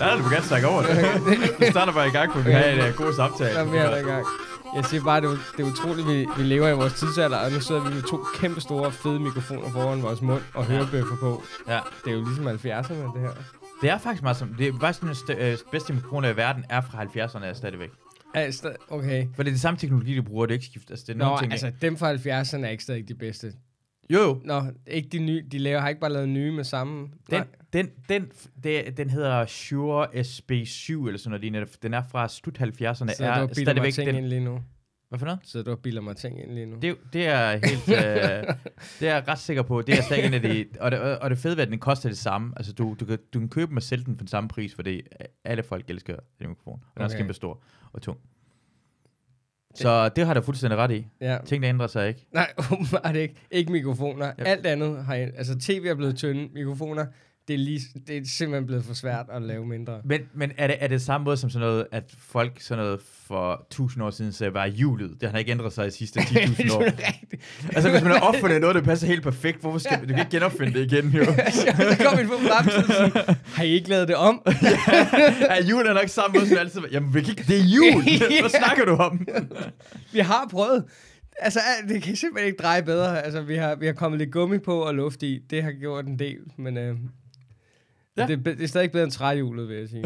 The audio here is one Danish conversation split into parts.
Ja, du må gerne snakke over det. Vi starter bare i gang, for vi har en uh, god samtale. Så er her i gang. Jeg siger bare, det er, det er utroligt, vi, vi lever i vores tidsalder, og nu sidder vi med to kæmpe store, fede mikrofoner foran vores mund og hørebøffer på. Ja. Det er jo ligesom 70'erne, det her. Det er faktisk meget som... Det er faktisk den st- øh, bedste mikrofoner i verden er fra 70'erne stadigvæk. Altså, okay. For det er det samme teknologi, du bruger, det er ikke skift. Altså, det er Nå, ting, altså, dem fra 70'erne er ikke stadig de bedste. Jo, jo. Nå, ikke de nye. De laver, har ikke bare lavet nye med samme. Den, Nej. den, den, det, den hedder Shure SB7 eller sådan noget. lignende. Den er fra slut 70'erne. Så du er og bilder mig stadigvæk ting den... ind lige nu. Hvad for noget? Så du bilder mig ting ind lige nu. Det, det er helt... øh, det er jeg ret sikker på. Det er stadig en af de... Og det, og det fede ved, at den koster det samme. Altså, du, du, kan, du kan købe dem og sælge den for den samme pris, fordi alle folk elsker den mikrofon. Og den er også Okay. kæmpe stor og tung. Så det har du fuldstændig ret i. Ja. Tingene ændrer sig ikke. Nej, åbenbart ikke. Ikke mikrofoner. Ja. Alt andet har... Altså, tv er blevet tynde. Mikrofoner, det er, lige, det er simpelthen blevet for svært at lave mindre. Men, men er, det, er det samme måde som sådan noget, at folk sådan noget for tusind år siden sagde, var hjulet? Det har ikke ændret sig de sidste 10.000 år. altså, hvis man har opfundet noget, der passer helt perfekt, hvorfor skal du kan ikke genopfinde det igen, jo? så kom vi på fremtiden har I ikke lavet det om? ja, er nok samme måde, som altid. Jamen, vi kan ikke, det er jul! Hvad snakker du om? vi har prøvet. Altså, al- det kan simpelthen ikke dreje bedre. Altså, vi har, vi har kommet lidt gummi på og luft i. Det har gjort en del, men øh, Ja. ja. det, er det er stadig ikke bedre end træhjulet, vil jeg sige.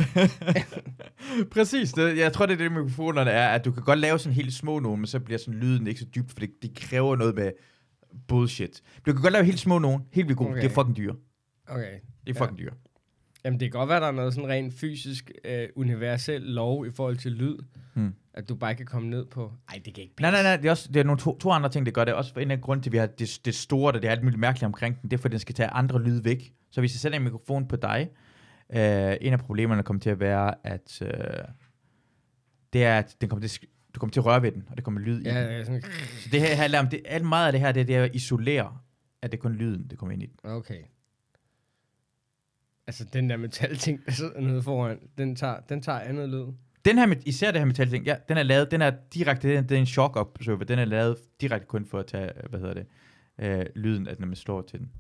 Præcis. Det, jeg tror, det er det, mikrofonerne er, at du kan godt lave sådan helt små nogle, men så bliver sådan lyden ikke så dybt, for det, det kræver noget med bullshit. Du kan godt lave helt små nogle, helt vildt gode. Okay. Det er fucking dyre. Okay. Det er fucking dyre. Jamen, det kan godt være, der er noget sådan rent fysisk, øh, universel lov i forhold til lyd. Hmm. At du bare kan komme ned på... Ej, det kan ikke Nej, nej, nej, det er, også, det er nogle to, to andre ting, der gør det. Også for en af grunden til, at vi har det, det store, der det er alt muligt mærkeligt omkring den, det er, fordi den skal tage andre lyd væk. Så hvis jeg sætter en mikrofon på dig, øh, en af problemerne kommer til at være, at øh, det er, at den kommer til, du kommer til at røre ved den, og det kommer lyd i Ja, den. ja, sådan, Så det her handler om, det, alt meget af det her, det, er- det at isolere, at det er kun lyden, det kommer ind i den. okay. Altså, den der metalting, der sidder nede foran, den tager, den tager andet lyd. Den her, især det her metal ting, ja, den er lavet, den er direkte, den, det er en shock absorber, den er lavet direkte kun for at tage, hvad hedder det, øh, lyden, at når man slår til den.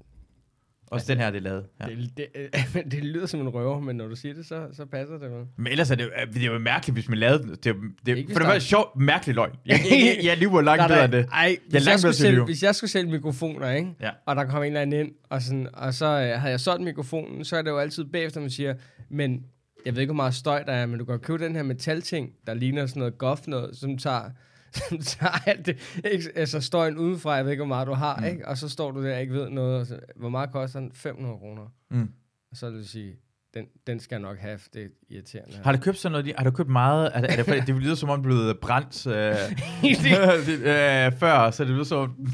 Også Altså, den her, det er lavet. Ja. Det, det, det lyder som en røver, men når du siger det, så, så passer det vel. Men ellers er det, øh, det er jo mærkeligt, hvis man lavede. Det, er jo- det, Ikke hvis for det var sjovt, mærkelig løgn. Jeg, jeg, jeg, jeg lyver langt bedre end det. Ej, hvis, jeg skulle til sælge, hvis jeg skulle sælge mikrofoner, ikke? Ja. og der kom en eller anden ind, og, sådan, og så øh, havde jeg solgt mikrofonen, så er det jo altid bagefter, man siger, men jeg ved ikke, hvor meget støj der er, men du kan købe den her metalting, der ligner sådan noget goff noget, som tager, som tager alt det, ikke, altså støjen udenfra, jeg ved ikke, hvor meget du har, Mm. ikke? og så står du der og ikke ved noget, og så, hvor meget koster den? 500 kroner. Mm. Og så vil jeg sige, den, den skal jeg nok have, det er irriterende. Har du købt sådan noget? Har du købt meget? Er det, er det, fordi- det lyder som om, du er blevet brændt øh, øh, før, så det lyder som om...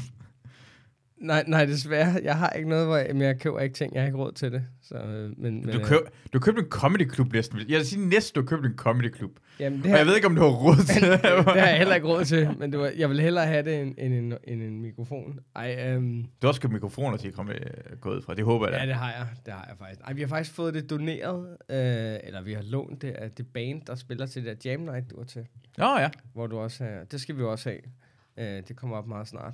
Nej, nej, desværre. Jeg har ikke noget, hvor jeg, men jeg køber ikke ting. Jeg har ikke råd til det. Så, øh, men, men, Du, øh, køb, du købte en comedy club næsten. Jeg vil sige næsten, du købte en comedy club. jamen, det, Og har, jeg ved ikke, om du har råd til det, det har jeg heller ikke råd til, men det var, jeg vil hellere have det end, end, en, end en mikrofon. Ej, øhm, Du har også købt mikrofoner til at komme øh, gået fra. Det håber jeg da. ja, det har jeg. Det har jeg faktisk. Ej, vi har faktisk fået det doneret, øh, eller vi har lånt det af det band, der spiller til det der Jam Night, du var til. Nå ja. Hvor du også er, det skal vi jo også have. Øh, det kommer op meget snart.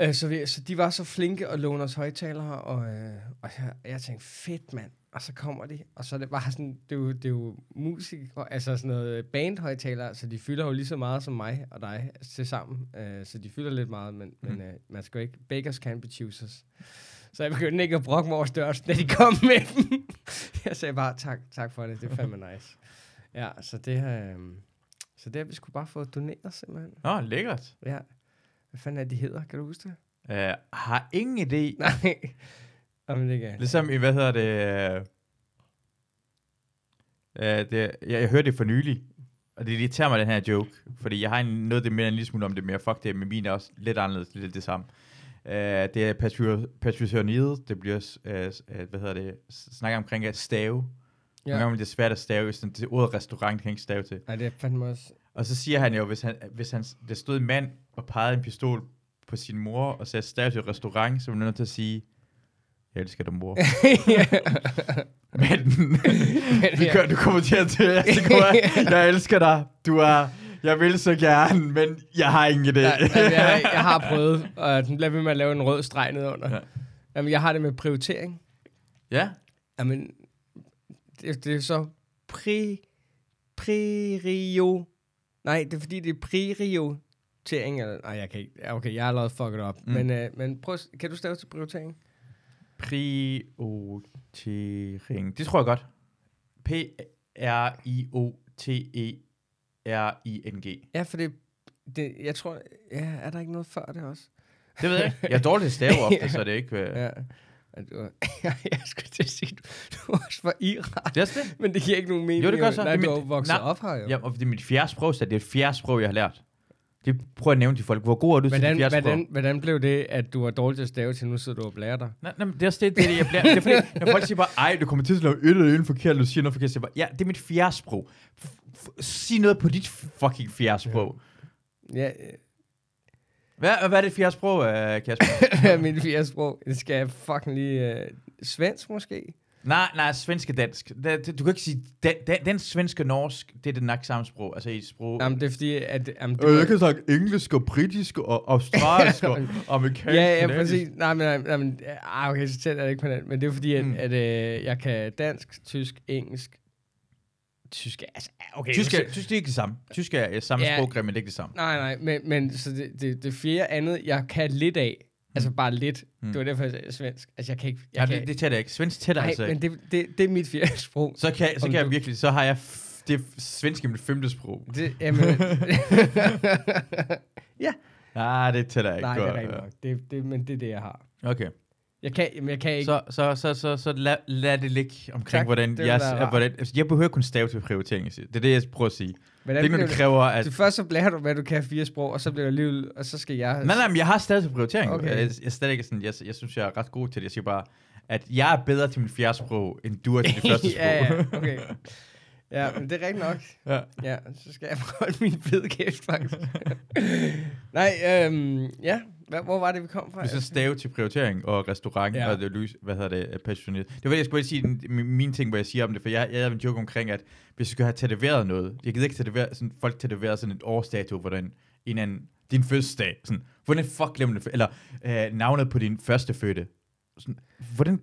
Øh, så, vi, så de var så flinke at låne os højtalere, og, øh, og jeg, jeg tænkte, fedt mand. Og så kommer de, og så er det bare sådan, det er jo, det er jo musik, altså sådan noget bandhøjtalere, så de fylder jo lige så meget som mig og dig til sammen. Øh, så de fylder lidt meget, men, mm. men øh, man skal jo ikke, bakers can be choosers. Så jeg begyndte ikke at brokke mig over størrelsen, da de kom med dem. jeg sagde bare, tak, tak for det, det er fandme nice. Ja, så det har, øh, så det har vi sgu bare fået doneret simpelthen. Nå, lækkert. Ja. Hvad fanden er de hedder? Kan du huske det? Uh, har ingen idé. Nej. Jamen, det kan. Ligesom i, hvad hedder det... Uh, det jeg, jeg hørte det for nylig, og det irriterer mig, den her joke, fordi jeg har en, noget det mere en lille smule om det, men jeg fuck det, men min er også lidt anderledes, lidt det samme. Uh, det er Patricioniet, det bliver, uh, uh, hvad hedder det, snakker omkring at stave. Ja. Nogle gange er det svært at stave, sådan, det ordet restaurant kan ikke stave til. Nej, det er fandme også... Og så siger han jo, hvis, han, hvis han, der stod en mand og pegede en pistol på sin mor og sagde til et restaurant, så var han nødt til at sige, jeg elsker dig, mor. Men vi ja. gør, du kommer til at til, kommer, jeg elsker dig, du er, jeg vil så gerne, men jeg har ingen idé. Ja, jamen, jeg, jeg har prøvet, og den bliver ved med at lave en rød streg ned under. Ja. Ja. Jamen, jeg har det med prioritering. Ja, Jamen, det, det er så pri, pririo. Nej, det er fordi, det er engelsk. Nej, jeg kan ikke. Okay, jeg har allerede fucket op. Mm. Men, øh, men prøv, kan du stave til prioritering? prioritering. Det tror jeg godt. P-R-I-O-T-E-R-I-N-G. Ja, for det, det, jeg tror, ja, er der ikke noget før det også? Det ved jeg ikke. Jeg er dårlig til at stave ofte, så det er ikke... Øh... Ja. At du, jeg skulle til at sige, du, er også fra Iran. Det er det. Men det giver ikke nogen mening. Jo, det gør så. Nej, du mit- vokset op her jo. Ja, og det er mit fjerde sprog, så det er et fjerde sprog, jeg har lært. Det prøver jeg at nævne til folk. Hvor god er du til Hvordan, dit fjerde sprog? hvordan, hvordan blev det, at du var dårlig til at stave til, nu sidder du og blærer dig? Nej, nej, men det er også det, det, jeg bliver. Det er fordi, når folk siger bare, ej, du kommer til at lave et eller andet forkert, eller du siger noget forkert, så bare, ja, det er mit fjerde sprog. F- f- sig noget på dit fucking fjerde sprog. Ja, Hvad, hvad er det fjerde sprog, uh, Kasper? mit fjerde sprog. Det skal jeg fucking lige... Øh, svensk måske? nej, nej, svensk og dansk. Det, det, du kan ikke sige, den, den, den svenske og norsk, det er det nok samme sprog. Altså i sprog. Jamen, det er fordi, at... Jamen, det Øh, jeg kan snakke engelsk og britisk og australsk og amerikansk. Ja, ja, præcis. Nej, men, nej, nej, men ah, okay, så tæller jeg det ikke på den. Men det er fordi, at, Mm. mm. at øh, jeg kan dansk, tysk, engelsk, tysk, er- altså, ah, okay. Tysk er, tysk er ikke det samme. Tysk er samme Ja. sprog, men det er ikke det samme. Nej, nej, men, men så det, det, det fjerde andet, jeg kan lidt af. Altså bare lidt. Mm. Det var derfor, jeg sagde svensk. Altså, jeg kan ikke... Jeg Ja, kan, det, det tæller ikke. Svensk tæller nej, altså ikke. men det, det, det er mit fjerde sprog. Så kan, så kan jeg virkelig, så har jeg det er svenske mit femte sprog. Det, jamen, Nej, det tæller ikke. nej, det er godt. rigtigt nok. Det, det, men det er det, jeg har. Okay. Jeg kan, jamen, jeg kan ikke... Så, så, så, så, så lad, lad det ligge omkring, Tak, hvordan det jeg, rart. hvordan, altså, jeg behøver til prioritering. Det er det, jeg prøver at sige. Det hvordan er ikke noget, det kræver, at... Du først så blærer du, hvad du kan fire sprog, og så bliver det alligevel, og så skal jeg... Nej, nej, men jeg har stadig til prioritering. Okay. Jeg, jeg, er stadig ikke sådan, jeg, jeg synes, jeg er ret god til det. Jeg siger bare, at jeg er bedre til min fjerde sprog, end du er til det første sprog. ja, ja, okay. Ja, men det er rigtigt nok. ja. Ja, så skal jeg holde min fede kæft, faktisk. Nej, øhm, ja. Hvad, hvor var det, vi kom fra? Hvis jeg stave til prioritering og restaurant, Ja. og det lys, hvad hedder det, passioneret. Det var det, jeg skulle sige, den- min, ting, hvor jeg siger om det, for jeg, jeg havde en joke omkring, at hvis jeg skulle have tatoveret noget, jeg gider ikke tatovere, sådan, folk tatoverer sådan et årsdato, hvordan en anden, din fødselsdag, sådan, hvordan fuck glemmer det, eller øh, navnet på din første fødte. Sådan, hvordan,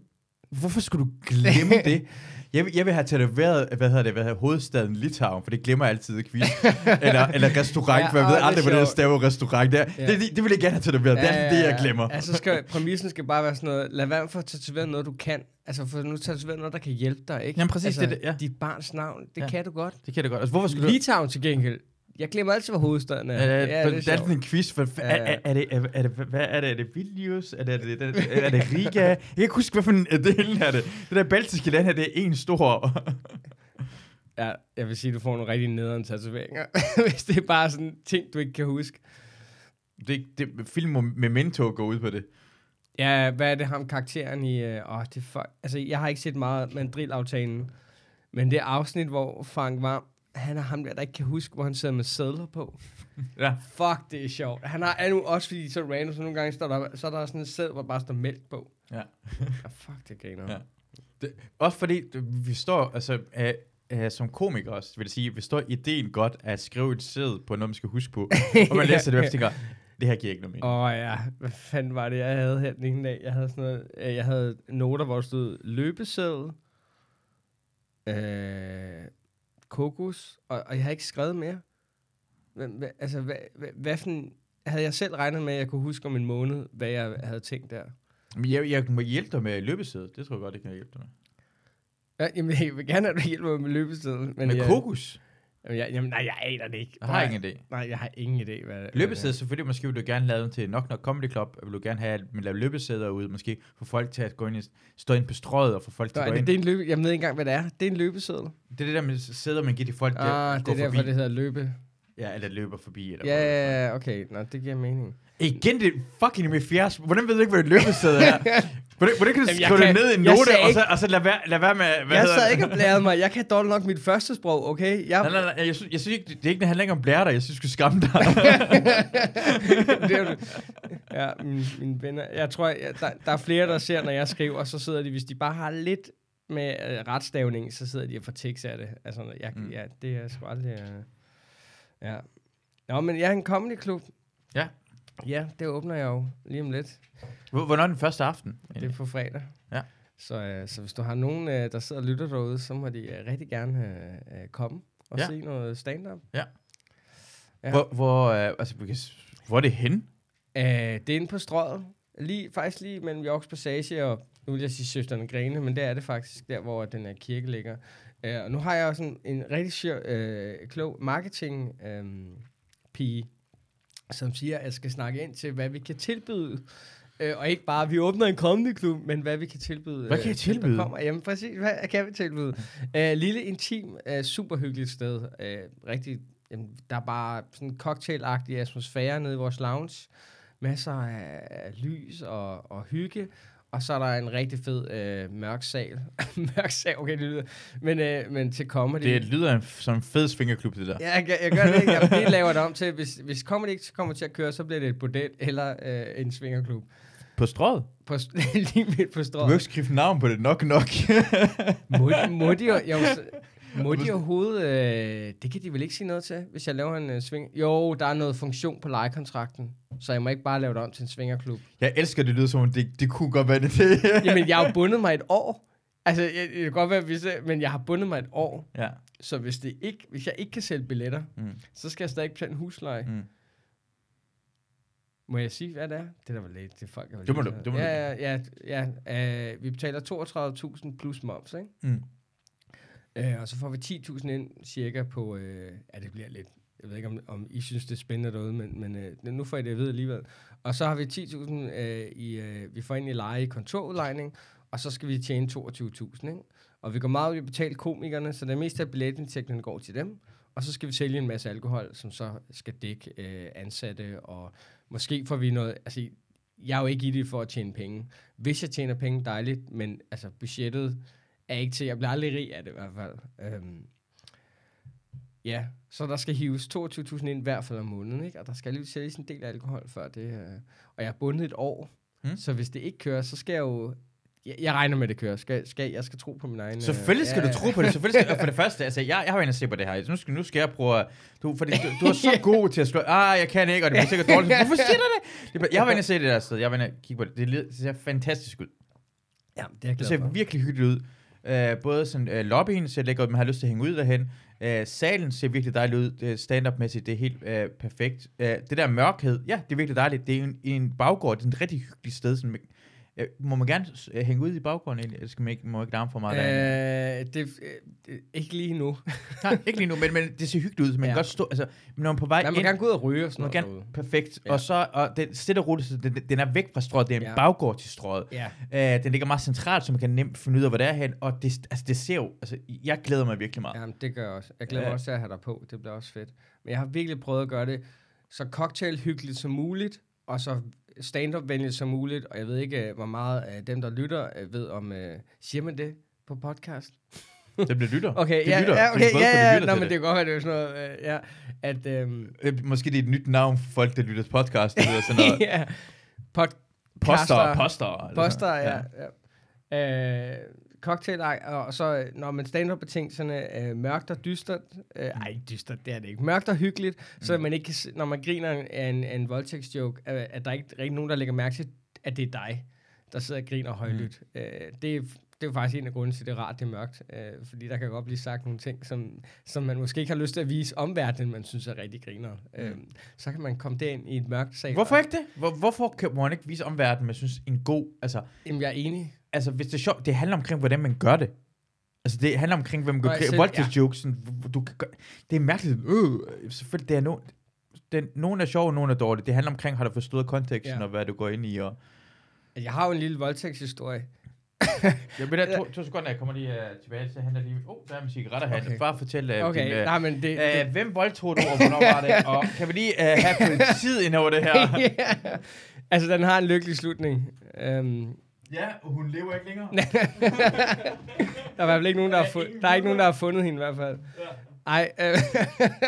hvorfor skulle du glemme det? Jeg vil, jeg vil have tatoveret, hvad hedder det, hvad hedder hovedstaden Litauen, for det glemmer jeg altid i quiz. eller, eller restaurant, Ja, for jeg ved er aldrig, hvordan jeg staver restaurant. Det, er- Ja. det, det, det, vil jeg gerne have tatoveret. det er det, jeg glemmer. Altså, skal, præmissen skal bare være sådan noget, lad være for at tatovere noget, du kan. Altså, for nu tatovere noget, der kan hjælpe dig, ikke? Jamen, præcis, altså, det det, ja. Dit barns navn, det Ja. kan du godt. Det kan det godt. Altså, hvorfor skulle du... Litauen til gengæld. Jeg glemmer altid, hvad hovedstaden er. Øh, ja, det, er, det er en quiz. For, er, er, er, det, er, er, det, hvad er det? Er det Vilnius? Er det, er det, er det, er det Riga? Jeg kan ikke huske, hvad for en delen er det. Det der baltiske land her, det er en stor... Ja, jeg vil sige, du får nogle rigtig nederen tatoveringer, hvis det er bare sådan ting, du ikke kan huske. det, det, film med Memento går ud på det. Ja, hvad er det ham karakteren i... Øh, åh, det er fuck. Altså, jeg har ikke set meget Mandrill-aftalen, men det afsnit, hvor Frank Varm, han er ham der, der ikke kan huske, hvor han sidder med sædler på. Ja. Fuck, det er sjovt. Han har er nu også, fordi så random, så nogle gange står der, så er der sådan en sæd, hvor der bare står mælk på. Ja. ja fuck, det griner. Ja. Det, også fordi, det- vi står, altså, øh, øh, som komiker også, vil jeg sige, vi står ideen godt at skrive et sæd på noget, man skal huske på. Og man læser det, og tænker, det her giver ikke noget mening. Åh oh, ja, hvad fanden var det, jeg havde her den ene dag? Jeg havde sådan noget, øh, jeg havde noter, hvor der stod løbesæd, øh, kokos, og, og jeg har ikke skrevet mere. Hvad, hvad, altså, hvad, hvad, hvad for havde jeg selv regnet med, at jeg kunne huske om en måned, hvad jeg havde tænkt der? Men jeg, jeg må hjælpe dig med løbesædet. Det tror jeg godt, det kan hjælpe dig med. Ja, jamen, jeg vil gerne have, at du hjælper mig med løbesæd. Men med jeg, kokos? Jamen, jeg, jamen, nej, jeg aner det ikke. Jeg har ingen idé. Nej, jeg har ingen idé, hvad, hvad Løbesæde, selvfølgelig, måske vil du gerne lave den til Nok Nok Comedy Club, vil du gerne have, at man laver løbesæder ud, måske få folk til at gå ind, i, stå ind på strøget, og få folk til at gå det, ind. det er en løbe, jeg ved ikke engang, hvad det er. Det er en løbeseddel. Det er det der med sæder, man giver de folk, der Ah, det er derfor, forbi. det hedder løbe. Ja, eller løber forbi. Eller Ja, ja, okay. Nå, det giver mening. Igen, det fucking med fjers. Hvordan ved du ikke, hvad et løbesæde er? Hvordan, hvordan kan du skrive det ned i en note, sagde og så, og så lade være, lade være med... Hvad jeg sad ikke og blærede mig. Jeg kan dårligt nok mit første sprog, okay? Jeg, Nej, nej, nej, jeg synes, jeg synes ikke, det, det er ikke, det handler ikke om blære dig. Jeg synes, du skal skamme dig. det er jo. Ja, mine, mine venner. Jeg tror, jeg, der, der er flere, der ser, når jeg skriver, og så sidder de, hvis de bare har lidt med øh, retstavning, så sidder de og får tics af det. Altså, jeg, mm. ja, det er sgu aldrig... Øh, ja. Nå, men jeg er en comedy klub. Ja. Ja, det åbner jeg jo lige om lidt. Hvor- Hvornår er den første aften? Det er på fredag. Ja. Så, øh, så hvis du har nogen, øh, der sidder og lytter derude, så må de øh, rigtig gerne øh, øh, komme og Ja. se noget stand-up. Ja. Hvor, hvor, øh, altså, hvor er det hen? Øh, det er inde på strøget. Lige, faktisk lige mellem Yorks Passage og, nu vil jeg sige Søsterne Grene, men det er det faktisk, der hvor den her kirke ligger. Øh, og nu har jeg også en, en rigtig sjov, øh, klog marketing øh, pige, som siger, at jeg skal snakke ind til, hvad vi kan tilbyde. Øh, og ikke bare, at vi åbner en comedy klub, men hvad vi kan tilbyde. Hvad kan I øh, der tilbyde? Kommer. Jamen præcis, hvad kan vi tilbyde? øh, lille, intim, øh, super hyggeligt sted. Øh, rigtig, jamen, der er bare sådan en cocktailagtig atmosfære nede i vores lounge. Masser af, af lys og, og hygge. Og så er der en rigtig fed øh, mørk sal. mørk sal, okay, det lyder. Men, øh, men til comedy. Det lyder en, som en fed svingerklub, det der. Ja, jeg, jeg gør det ikke. Jeg det laver det om til, hvis, hvis comedy ikke kommer til at køre, så bliver det et bordel eller øh, en svingerklub. På strået? På, lige midt på Du kan jo strået. ikke skrive navn på det nok nok. Må, må de, jo- jo, så- må de overhovedet... Øh, det kan de vel ikke sige noget til, hvis jeg laver en øh, sving... Jo, der er noget funktion på lejekontrakten, så jeg må ikke bare lave det om til en svingerklub. jeg elsker, det lyder som om, det, det kunne godt være det. Jamen, jeg har jo bundet mig et år. Altså, jeg, det kan godt være, hvis jeg, men jeg har bundet mig et år. ja. Så hvis, det ikke, hvis jeg ikke kan sælge billetter, Mm. så skal jeg stadig betale en husleje. Mm. Må jeg sige, hvad det er? Det er da vel lidt, det er folk Det må du- det må du. ja, ja, ja, ja. Øh, vi betaler 32.000 plus moms, ikke? Mm. Øh, og så får vi 10.000 ind cirka på, øh, ja det bliver lidt, jeg ved ikke om, om I synes det er spændende derude, men, men øh, nu får I det at vide alligevel. Og så har vi 10.000, øh, i, øh, vi får ind i leje i kontorudlejning, og så skal vi tjene 22.000, ikke? Og vi går meget ud i at betale komikerne, så det meste af billetindtægterne går til dem. Og så skal vi sælge en masse alkohol, som så skal dække øh, ansatte, og måske får vi noget, altså jeg er jo ikke i det for at tjene penge. Hvis jeg tjener penge, dejligt, men altså budgettet er ikke til, jeg bliver aldrig rig af det i hvert fald. Øhm, ja, så der skal hives 22.000 ind i hvert fald om måneden, ikke? og der skal lige sælges en del alkohol før det. Øh, og jeg er bundet et år, Mm. mm. så hvis det ikke kører, så skal jeg jo, jeg, jeg regner med, at det kører. Skal, skal, jeg skal tro på min egen... øh, Selvfølgelig skal ja, du tro på det. Selvfølgelig skal, for det første, altså, jeg, jeg har en at se på det her. Nu skal, nu skal jeg prøve. Du, fordi du, du er så god til at slå... Ah, jeg kan ikke, og det bliver sikkert dårligt. Hvorfor siger du det? det? Jeg har været inde se det der sted. Jeg har været inde kigge på det. Det, ser fantastisk ud. Ja, det er Det ser virkelig hyggeligt ud. Øh, både sådan, øh, lobbyen ser lækker ud, man har lyst til at hænge ud derhen. Øh, salen ser virkelig dejlig ud. Det Stand-up-mæssigt, det er helt øh, perfekt. Øh, det der mørkhed, ja, det er virkelig dejligt. Det er en, en baggård, det er en rigtig hyggelig sted. Sådan, med må man gerne uh, hænge ud i baggården egentlig? Skal man ikke, må ikke larme for meget derinde? Øh, det, øh, ikke lige nu. Nej, ikke lige nu, men, men det ser hyggeligt ud. så Man ja. Kan godt stå, altså, når man er på vej Man må ind, gerne gå ud og ryge og sådan man noget gerne, derude. perfekt. Ja. Og så, og den stille så den, den er væk fra strøget, det er en ja. Baggård til strøget. Ja, Uh, den ligger meget centralt, så man kan nemt finde ud af, hvor det er hen. Og det, altså, det ser jo, altså, jeg glæder mig virkelig meget. Ja. Jamen, det gør jeg også. Jeg glæder mig Ja. også til at have dig på. Det bliver også fedt. Men jeg har virkelig prøvet at gøre det så cocktail-hyggeligt som muligt, og så stand-up-venligt som muligt. Og jeg ved ikke, øh, hvor meget af dem, der lytter, øh, ved om... Øh, siger man det på podcast? Det bliver lytter. Okay, det ja, lytter. ja, okay, ja, ja. Nå, til men det kan godt være, det er sådan noget, øh, ja, at, øhm, Øh, Måske det er et nyt navn for folk, der lytter til podcast. Det lyder sådan noget. ja, pod, Poster, poster. Poster, sådan. ja. ja. Øh, cocktail, og så øh, når man stand-up-betingelserne øh, mørkt og dystert, øh, ej, ikke dystert, det er det ikke, mørkt og hyggeligt, mm. så man ikke kan, når man griner af en, af en voldtægtsjoke, øh, at der ikke rigtig nogen, der lægger mærke til, at det er dig, der sidder og griner højlydt. Mm. Øh, det, er- det er jo faktisk en af grundene til, at det er rart, det er mørkt, øh, fordi der kan godt blive sagt nogle ting, som, som man måske ikke har lyst til at vise omverdenen, man synes er rigtig griner. Mm. Øh, så kan man komme derind i et mørkt sal. Hvorfor ikke det? Hvor, hvorfor kan man ikke vise omverdenen, men synes en god, altså, Jamen, jeg er enig. Altså hvis det er sjovt, det handler omkring, hvordan man gør det. Altså det handler omkring, hvem man gør voldtægtsjokes. hvor Du kan gøre, det er mærkeligt. Øh, selvfølgelig, det er no, den, nogle er sjove, nogle er dårlige. Det handler omkring, har du forstået konteksten, Ja. og hvad du går ind i. Og, Jeg har jo en lille voldtægtshistorie. jeg ved da, to, to sekunder, jeg kommer lige uh, tilbage, så henter lige, oh, der er min cigaretter her. Okay. Bare fortæl uh, Okay, din, uh, nej, men det... det uh, hvem voldtog du, og hvornår var det? Og kan vi lige uh, have politiet ind over det her? ja. Altså, den har en lykkelig slutning. Um, ja, og hun lever ikke længere. der er i hvert fald ikke nogen, der har, Der er fu- der er ikke nogen, der har fundet hende i hvert fald. Ej, øh,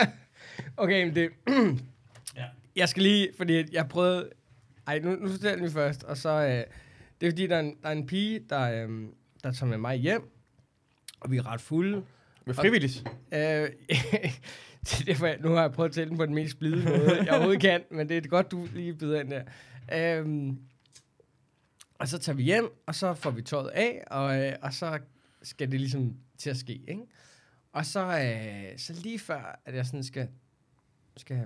okay, men det... Ja. Jeg skal lige, fordi jeg prøvede... Ej, nu, nu fortæller jeg lige først, og så... Øh, det er fordi, der er en, der er en pige, der, øh, der tager med mig hjem, og vi er ret fulde. Med frivilligt. Øh, det er jeg, nu har jeg prøvet at tælle den på den mest blide måde, jeg overhovedet kan, men det er godt, du lige byder ind der. Øhm, Og så tager vi hjem, og så får vi tøjet af, og, øh, og så skal det ligesom til at ske, ikke? Og så, øh, så lige før, at jeg sådan skal, skal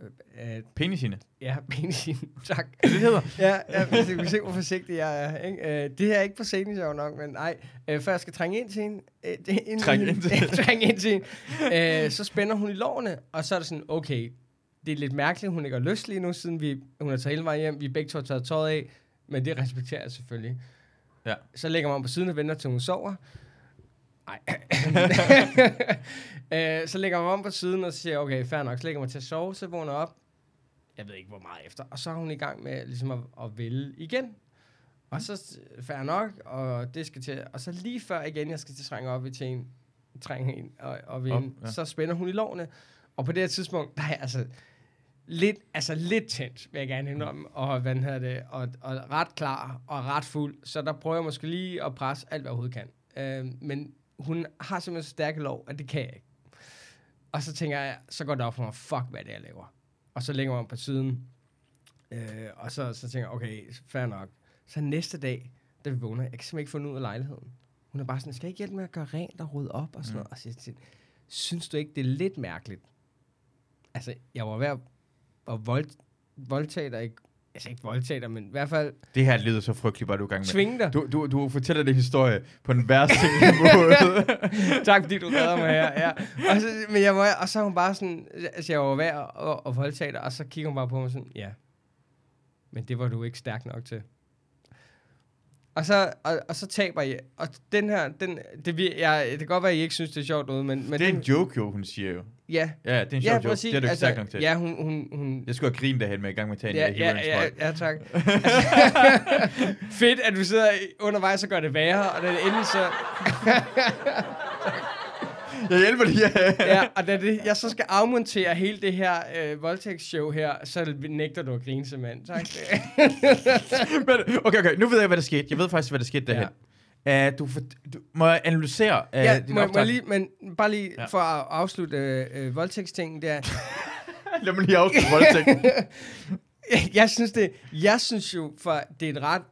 øh, øh, Penisine. ja, penis, tak. Det hedder. Ja, ja hvis du kan se, hvor forsigtig jeg er. Ikke? Øh, det her er ikke på scenen, sjov nok, men nej. Øh, før jeg skal trænge ind til hende, øh, det, ind Trænge ind til- trænge ind til hende, øh, så spænder hun i lårene, og så er det sådan, okay, det er lidt mærkeligt, hun ikke har lyst lige nu, siden vi, hun har taget hele vejen hjem, vi begge to har taget tøjet af, men det respekterer jeg selvfølgelig. Ja. Så lægger man på siden og venter til hun sover. Nej. øh, så lægger man om på siden og siger, okay, fair nok, så lægger man til at sove, så vågner op, jeg ved ikke hvor meget efter, og så er hun i gang med ligesom at, at vælge igen. Og så fair nok, og det skal til, og så lige før igen, jeg skal til at trænge op i til en, trænge en og, og ved Op, ja. så spænder hun i lårene, og på det her tidspunkt, der er altså lidt, altså lidt tændt, vil jeg gerne indrømme, og, hvad hedder det, og, og ret klar og ret fuld, så der prøver jeg måske lige at presse alt, hvad jeg overhovedet kan. Øh, men hun har simpelthen så stærke lov, at det kan jeg ikke. Og så tænker jeg, så går det op for mig, fuck, hvad det er, jeg laver. Og så lægger man på siden, øh, og så, så tænker jeg, okay, fair nok. Så næste dag, da vi vågner, jeg kan simpelthen ikke få den ud af lejligheden. Hun er bare sådan, skal jeg ikke hjælpe med at gøre rent og rydde op og sådan Mm. noget? Og så synes du ikke, det er lidt mærkeligt? Altså, jeg var ved at vold, voldtage dig, ikke? Altså ikke voldtage dig, men i hvert fald Det her lyder så frygteligt, bare du er i gang med. tvinge dig. Du, du, du fortæller den historie på den værste måde. tak fordi du redder mig her. Ja. Og, så, men jeg var, og så er hun bare sådan, altså jeg var ved at, at, at voldtage dig, og så kigger hun bare på mig sådan, ja, men det var du ikke stærk nok til. Og så, og, og så taber jeg. Og den her, den, det, vir- jeg, det kan godt være, at I ikke synes, det er sjovt noget, men, men det er den, en joke, jo, hun siger jo. ja, Ja, det er en sjov ja, joke. præcis. Det er du ikke stærk nok til. Ja, hun, hun, hun, Jeg skulle have grinet derhen med i gang med at tage en Ja, ja, ja, sprøjt. ja, tak. Fedt, at du sidder i- undervejs og gør det værre, og det endelig så... Jeg hjælper lige. Ja, og da det, jeg så skal afmontere hele det her øh, voldtægtsshow her, så nægter du at grine simpelthen. Tak. Men, okay, okay, nu ved jeg, hvad der skete. Jeg ved faktisk, hvad der skete derhen. Ja. Uh, du, for, du må jeg analysere uh, ja, din må, må jeg lige, men bare lige Ja. ja. for at afslutte øh, øh, voldtægtstingen der. Lad mig lige afslutte voldtægten. jeg synes det, jeg synes jo, for det er et ret,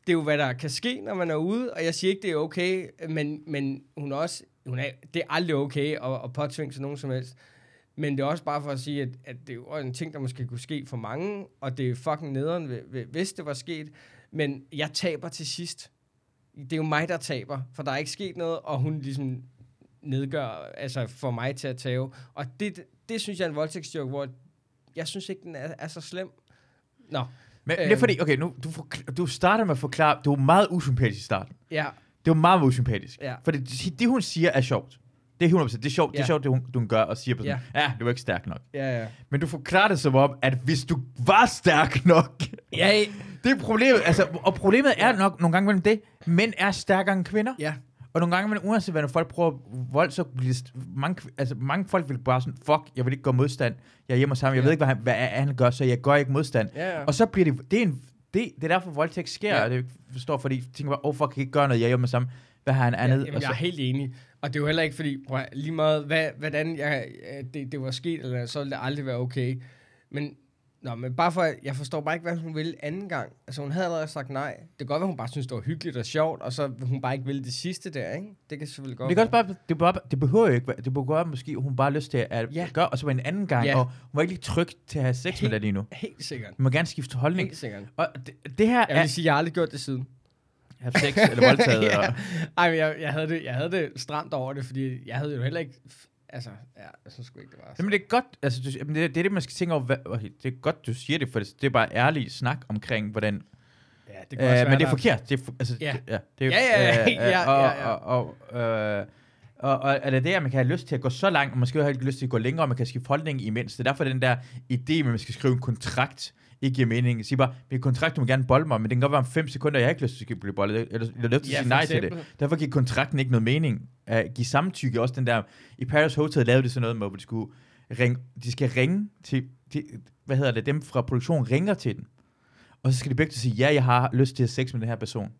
det er jo, hvad der kan ske, når man er ude, og jeg siger ikke, det er okay, men, men hun er også, hun er, det er aldrig okay at, at påtvinge sig nogen som helst. Men det er også bare for at sige, at, at det er en ting, der måske kunne ske for mange, og det er fucking nederen, hvi- hvi- hvis det var sket. Men jeg taber til sidst. Det er jo mig, der taber, for der er ikke sket noget, og hun ligesom nedgør, altså får mig til at tage. Og det, det synes jeg er en voldtægtsjoke, hvor jeg synes ikke, den er, er så slem. Nå, Men det er Øhm. fordi, okay, nu, du, forkl- du starter med at forklare, du er meget usympatisk i starten. ja, Det var meget usympatisk. Ja. For det, det, hun siger, er sjovt. Det er 100%. Det er sjovt, det er Ja. sjovt det hun, du gør og siger på sådan, ja. det var ikke stærk nok. ja, ja. Men du forklarer det som om, at hvis du var stærk nok, Ja, det er problemet. Altså, og problemet er nok nogle gange mellem det, mænd er stærkere end kvinder. ja. Og nogle gange, men uanset hvad, når folk prøver vold, så bliver mange, altså, mange folk vil bare sådan, fuck, jeg vil ikke gå modstand. Jeg er hjemme ham, jeg Ja. ved ikke, hvad han, hvad han gør, så jeg gør ikke modstand. Ja, ja. Og så bliver det, det er, en, det, det er derfor, voldtægt sker, Ja. og det forstår, fordi de tænker bare, oh fuck, jeg kan ikke gøre noget, jeg er hjemme hos ham. Hvad har han andet? Ja, jamen, jeg er så, helt enig. Og det er jo heller ikke, fordi prøv, lige meget, hvad, hvordan jeg, øh, det, det var sket, eller så ville det aldrig være okay. Men, nå, men bare for, jeg forstår bare ikke, hvad hun ville anden gang. Altså, hun havde allerede sagt nej. Det kan godt være, hun bare synes, det var hyggeligt og sjovt, og så hun bare ikke ville det sidste der, ikke? Det kan selvfølgelig godt det, kan også bare, det, bare, det behøver jo ikke, det behøver måske, hun bare har lyst til at Ja. gøre, og så en anden gang, Ja. og hun var ikke lige tryg til at have sex med Helt- dig lige nu. Helt sikkert. Hun må gerne skifte holdning. Helt sikkert. Og det, det her Jeg er... vil sige, jeg har aldrig gjort det siden. Have sex eller voldtaget. Ja. og, Ej, men jeg, jeg, havde det, jeg havde det stramt over det, fordi jeg havde jo heller ikke... Altså, ja, jeg synes sgu ikke, det var så. Jamen det er godt, altså du, det, det er det, man skal tænke over, hvad, okay, det er godt, du siger det, for det, det er bare ærlig snak omkring, hvordan, Ja, det også øh, være, men det er der- forkert, det er, altså, Ja. det, ja, det er, Ja, ja, ja, øh, ja, og, ja, ja. Og, og, øh, og, og, er det at man kan have lyst til at gå så langt, og måske har ikke lyst til at gå længere, og man kan skifte holdning imens. Det er derfor, den der idé at man skal skrive en kontrakt, ikke giver mening. Sig bare, min kontrakt, du må gerne bolde mig, men det kan godt være om 5 sekunder, jeg har ikke lyst til at blive boldet, eller jeg har lyst til at sige nej til det. Derfor giver kontrakten ikke noget mening. Uh, give samtykke, også den der, i Paris Hotel lavede de sådan noget med, hvor de skulle ringe, de skal ringe til, de, hvad hedder det, dem fra produktionen ringer til den. Og så skal de begge to sige, ja, jeg har lyst til at have sex med den her person.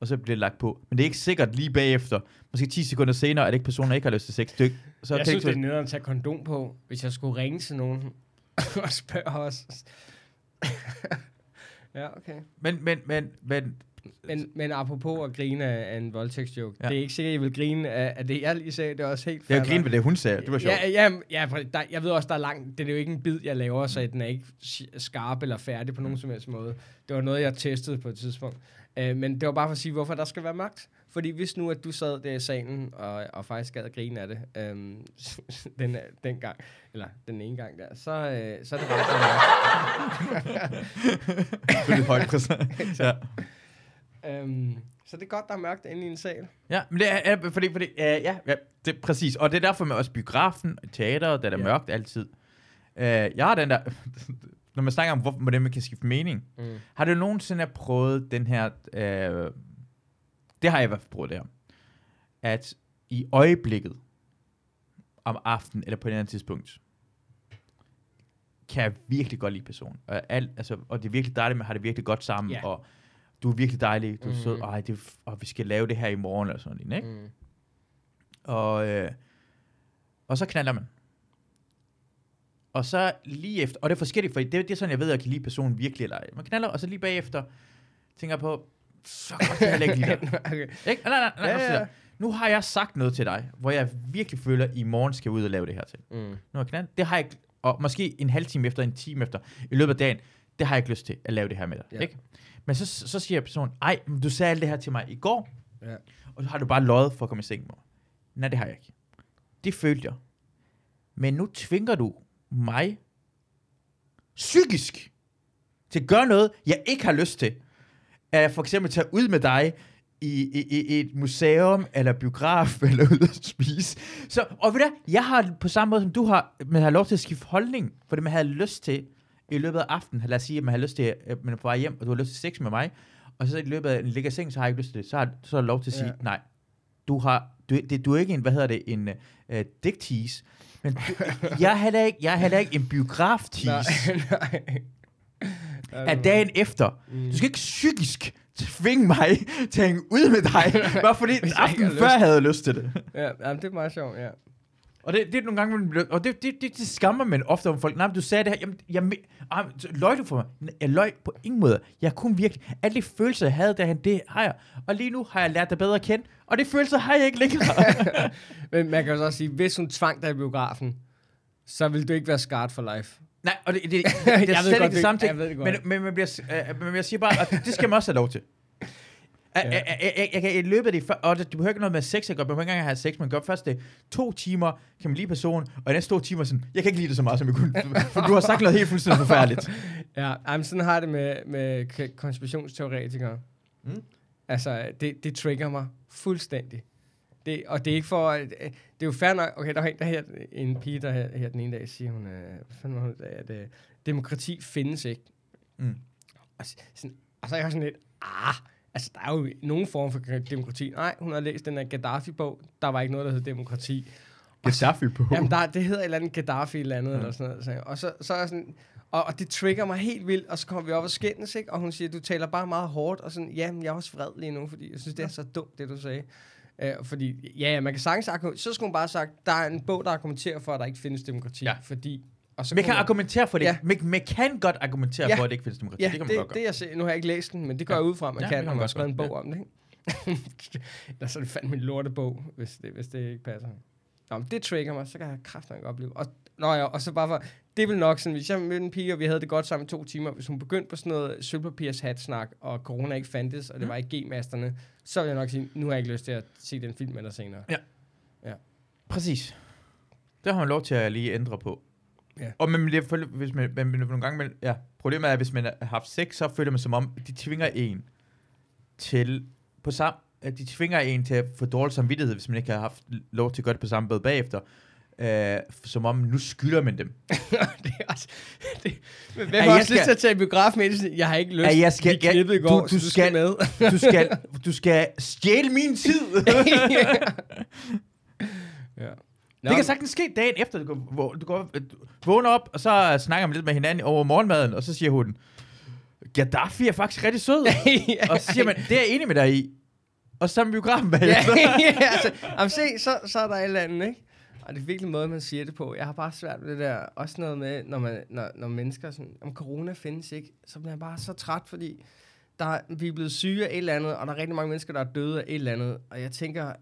Og så bliver det lagt på. Men det er ikke sikkert lige bagefter. Måske 10 sekunder senere, at ikke personen der ikke har lyst til sex. Det er så jeg tænk synes, det er nederen at tage kondom på, hvis jeg skulle ringe til nogen og spørge os. ja, okay. men, men, men, men Men, men apropos at grine af en voldtægtsjoke, Ja. det er ikke sikkert, at I vil grine af, af det, jeg lige sagde. Det er også helt Jeg fair griner nok. ved det, hun sagde. Det var sjovt. Ja, ja, ja der, jeg ved også, der er langt. Det er jo ikke en bid, jeg laver, så den er ikke skarp eller færdig på nogen som helst måde. Det var noget, jeg testede på et tidspunkt. Uh, men det var bare for at sige, hvorfor der skal være magt. Fordi hvis nu, at du sad der i salen og, og faktisk gad at grine af det um, den, den gang, eller den ene gang der, så, uh, så er det bare Det er højt præsent. ja. um, Så det er godt, der er mørkt inde i en sal. Ja, men det er, er fordi, fordi ja, ja, det er præcis. Og det er derfor med også biografen, teater, der er Ja. mørkt altid. Uh, jeg har den der, når man snakker om, hvor, hvordan man kan skifte mening. Mm. Har du nogensinde prøvet den her, uh, det har jeg i hvert fald prøvet det her, at i øjeblikket om aftenen eller på et andet tidspunkt, kan jeg virkelig godt lide personen. Og, alt, altså, og det er virkelig dejligt, man har det virkelig godt sammen, Ja. og du er virkelig dejlig, du er Mhm. sød, ej, det, og vi skal lave det her i morgen, eller sådan noget, ikke? Mm. Og, øh, og så knaller man. Og så lige efter, og det er forskelligt, for det, det er sådan, jeg ved, at jeg kan lide personen virkelig eller ej. Man knaller, og så lige bagefter tænker jeg på, så godt kan jeg lide dig. okay. Ikke? Nej, nej, nej, Ja, nej, ja. ja, Nu har jeg sagt noget til dig, hvor jeg virkelig føler, at i morgen skal jeg ud og lave det her til. Mm. Nu jeg knaldet. Det har jeg og måske en halv time efter, en time efter, i løbet af dagen, det har jeg ikke lyst til at lave det her med dig. Ja. Ikke? Men så, så siger personen, ej, men du sagde alt det her til mig i går, Ja. og så har du bare løjet for at komme i seng med mig. Nej, det har jeg ikke. Det følte jeg. Men nu tvinger du mig psykisk til at gøre noget, jeg ikke har lyst til. At for eksempel tage ud med dig i, i, i et museum, eller biograf, eller ud at spise. Så, og ved du, jeg har på samme måde som du har, man har lov til at skifte holdning, fordi man havde lyst til, i løbet af aftenen, lad os sige, at man har lyst til, at man er på vej hjem, og du har lyst til sex med mig, og så i løbet af en ligger seng, så har jeg ikke lyst til det, så har, så har jeg lov til at sige, Ja. nej, du har, du, det, du er ikke en, hvad hedder det, en uh, dick tease, men du, jeg, er heller ikke, jeg er heller ikke en biograf Nej, tease nej. Af dagen efter. Mm. Du skal ikke psykisk tvinge mig til at hænge ud med dig, bare fordi aftenen før lyst. havde jeg lyst til det. Ja, jamen, det er meget sjovt, ja. Og det, det er nogle gange, man bliver, og det, det, det, det skammer man ofte om folk. Nej, men du sagde det her, jamen, jeg, ah, løg du for mig? Jeg løg på ingen måde. Jeg kunne virkelig, alle de følelser, jeg havde derhen, det har jeg. Og lige nu har jeg lært dig bedre at kende, og de følelser har jeg ikke længere. Men man kan jo så også sige, hvis hun tvang dig i biografen, så vil du ikke være scarred for life. Nej, og det, det, det, det Jeg er slet ikke det samme ting. jeg Men, men, man bliver, øh, men jeg siger bare, at det skal man også have lov til. Jeg, Ja. jeg, jeg, jeg, jeg kan i løbet af det, og det, du behøver ikke noget med sex, jeg gør, man behøver ikke engang have sex, man gør først det to timer, kan man lide personen, og i næste to timer sådan, jeg kan ikke lide det så meget, som jeg kunne, for du har sagt noget helt fuldstændig forfærdeligt. Ja, jamen, sådan har jeg det med, med konspirationsteoretikere. Mm. Altså, det, det trigger mig fuldstændig. Det, og det er ikke for... at- øh, Det er jo fair nok... Okay, der var en, der her, en pige, der her, her den ene dag siger, hun, øh, hvad fanden var hun, at øh, demokrati findes ikke. Mm. Og, sådan, og så er jeg sådan lidt, ah, altså der er jo nogen form for demokrati. Nej, hun har læst den her Gaddafi-bog, der var ikke noget, der hed demokrati. Gaddafi på. Jamen, der, det hedder et eller andet Gaddafi eller andet, ja. eller sådan noget. Så, og så, så er sådan, og, og det trigger mig helt vildt, og så kommer vi op og skændes, ikke? Og hun siger, du taler bare meget hårdt, og sådan, jamen, jeg er også vred lige nu, fordi jeg synes, det er så dumt, det du sagde. Uh, fordi, ja, ja, man kan sagtens så skulle hun bare have sagt, der er en bog, der argumenterer for, at der ikke findes demokrati, Ja. fordi... Og så Man kan hun- argumentere for det. Ja. Man, man kan godt argumentere Ja. for, at det ikke findes demokrati. Ja, det kan man det, godt gøre. det jeg ser, nu har jeg ikke læst den, men det går Ja. jeg ud fra, at man Ja, ja, kan, når man man har skrevet en gøre, bog om det, ikke? Eller så er det fandme en lortebog, hvis det, hvis det ikke passer. Nå, men det trigger mig, så kan jeg kraften ikke opleve. Og, nå ja, og så bare for, det vil nok sådan, hvis jeg mødte en pige, og vi havde det godt sammen i to timer, hvis hun begyndte på sådan noget sølvpapirs hatsnak, og corona ikke fandtes, og det Mm. var ikke G-masterne, så vil jeg nok sige, nu har jeg ikke lyst til at se den film dig senere. Præcis. Det har man lov til at lige ændre på. Ja. Og men det, hvis man, man, nogle gange, man, ja, problemet er, at hvis man har haft sex, så føler man som om, de tvinger en til, på sam, at de tvinger en til at få dårlig samvittighed, hvis man ikke har haft lov til at gøre det på samme måde bagefter. Øh, som om, nu skylder man dem. det er også, det, men hvem har jeg også lyst til at tage i biograf med? Jeg har ikke lyst. Jeg skal- Vi klippede i går, du- du du skal med. Du skal, du skal stjæle min tid. ja. Det kan sagtens ske dagen efter, du går, hvor- du, går, du vågner op, og så snakker man lidt med hinanden over morgenmaden, og så siger hun, Gaddafi er faktisk rigtig sød. og så siger man, det er jeg enig med dig i. Og så biografen ja, bagefter. ja, altså, jamen, se, så, så er der et eller andet, ikke? Og det er virkelig måde, man siger det på. Jeg har bare svært ved det der. Også noget med, når, man, når, når mennesker sådan, om corona findes ikke, så bliver jeg bare så træt, fordi der, vi er blevet syge af et eller andet, og der er rigtig mange mennesker, der er døde af et eller andet. Og jeg tænker,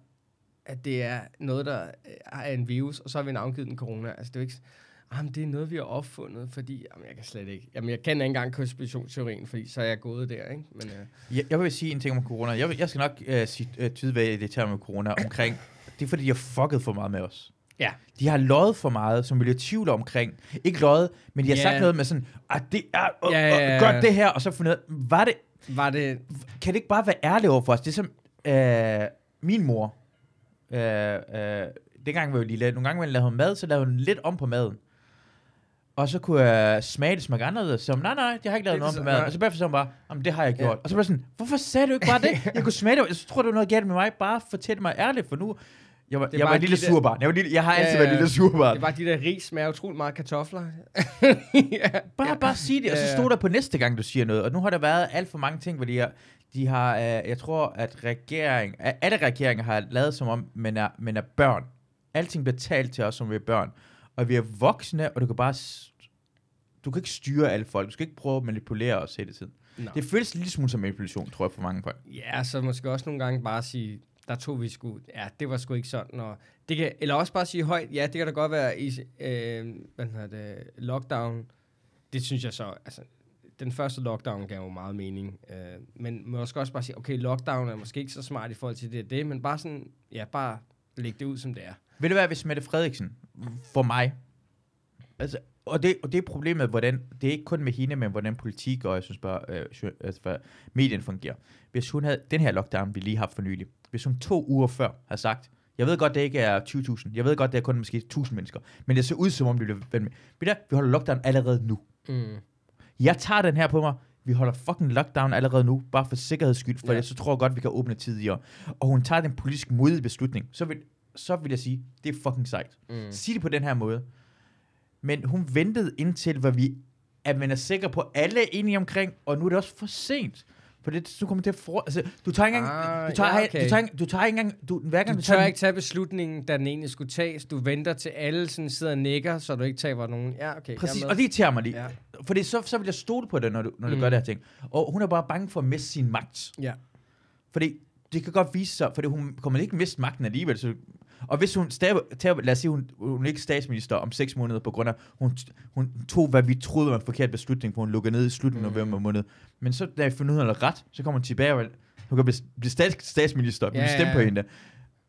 at det er noget, der er en virus, og så har vi navngivet den corona. Altså, det er jo ikke... Jamen, det er noget, vi har opfundet, fordi... Jamen, jeg kan slet ikke... Jamen, jeg kender ikke engang konspirationsteorien, fordi så er jeg gået der, ikke? Men, uh... Jeg, jeg vil sige en ting om corona. Jeg, vil- jeg skal nok uh, sige uh, tyde, hvad det tager med corona omkring. Det er fordi, de har fucket for meget med os. Ja. De har løjet for meget, som vi bliver tvivl omkring. Ikke løjet, men de har Ja. sagt noget med sådan, at det er, uh, Ja, ja, ja. gør det her, og så fundet var det, Var det... kan det ikke bare være ærligt over for os? Det er som øh, min mor. Øh, øh, dengang var jo lille. Nogle gange, når jeg lavede mad, så lavede hun lidt om på maden. Og så kunne jeg smage det smage anderledes. Så nej, nej, jeg har ikke lavet noget på maden. Og så bagefter så bare, jamen det har jeg Ja. gjort. Og så var jeg sådan, hvorfor sagde du ikke bare det? Jeg kunne smage det. Jeg tror, det var noget galt med mig. Bare fortæl mig ærligt, for nu... Jeg var, jeg var bare et lille de surbarn. Jeg, var lille, jeg har altid Ja, været et ja. lille surbarn. Det bare de der ris smager utroligt meget kartofler. ja. Bare, bare sig det, og så Ja, ja. stod der på næste gang, du siger noget. Og nu har der været alt for mange ting, hvor de har, de har øh, jeg tror, at regering, alle regeringer har lavet som om, man er, man er børn. Alting bliver talt til os, som vi er børn. Og vi er voksne, og du kan bare, du kan ikke styre alle folk. Du skal ikke prøve at manipulere os hele tiden. Nå. Det føles lidt smule som manipulation, tror jeg, for mange folk. Ja, så måske også nogle gange bare sige, der tog vi sgu, ja, det var sgu ikke sådan, og det kan, eller også bare sige højt, ja, det kan da godt være i, øh, hvad hedder det, lockdown, det synes jeg så, altså, den første lockdown gav jo meget mening, øh, men måske også bare sige, okay, lockdown er måske ikke så smart i forhold til det og det, men bare sådan, ja, bare lægge det ud, som det er. Vil det være, hvis Mette Frederiksen, for mig, altså, og det, og det er problemet, hvordan, det er ikke kun med hende, men hvordan politik og jeg synes bare, øh, altså, hvad medien fungerer. Hvis hun havde, den her lockdown, vi lige har haft for nylig, hvis hun to uger før har sagt, jeg ved godt, det ikke er 20.000, jeg ved godt, det er kun måske 1.000 mennesker, men det ser ud som om, det bliver vendt med. Ved du hvad, vi holder lockdown allerede nu. Mm. Jeg tager den her på mig. Vi holder fucking lockdown allerede nu, bare for sikkerheds skyld, for Ja. ja. så tror jeg godt, vi kan åbne tidligere. Og hun tager den politisk modige beslutning. Så vil, så vil jeg sige, det er fucking sejt. Mm. Sig det på den her måde. Men hun ventede indtil, hvad vi, at man er sikker på, at alle er enige omkring, og nu er det også for sent. For det, du kommer til at for, altså, du tager ikke engang, Ah, du tager, ja, okay. du tager, du tager ikke engang, du, hver gang Du du, tager tør den- ikke tage beslutningen, da den egentlig skulle tages. Du venter til alle sådan sidder og nikker, så du ikke taber nogen. Ja, okay. Præcis, og det irriterer mig lige. Ja. Fordi så, så vil jeg stole på det, når du, når du Mm. gør det her ting. Og hun er bare bange for at miste sin magt. Ja. Fordi det kan godt vise sig, fordi hun kommer ikke miste magten alligevel. Så, og hvis hun staber, taber, lad os sige, hun, hun er ikke statsminister om seks måneder, på grund af, hun, hun tog, hvad vi troede var en forkert beslutning, for hun lukkede ned i slutningen af Mm. november måned. Men så, da jeg fundet ud af noget ret, så kommer hun tilbage, og hun kan blive, blive stats, statsminister, vi Ja, vil stemme ja. på hende.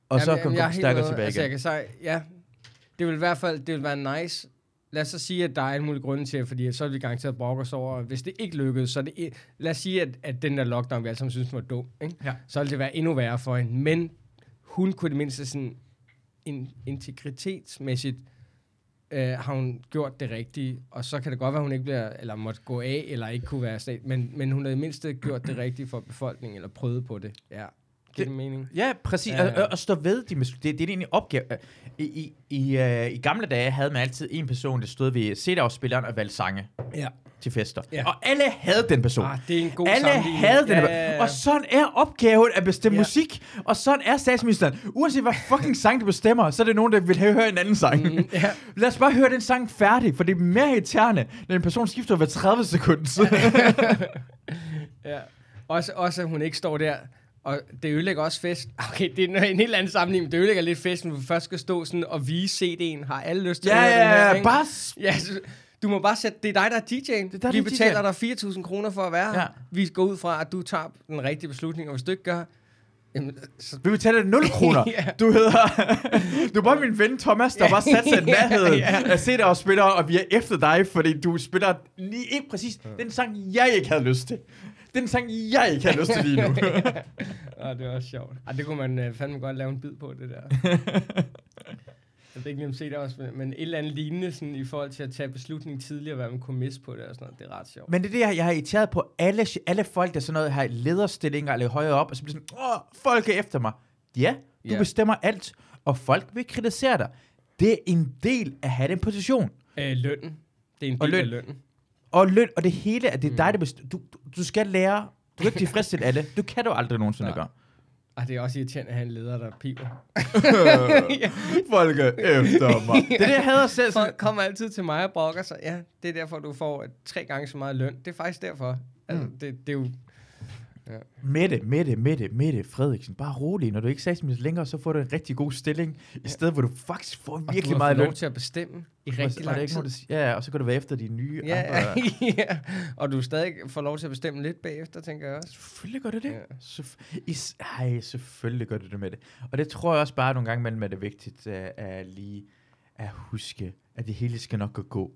Og så kan hun komme stærkere tilbage altså, igen. jeg kan sige, ja, det vil i hvert fald det vil være nice. Lad os så sige, at der er alle mulige grunde til, fordi så er vi garanteret brokke os over, hvis det ikke lykkedes, så det, lad os sige, at, at den der lockdown, vi alle sammen synes var dum, ikke? Ja. så vil det være endnu værre for hende. Men hun kunne det mindste sådan in, integritetsmæssigt øh, har hun gjort det rigtige, og så kan det godt være, at hun ikke bliver, eller måtte gå af, eller ikke kunne være stat, men, men hun har i mindste gjort det rigtige for befolkningen, eller prøvet på det. Ja. Giver det, Det- mening? Ja, præcis. Ja, Ja. Og, og stå ved de. Det, det er egentlig opgave. I, i, i, uh, I gamle dage havde man altid en person, der stod ved CD-afspilleren og valgte sange Ja. Til fester. Ja. Og alle havde den person. Ah, det er en god alle havde den. Ja, Ja, ja, ja. Og sådan er opgaven at bestemme Ja. ja. musik. Og sådan er statsministeren. Uanset hvad fucking sang du bestemmer, så er det nogen, der vil have høre en anden sang. Mm, ja. Lad os bare høre den sang færdig, for det er mere irriterende, når en person skifter hver 30 sekunder. ja. Også, også, at hun ikke står der. Og det ødelægger også fest. Okay, det er en helt anden sammenligning. men Det ødelægger lidt festen, når du først skal stå sådan og vise CD'en. Har alle lyst til ja, at høre den her, ja, ikke? bare... Ja, du må bare sætte, det er dig, der er DJ'en. Det er dig, Vi er betaler DJ'en. dig 4.000 kroner for at være her. Ja. Vi går ud fra, at du tager den rigtige beslutning, og hvis du ikke gør, jamen, så... Vi betaler dig 0 kroner. Ja. Du hedder... Du er bare min ven Thomas, der bare sat sig i nærheden Ja, af CD og spiller, og vi er efter dig, fordi du spiller lige ikke præcis den sang, jeg ikke havde lyst til. Den sang, jeg ikke havde lyst til lige nu. ah, det er også sjovt. Ah, det kunne man uh, fandme godt lave en bid på, det der. Jeg ved ikke lige om se det også, men- et eller andet lignende sådan, i forhold til at tage beslutning tidligere, hvad man kunne misse på det og sådan noget. Det er ret sjovt. Men det er det, jeg, jeg har irriteret på alle, alle folk, der sådan noget har lederstillinger eller højere op, og så bliver sådan, åh, folk er efter mig. Ja, du Ja. bestemmer alt, og folk vil kritisere dig. Det er en del af at have den position. Øh, lønnen. Det er en Og del af løn. lønnen. Og løn, og det hele, at det er Mm. dig, der bestemmer. Du, du, du skal lære, du kan ikke tilfredsstille alle. Du kan du aldrig nogensinde Nej. gøre. Ah, det er også irriterende at have en leder, der piver. Folk er efter mig. Det er det, jeg hader selv. Folk kommer altid til mig og brokker sig. Ja, det er derfor, du får øh, tre gange så meget løn. Det er faktisk derfor. Altså, Mm. det, det er jo... Ja. Mette, Mette, Mette, Mette Frederiksen, bare rolig. Når du ikke er statsminister længere, så får du en rigtig god stilling, i stedet hvor du faktisk får Og virkelig du meget løn. lov til at bestemme i Og- rigtig og lang tid. Ja, og så kan du være efter de nye Ja, andre. ja, og du stadig får lov til at bestemme lidt bagefter, tænker jeg også. Selvfølgelig gør det det. Ja. Ja. Selvf- is- Ej, selvfølgelig gør det det med det. Og det tror jeg også bare nogle gange imellem, at det er vigtigt uh, at lige at huske, at det hele skal nok gå.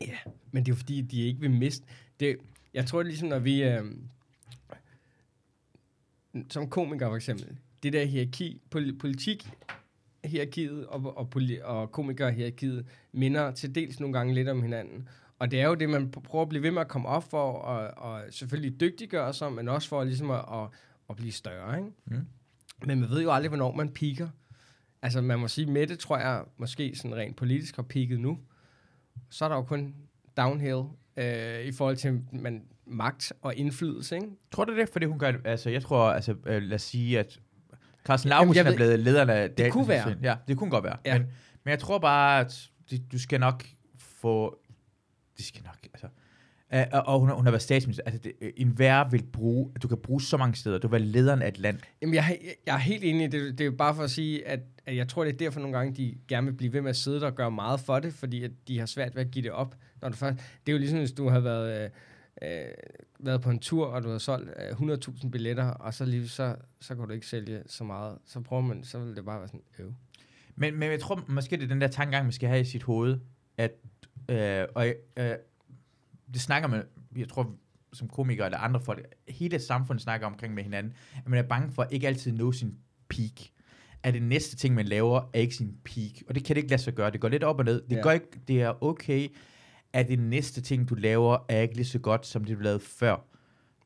Ja, men det er jo fordi, de ikke vil miste. Det, jeg tror, ligesom, når vi... Øh, som komiker for eksempel, det der hierarki, pol- politik, hierarkiet og, og, poli- og komikerhierarkiet minder til dels nogle gange lidt om hinanden. Og det er jo det, man pr- prøver at blive ved med at komme op for, og, og selvfølgelig dygtiggøre sig, men også for ligesom at, at, at blive større. Ikke? Mm. Men man ved jo aldrig, hvornår man piker. Altså man må sige, Mette tror jeg måske sådan rent politisk har peaked nu. Så er der jo kun downhill øh, i forhold til man, magt og indflydelse. Ikke? Tror du det? Fordi hun gør det- Altså, jeg tror, altså, øh, lad os sige, at Carsten jeg er blevet lederen af Det kunne være. Ja, det kunne godt være. Ja. Men, men jeg tror bare, at det, du skal nok få... Det skal nok, altså... Uh, og- og hun, har- hun har været statsminister. Altså, det, øh, en hver vil bruge... Du kan bruge så mange steder. Du vil være lederen af et land. Jamen, jeg, jeg, jeg er helt enig. i Det, det er jo bare for at sige, at, at jeg tror, det er derfor nogle gange, de gerne vil blive ved med at sidde der og gøre meget for det, fordi at de har svært ved at give det op. Når du først, det er jo ligesom, hvis du har været, øh, øh, været på en tur, og du har solgt øh, 100.000 billetter, og så lige så, så kan du ikke sælge så meget. Så prøver man, så vil det bare være sådan, øv. Men, men jeg tror måske, det er den der tankegang, man skal have i sit hoved, at, øh, og øh, det snakker man, jeg tror, som komiker eller andre folk, hele samfundet snakker omkring med hinanden, at man er bange for at ikke altid nå sin peak. At det næste ting, man laver, er ikke sin peak. Og det kan det ikke lade sig gøre. Det går lidt op og ned. Det, ja. går ikke, det er okay, at det næste ting, du laver, er ikke lige så godt, som det du lavede før.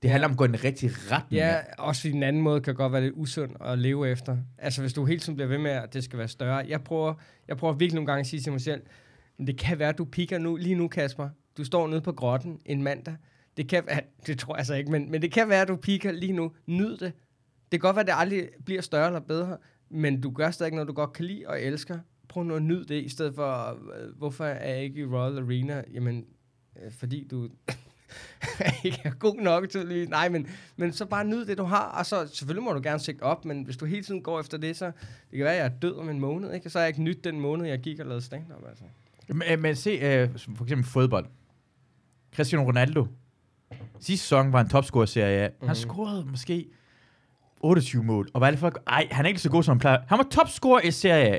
Det handler om at gå i den rigtige retning. Ja, også fordi den anden måde kan godt være lidt usund at leve efter. Altså hvis du hele tiden bliver ved med, at det skal være større. Jeg prøver, jeg prøver virkelig nogle gange at sige til mig selv, men det kan være, at du piker nu, lige nu, Kasper. Du står nede på grotten en mandag. Det kan være, det tror jeg så ikke, men, men det kan være, at du piker lige nu. Nyd det. Det kan godt være, at det aldrig bliver større eller bedre, men du gør stadig noget, du godt kan lide og elsker. Prøv nu at nyde det, i stedet for, øh, hvorfor er jeg ikke i Royal Arena? Jamen, øh, fordi du ikke er god nok til lige. Nej, men, men så bare nyd det, du har. Og så selvfølgelig må du gerne sigte op, men hvis du hele tiden går efter det, så det kan være, at jeg er død om en måned. Ikke? Og så har jeg ikke nyt den måned, jeg gik og lavede stand-up. Altså. Men, men se, øh, for eksempel fodbold. Cristiano Ronaldo. Sidste sæson var en topscorer serie A. Han Mhm. scorede måske 28 mål. Og hvad er det for? Ej, han er ikke så god, som han plejer. Han var topscorer i serie A.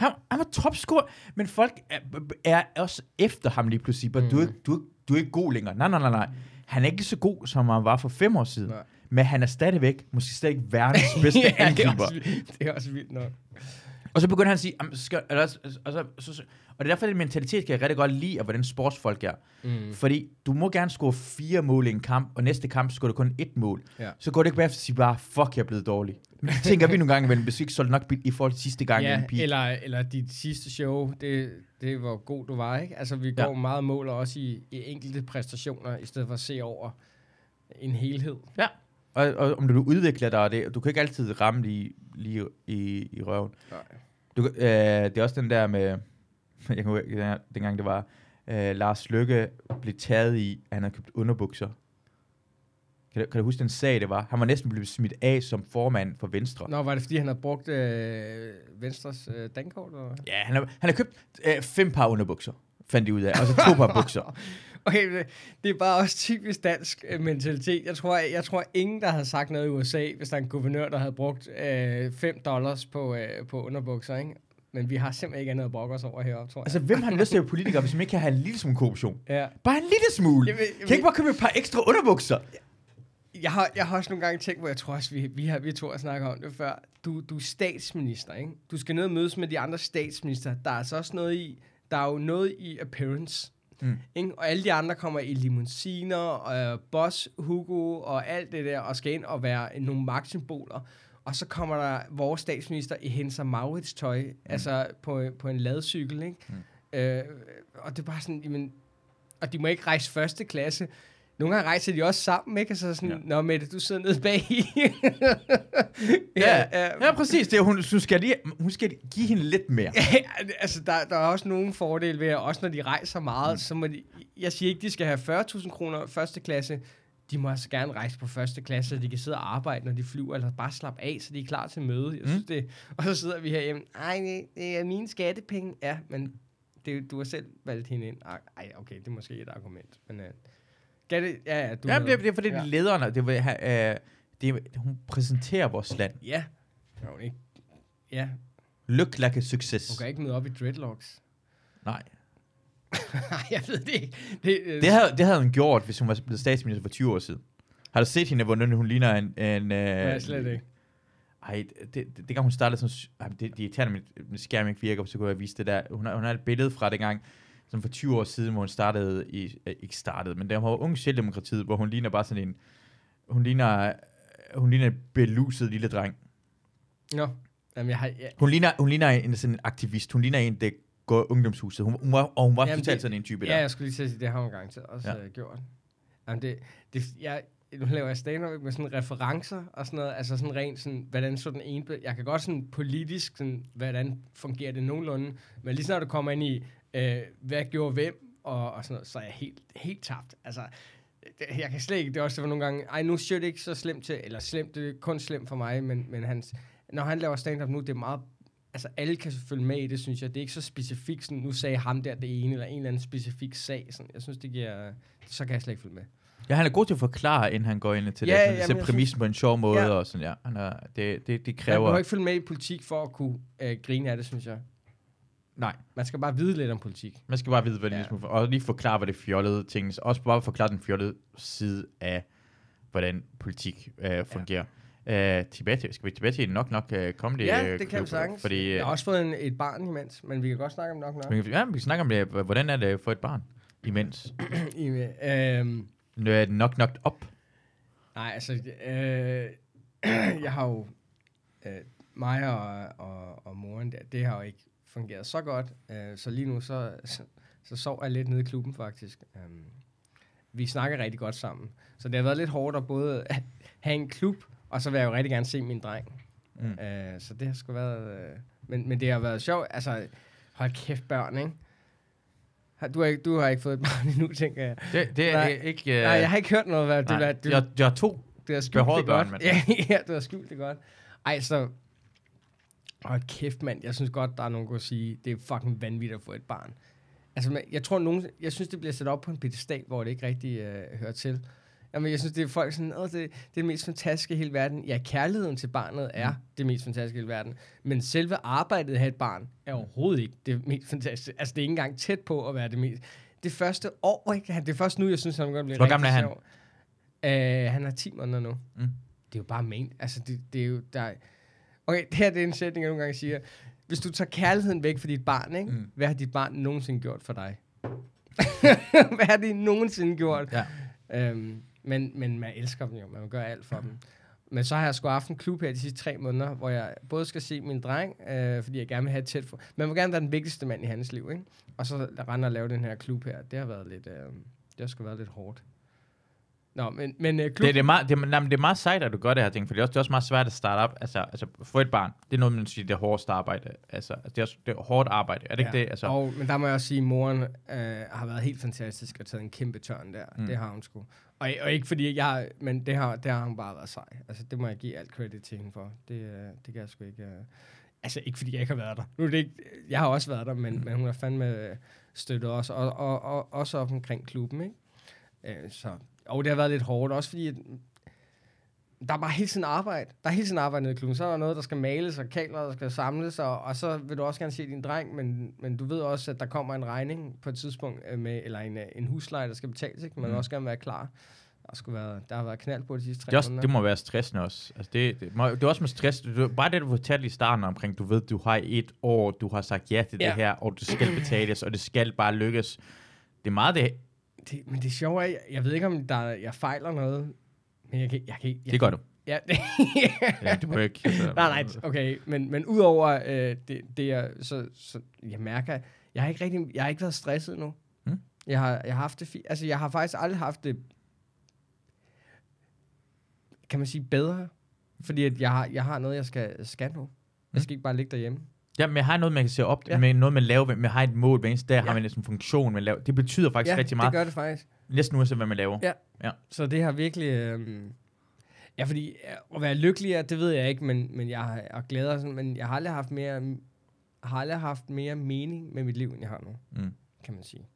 Han, han var topscorer, men folk er, er også efter ham lige pludselig. Mm. Du, er, ikke- du, er- du er ikke god længere. Nej, nej, nej, nej. Han er ikke så god, som han var for fem år siden. Nej. Men han er stadigvæk, måske stadig verdens bedste ja, det, er angriber. også, det er også vildt nok. Og så begynder han at sige, "Jamen, skal, eller, og, så, så, så, og det er derfor, at den mentalitet kan jeg rigtig godt lide, af hvordan sportsfolk er. Mm. Fordi du må gerne score fire mål i en kamp, og næste kamp scorer du kun et mål. Ja. Så går det ikke bare at sige bare, fuck, jeg er blevet dårlig. Men det tænker vi nogle gange, men hvis vi ikke solgte nok i forhold til sidste gang Ja, eller, eller dit sidste show, det, det var god du var, ikke? Altså, vi Ja. går meget mål også i, i enkelte præstationer, i stedet for at se over en helhed. Ja. Og, og om du udvikler dig, det, du kan ikke altid ramme lige, lige i, i røven. Nej. Du, øh, det er også den der med, jeg kan, huske, dengang det var, øh, Lars Lykke blev taget i, at han havde købt underbukser. Kan du, kan du huske den sag, det var? Han var næsten blevet smidt af som formand for Venstre. Nå, var det fordi, han har brugt øh, Venstres øh, dankort? Eller? Ja, han har, han har købt øh, fem par underbukser, fandt de ud af, og så to par bukser. Okay, det- er bare også typisk dansk øh, mentalitet. Jeg tror, jeg, jeg tror ingen, der havde sagt noget i USA, hvis der er en guvernør, der havde brugt 5 øh, dollars på, øh, på underbukser, ikke? Men vi har simpelthen ikke andet at brokke os over heroppe, tror jeg. Altså, hvem har lyst til at være politiker, hvis man ikke kan have en lille smule korruption? ja. Bare en lille smule. Ved- jeg kan ikke bare købe et par ekstra underbukser? Jeg har, jeg har også nogle gange tænkt, hvor jeg tror også, vi, vi, har, vi to har snakket om det før. Du, du er statsminister, ikke? Du skal ned og mødes med de andre statsminister. Der er altså også noget i, der er jo noget i appearance. Mm. Ikke? Og alle de andre kommer i limousiner, og uh, Boss, Hugo og alt det der, og skal ind og være nogle magtsymboler. Og så kommer der vores statsminister i hendes og Maurits tøj, mm. altså på, på en ladcykel, ikke? Mm. Øh, og det er bare sådan, jamen, og de må ikke rejse første klasse. Nogle gange rejser de også sammen, ikke? Altså sådan, Ja. ja. Nå Mette, du sidder nede bag i. Ja, ja, præcis. Det er, hun, hun, skal lige, hun skal give hende lidt mere. Ja, altså, der, der er også nogle fordele ved, at også når de rejser meget, mm. så må de, jeg siger ikke, de skal have 40.000 kroner første klasse, de må altså gerne rejse på første klasse, så de kan sidde og arbejde, når de flyver, eller bare slappe af, så de er klar til møde. Jeg synes, Mm. det, og så sidder vi herhjemme, ej, det, det er mine skattepenge. Ja, men det, du har selv valgt hende ind. Ej, okay, det er måske et argument. Men uh, skatte, ja, ja, du Ja, har- det, er- det er fordi, ja. ja. lederne, det, vil have, øh, det, er- hun præsenterer vores land. Ja. Jo, ikke. Ja, Look like a success. hun kan ikke møde op i dreadlocks. Nej. Nej, jeg ved det ikke. Det, øh, Det havde, det havde hun gjort, hvis hun var blevet statsminister for 20 år siden. Har du set hende, hvordan hun ligner en... en øh, Nej, slet ikke. Ej, det, det, det gang hun startede sådan... Ej, men det, det irriterer mig, at min skærm ikke virker, så kunne jeg vise det der. Hun har, hun har et billede fra dengang, som for 20 år siden, hvor hun startede i... Øh, ikke startede, men hun var ung Socialdemokratiet, hvor hun ligner bare sådan en... Hun ligner... Hun ligner en beluset lille dreng. Nå, jamen jeg har... Ja, Hun ligner, hun ligner en, sådan en aktivist. Hun ligner en, der går ungdomshuset. Hun, hun var, og hun var Jamen, totalt det- sådan en type ja, der. jeg skulle lige til at sige, det har hun garanteret også Ja. ja. øh, gjort. Jamen det, det, jeg, nu laver jeg stand med sådan referencer og sådan noget, altså sådan rent sådan, hvordan så den ene, jeg kan godt sådan politisk, sådan, hvordan fungerer det nogenlunde, men lige snart du kommer ind i, øh, hvad gjorde hvem, og, og sådan noget, så er jeg helt, helt tabt. Altså, det, jeg kan slet ikke, det er også det var nogle gange, ej nu er det ikke så slemt til, eller slemt, det er kun slemt for mig, men, men hans, når han laver stand-up nu, det er meget, altså alle kan følge med i det, synes jeg. Det er ikke så specifikt, sådan, nu sagde ham der det ene, eller en eller anden specifik sag. Sådan. Jeg synes, det giver, så kan jeg slet ikke følge med. Ja, han er god til at forklare, inden han går ind til Ja, det. jamen, Sådan, jeg ja, præmissen på en sjov måde, Ja. og sådan, ja. Han er, det, det, det Man kræver... behøver ikke følge med i politik for at kunne øh, grine af det, synes jeg. Nej, Man skal bare vide lidt om politik. man skal bare vide, hvad det Ja. ja. ligesom, og lige forklare, hvad det fjollede ting, også bare forklare den fjollede side af, hvordan politik øh, fungerer. Øh, tilbage til, skal vi tilbage til nok nok øh, comedy ja, øh, det kan vi sagtens. Fordi, jeg har også fået en, et barn imens, men vi kan godt snakke om nok nok. øh, ja, vi kan snakke om det. Hvordan er det for et barn? Imens. I, øh, Nu er det nok nok op. nej, altså, øh, jeg har jo, øh, mig og, og, og moren der, det har jo ikke fungeret så godt, øh, så lige nu, så, så, så sover jeg lidt nede i klubben faktisk. Um, vi snakker rigtig godt sammen, så det har været lidt hårdt at både have en klub, og så vil jeg jo rigtig gerne se min dreng. Mm. Øh, så det har sgu været... Øh, men, men det har været sjovt. Altså, hold kæft børn, ikke? Du har ikke, du har ikke fået et barn endnu, tænker jeg. Det, det er Nej. ikke... Nej, jeg har ikke hørt noget, hvad det, nej, hvad, du, jeg, jeg har to. du har skjult det godt. børn. Ja, ja, du har skjult det godt. Ej, så... Hold kæft, mand. Jeg synes godt, der er nogen, der kan sige, det er fucking vanvittigt at få et barn. Altså, man- jeg tror, nogen, jeg synes, det bliver sat op på en pedestal, hvor det ikke rigtig øh, hører til. Jamen, jeg synes, det er folk sådan, Åh, det, det er det mest fantastiske i hele verden. Ja, kærligheden til barnet er Mm. det mest fantastiske i hele verden. Men selve arbejdet at have et barn er overhovedet ikke det mest fantastiske. Altså, det er ikke engang tæt på at være det mest... Det første år, ikke? Det er først nu, jeg synes, han er begyndt at blive Hvor gammel er han? sjov. Øh, han er 10 måneder nu. Mm. Det er jo bare main. Altså, det, det er jo... Der er, okay, det her det er en sætning, jeg nogle gange siger. Hvis du tager kærligheden væk fra dit barn, ikke? Mm. Mm. hvad har dit barn nogensinde gjort for dig? hvad har de nogensinde gjort? Ja. Øhm, men, men man elsker dem jo. Man gøre alt for dem. Men så har jeg sgu haft en klub her de sidste tre måneder, hvor jeg både skal se min dreng, øh, fordi jeg gerne vil have tæt for... Man vil gerne være den vigtigste mand i hans liv, ikke? Og så rende og lave den her klub her. Det har været lidt... Øh, det har sgu været lidt hårdt. Nå, men, men øh, klub... Det, det, er meget, det, er, nej, men det er meget sejt, at du gør det her ting, for det er også, det er også meget svært at starte op. Altså, altså få et barn, det er noget, man siger, det er hårdest arbejde. Altså, det er, også, det er hårdt arbejde, er det ikke det? Altså, Og, men der må jeg også sige, at moren øh, har været helt fantastisk og taget en kæmpe tørn der. Mm. Det har hun sgu. Og, og ikke fordi jeg, men det har, det har hun bare været sej. Altså, det må jeg give alt credit til hende for. Det, øh, det kan jeg sgu ikke... Øh, altså, ikke fordi jeg ikke har været der. Nu er det ikke, jeg har også været der, men, mm. men hun har fandme støttet os. Og, og, og, også op omkring klubben, ikke? Øh, så, og det har været lidt hårdt, også fordi at, der er bare hele tiden arbejde. Der er hele tiden arbejde nede i klubben. Så er der noget, der skal males, og kabler, der skal samles, og, og så vil du også gerne se din dreng, men, men du ved også, at der kommer en regning på et tidspunkt, øh, med, eller en, øh, en husleje, der skal betales. Ikke? Man vil Mm. også gerne være klar. Der, skulle være, der har været knald på de sidste tre det, også, måneder. det må være stressende også. Altså, det, det, må, det er også med stress. Du, bare det, du fortalte i starten omkring, du ved, du har et år, du har sagt ja til. Ja. det her, og det skal betales, og det skal bare lykkes. Det er meget det. Det, men det sjove er, jeg, jeg ved ikke, om der, jeg fejler noget, men jeg kan, jeg kan jeg, Det gør du. Ja, Ja, du behøver ikke. Altså, nej, nej, okay. Men, men udover øh, det, det jeg, så, så jeg mærker, jeg har ikke rigtig, jeg har ikke været stresset nu. Mm. Jeg har, jeg har haft det fint. Altså, jeg har faktisk aldrig haft det, kan man sige, bedre. Fordi at jeg, har, jeg har noget, jeg skal, skal nu. Jeg Mm. skal ikke bare ligge derhjemme. Ja, men jeg har noget, man kan se op Ja. ja. med noget, man laver, man har et mål, hver eneste dag Ja. har man sådan en funktion, man laver. Det betyder faktisk ja, rigtig det meget. gør det faktisk. Næsten uanset, hvad man laver. Ja. Så det har virkelig... Øh, ja, fordi at være lykkeligere, det ved jeg ikke, men, men jeg har og glæder sådan, men jeg har aldrig haft mere har aldrig haft mere mening med mit liv, end jeg har nu, Mm. kan man sige.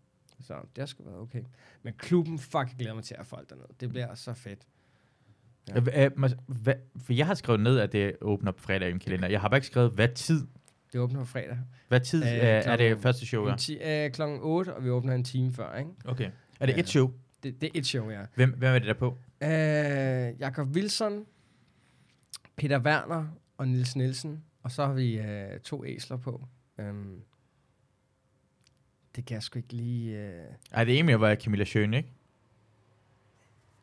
Så det har sgu været okay. Men klubben, fuck, jeg glæder mig til at folk dernede. Det bliver så fedt. Ja. Ja. Hvad, for jeg har skrevet ned, at det åbner på fredag i min kalender. Jeg har bare ikke skrevet, hvad tid, Det åbner på fredag. hvad tid Øh, øh, er klokken- det første show? Ja? Ti, øh, klokken 8, og vi åbner en time før, ikke? Okay. Er det Ja. et show? Det, det er et show, ja. Hvem, hvem er det der på? Øh, Jakob Wilson, Peter Werner og Nils Nielsen. Og så har vi øh, to æsler på. Um, det kan jeg sgu ikke lige... Øh... Ej, det ene mere var Camilla Schøn, ikke?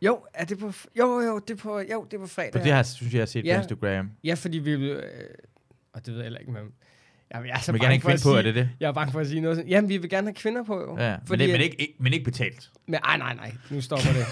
Jo, er det på... Jo, jo, det er på, jo, det er på fredag. For det her synes jeg, jeg har set Ja. på Instagram. Ja, fordi vi... Øh, og det ved jeg heller ikke, men... Jamen, jeg er så Så vil gerne have en for kvinde at på, er sige, det det? Jeg er bange for at sige noget sådan. Jamen, vi vil gerne have kvinder på, jo. Ja, men, Fordi det, men, ikke, ikke, men ikke betalt. Men ej, nej, nej, nu stopper det.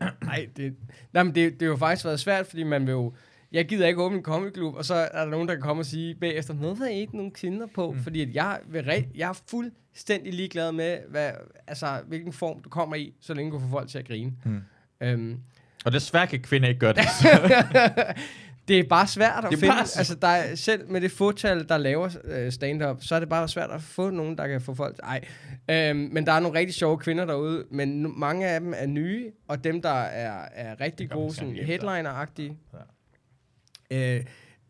nej, det, nej, men det, det har jo faktisk været svært, fordi man vil jo... Jeg gider ikke åbne en comedyklub, og så er der nogen, der kan komme og sige bagefter, er I ikke nogen kvinder på? Mm. Mm. Fordi at jeg, vil re- jeg er fuldstændig ligeglad med, hvad, altså, hvilken form du kommer i, så længe du får folk til at grine. Mm. Øhm, Og desværre kan kvinder ikke gøre det. det er bare svært at Det finde. bare Altså, der er, selv med det fåtal, der laver øh, stand-up, så er det bare svært at få nogen, der kan få folk... Ej, øhm, men der er nogle rigtig sjove kvinder derude, men nu- mange af dem er nye, og dem, der er, er rigtig gode, sådan headliner-agtige, øh,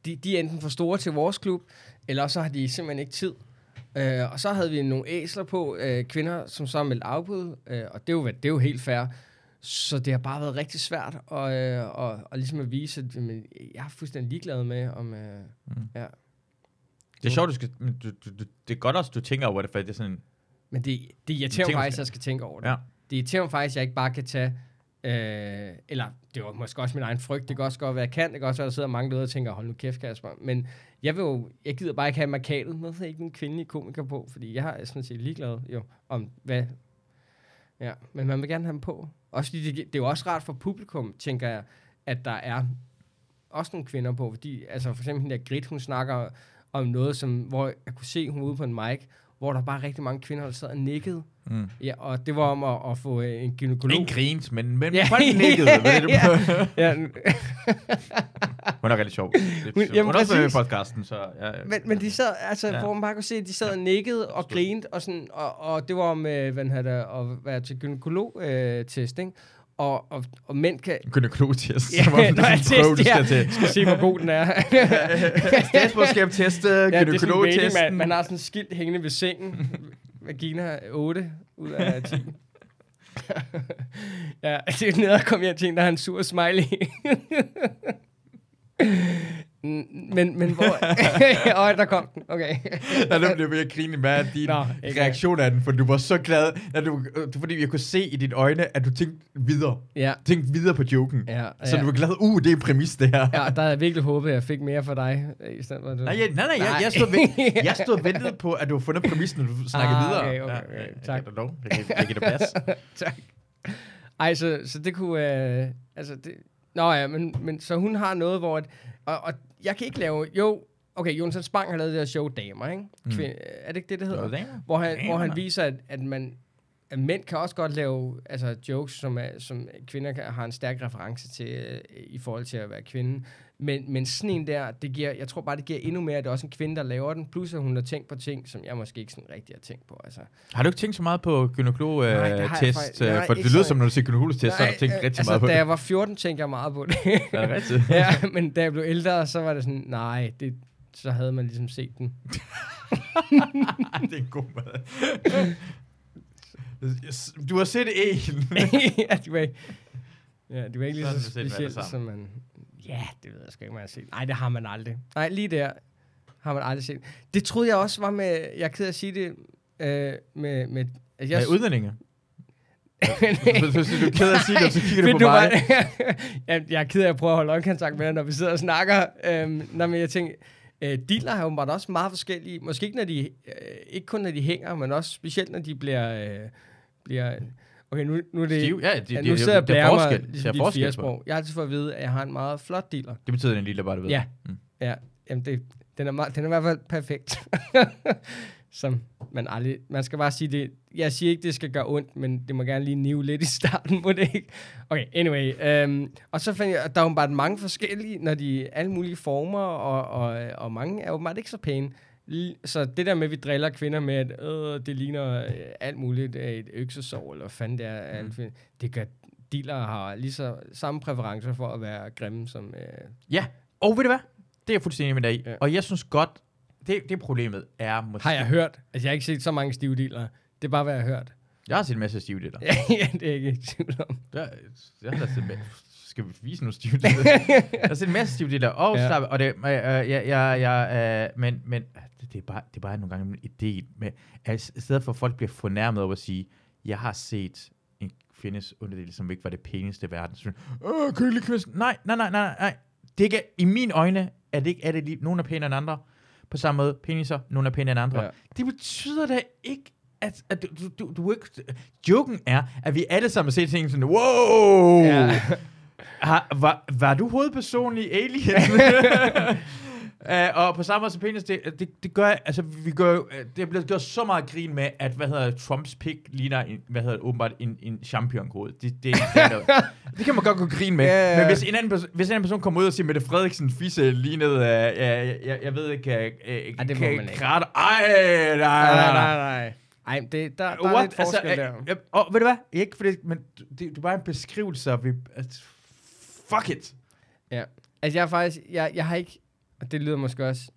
de, de er enten for store til vores klub, eller så har de simpelthen ikke tid. Øh, og så havde vi nogle æsler på, øh, kvinder, som så har meldt afbud, øh, og det er, jo, det er jo helt fair. Så det har bare været rigtig svært at, øh, og, og ligesom at vise, at jamen, jeg er fuldstændig ligeglad med, om... Øh, Mm. ja. Det er sjovt, du skal, men du, du, du, det er godt også, du tænker over det, for det er sådan, Men det, det irriterer mig faktisk, at jeg skal tænke over det. ja. Det irriterer mig faktisk, at jeg ikke bare kan tage... Øh, eller det var måske også min egen frygt. Det kan også godt være, jeg kan. Det kan også være, der sidder mange derude og tænker, hold nu kæft, Kasper. Men jeg vil jo, jeg gider bare ikke have. Hvorfor er ikke en kvindelig komiker på? Fordi jeg er sådan set ligeglad jo, om hvad... Ja, men man vil gerne have dem på. Også fordi det, det er jo også rart for publikum, tænker jeg, at der er også nogle kvinder på. Fordi, altså for eksempel den der Grit, hun snakker om noget, som, hvor jeg kunne se, hun var ude på en mic, hvor der bare rigtig mange kvinder, der sad og nikkede. Mm. Ja, og det var om at, at få øh, en gynekolog. Ikke grins, men, men Ja. ja. folk nikkede. ved du. ja, Hun er rigtig sjov. Det, Hun- jamen, hun er også med i podcasten, så... Ja, ja. men, men de sad, altså, ja. Ja. hvor man bare kunne se, at de sad og nikkede og grinede, og, sådan, og, og det var om, øh, hvad hedder, det, at være til gynekolog-test, ikke? Og, og, og mænd kan... Gynekologtest. Ja, Som om det er en prøve, du ja. skal til. skal se, hvor god den er. Statsborgerskab-test, ja, er en rating, gynekologtesten. man, man har sådan et skilt hængende ved sengen. Vagina 8 ud af 10. ja, det er nede og komme hjem til en, der har en sur smiley. Men, men hvor... Åh, der kom den. Okay. Nej, der blev at grine med af din Nå, ikke reaktion af den, for du var så glad, at du, øh, fordi jeg kunne se i dine øjne, at du tænkte videre. Ja. Tænkte videre på joken. Ja, Så ja. du var glad, uh, det er præmis, det her. Ja, der havde jeg virkelig håbet, at jeg fik mere for dig, øh, i stedet for at du... Nej, jeg, nej, nej, jeg, jeg, stod ved, jeg stod og ventede på, at du har fundet præmissen, når du snakkede Ah, videre. okay, okay, Ja, okay, jeg- tak. Jeg, jeg, giver- jeg giver dig plads. tak. Ej, så, så det kunne... Øh, altså, det, nå ja, men, men så hun har noget, hvor... At, og, og jeg kan ikke lave... Jo, okay, Jonathan Spang har lavet det her show Damer, ikke? Mm. Kvinde, Er det ikke det, det hedder? Nå, damer. Hvor han, hvor han Damer. viser, at, at man at mænd kan også godt lave altså, jokes, som, er, som kvinder kan, har en stærk reference til øh, i forhold til at være kvinde. Men, men sådan en der, det giver, jeg tror bare, det giver endnu mere, at det er også en kvinde, der laver den. Plus, at hun har tænkt på ting, som jeg måske ikke sådan rigtig har tænkt på. Altså, Har du ikke tænkt så meget på gynekolog-test? nej, for det lyder som, når du siger gynekolog-test, så har du tænkt øh, rigtig altså, meget på da det. jeg var 14, tænkte jeg meget på det. Er rigtigt? ja, men da jeg blev ældre, så var det sådan, nej, det, så havde man ligesom set den. det er en god mad. Du har set en. ja, ja, de var ikke lige Så så du er som man... Ja, det ved jeg sgu ikke, man har set. Nej, det har man aldrig. Nej, lige der har man aldrig set. Det troede jeg også var med... Jeg er ked af at sige det... Øh, med, med, altså, Ja, udlændinge. Hvis du er ked af at sige det, så kigger du på mig. var- jeg, jeg er ked af at prøve at holde øjenkontakt med dig, når vi sidder og snakker. Øhm, når men jeg tænker, øh, dealer har jo bare også meget forskellige. Måske ikke, når de, øh, ikke kun når de hænger, men også specielt, når de bliver... Øh, bliver okay, nu, nu er det... Stiv? Ja, de, Ja, nu de, sidder og der er forskel. Der er dit forskel på. Jeg har altid fået at vide, at jeg har en meget flot dealer. Det betyder den lille, bare du ved. Ja. Mm. Ja. Jamen, det, den, er meget, den er i hvert fald perfekt. Som man aldrig... Man skal bare sige det... Jeg siger ikke, det skal gøre ondt, men det må gerne lige nive lidt i starten, må det ikke? Okay, anyway. Um, og så fandt jeg, at der er jo bare mange forskellige, når de alle mulige former, og, og, og mange er åbenbart ikke så pæne. Så det der med, at vi driller kvinder med, at øh, det ligner øh, alt muligt af et øksesår, eller fanden det er, Mm. mm. det gør dealer har lige så samme præferencer for at være grimme som... Øh, Ja, og ved du hvad? Det er jeg fuldstændig med dig i. Ja. Og jeg synes godt, det, det problemet er måske... har jeg hørt. Altså, jeg har ikke set så mange stive dealer. Det er bare, hvad jeg har hørt. Jeg har set en masse stive dealer. ja, det er jeg ikke i tvivl om. Der, jeg har da set. Skal vi vise nogle stive dealer? jeg har set en masse stive dealer. Og, Ja. og det, øh, øh, ja, ja, ja, øh, men, men det, det, er bare, det er bare nogle gange en idé med, at i stedet for at folk bliver fornærmet over at sige, jeg har set en kvindes underdel, som ikke var det pæneste i verden. Så, Åh, kølig kvist. Nej, nej, nej, nej, nej. Det er ikke, I mine øjne er det ikke, er det lige, nogen er pænere end andre. På samme måde, peniser, nogen er pænere end andre. Ja. Det betyder da ikke, at, at du, du, du, ikke... Joken er, at vi alle sammen set ting sådan, wow! Ja. Har, var, var du hovedperson i Alien? uh, og på samme måde som penis, det, det, det gør, altså vi gør øh, det er blevet gjort så meget grin med, at, hvad hedder det, Trumps pik ligner, en, hvad hedder det, åbenbart en, en championkode. Det, det, det, er det kan man godt gå grin med. Ja. Men hvis en, anden, perso- hvis en anden person kommer ud og siger, Mette Frederiksen fisse lignede, uh, jeg, jeg, jeg ved ikke, uh, Ej, det man ikke. Krater. Ej, nej, nej, nej. nej. Ej, det, der, der er What? lidt forskel altså, der. øh, og ved du hvad? Ikke fordi, men det, det er bare en beskrivelse vi, at, fuck it. Ja. Altså, jeg har faktisk, jeg, jeg har ikke, og det lyder måske også,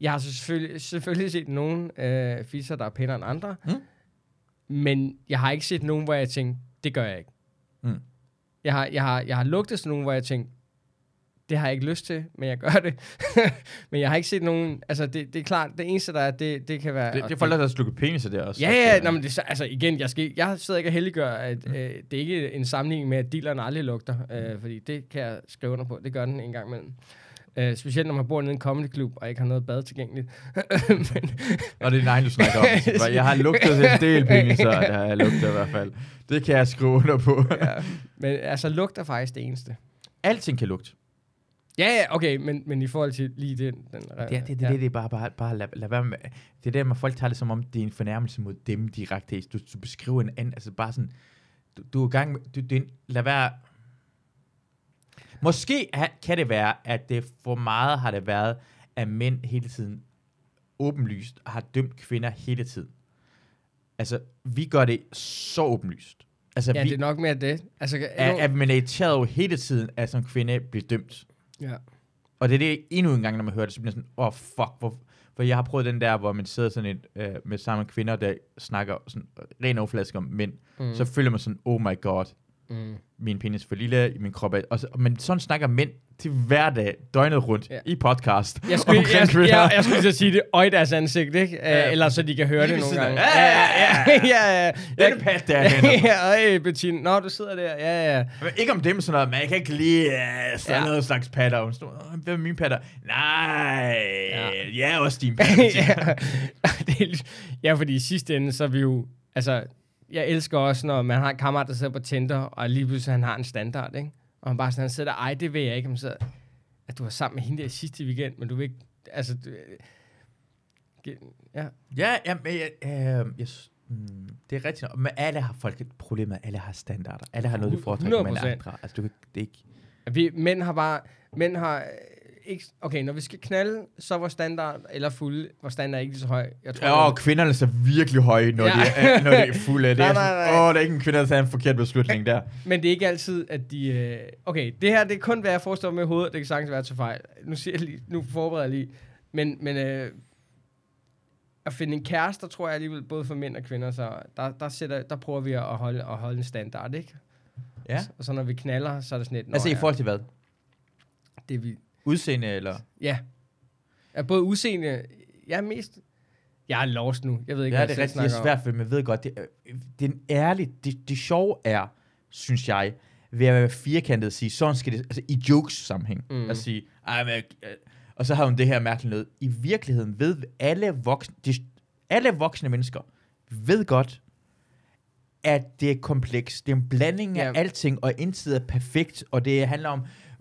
jeg har selvfølgelig, selvfølgelig set nogle øh, fisser, der er pænere end andre, Mm. men jeg har ikke set nogen, hvor jeg tænkte, det gør jeg ikke. Mm. Jeg, har, jeg, har, jeg har lugtet sådan nogen, hvor jeg tænkte, det har jeg ikke lyst til, men jeg gør det. men jeg har ikke set nogen, altså det, det er klart, det eneste der er, det, det kan være... Det, det er folk, der har slukket peniser der også. Ja, ja, nå, men det, så- altså igen, jeg, skal, jeg sidder ikke og heldiggør, at Mm. øh, det er ikke en sammenligning med, at dealeren aldrig lugter, øh, fordi det kan jeg skrive under på, det gør den en gang imellem. Øh, specielt når man bor nede i en comedy club og ikke har noget bad tilgængeligt. men, Og det er nej, du snakker om. Jeg har lugtet en del peniser, det har jeg lugtet i hvert fald. Det kan jeg skrive under på. ja, men altså, lugt er faktisk det eneste. Alting kan lugte. Ja, ja, okay, men, men i forhold til lige den... den Det, er- det, det, det, det er bare, bare, bare lad, lad være med. Det er der, man folk tager det som om, det er en fornærmelse mod dem direkte. Du, du beskriver en anden, altså bare sådan, du, du er i gang med, du, en- lad være. Måske kan det være, at det for meget har det været, at mænd hele tiden åbenlyst har dømt kvinder hele tiden. Altså, vi gør det så åbenlyst. Altså, Ja, vi, det er nok mere det. Altså, er, nu- at man er irriteret over hele tiden, at som kvinde bliver dømt. Ja. Og det er det endnu en gang, når man hører det, så bliver sådan, åh oh, fuck, hvor, for jeg har prøvet den der, hvor man sidder sådan et, øh, med samme kvinder, der snakker sådan ren overflask om mænd, mm. så føler man sådan, oh my god, mm. min penis for lille, min krop er, og så, men sådan snakker mænd til hverdag, døgnet rundt, Ja. ja. i podcast, Jeg skulle, jeg, kvinder. jeg, jeg skulle så sige det, øj deres ansigt, ikke? Ja, Ja. Eller så de kan høre Lige det nogle gange. Ja, ja, ja, ja. Den pat der ja, øj, Bettina. Nå, du sidder der. Ja, ja. Men ikke om dem sådan noget, men jeg kan ikke lide uh, sådan Ja. ja. noget slags patter. Hun stod, "Åh, Hvem er min patter? Nej, Ja. ja, ja også din patter. ja. ja, fordi i sidste ende, så er vi jo... Altså, jeg elsker også, når man har en kammerat, der sidder på Tinder, og lige pludselig han har en standard, ikke? Og han bare sådan, han sidder der, ej, det vil jeg ikke. Men så, at du var sammen med hende der sidste weekend, men du vil ikke... Altså, du, ja. Ja, ja men jeg, øh, jeg, mm, det er rigtigt. Men alle har folk et problem med, alle har standarder. Alle har noget, de foretrækker med 100%. andre. Altså, du, kan- det er ikke... Vi, mænd har bare... Mænd har... Ikke, okay, når vi skal knalde, så var standard, eller fuld, var standard ikke lige så høj. Jeg tror, Ja, og kvinderne er så virkelig høje, når, Ja. de, er, når de er fulde. Det Nej, er nej, sådan, nej. åh, der er ikke en kvinde, der tager en forkert beslutning der. Men det er ikke altid, at de... Øh, okay, det her, det er kun, hvad jeg forestiller mig i hovedet. Det kan sagtens være til fejl. Nu, siger jeg lige, nu forbereder jeg lige. Men, men øh, at finde en kæreste, der tror jeg alligevel, både for mænd og kvinder, så der, der, sætter, der prøver vi at holde, at holde en standard, ikke? Ja. Og så når vi knaller, så er det sådan lidt... Altså i forhold til hvad? det er vi, Udseende eller... Ja. Er både udseende... Jeg er mest... Jeg er lost nu. Jeg ved ikke, Ja, hvad det er jeg rigtig det er svært, for man ved godt, det, er- det er en ærlig, det, det sjove er, synes jeg, ved at være firkantet og sige, sådan skal det, altså i jokes sammenhæng, Mm. at sige, Ej, men, øh, og så har hun det her mærkelige noget. I virkeligheden ved alle voksne, de, alle voksne mennesker ved godt, at det er komplekst. Det er en blanding af Ja. alting, og intet er perfekt, og det handler om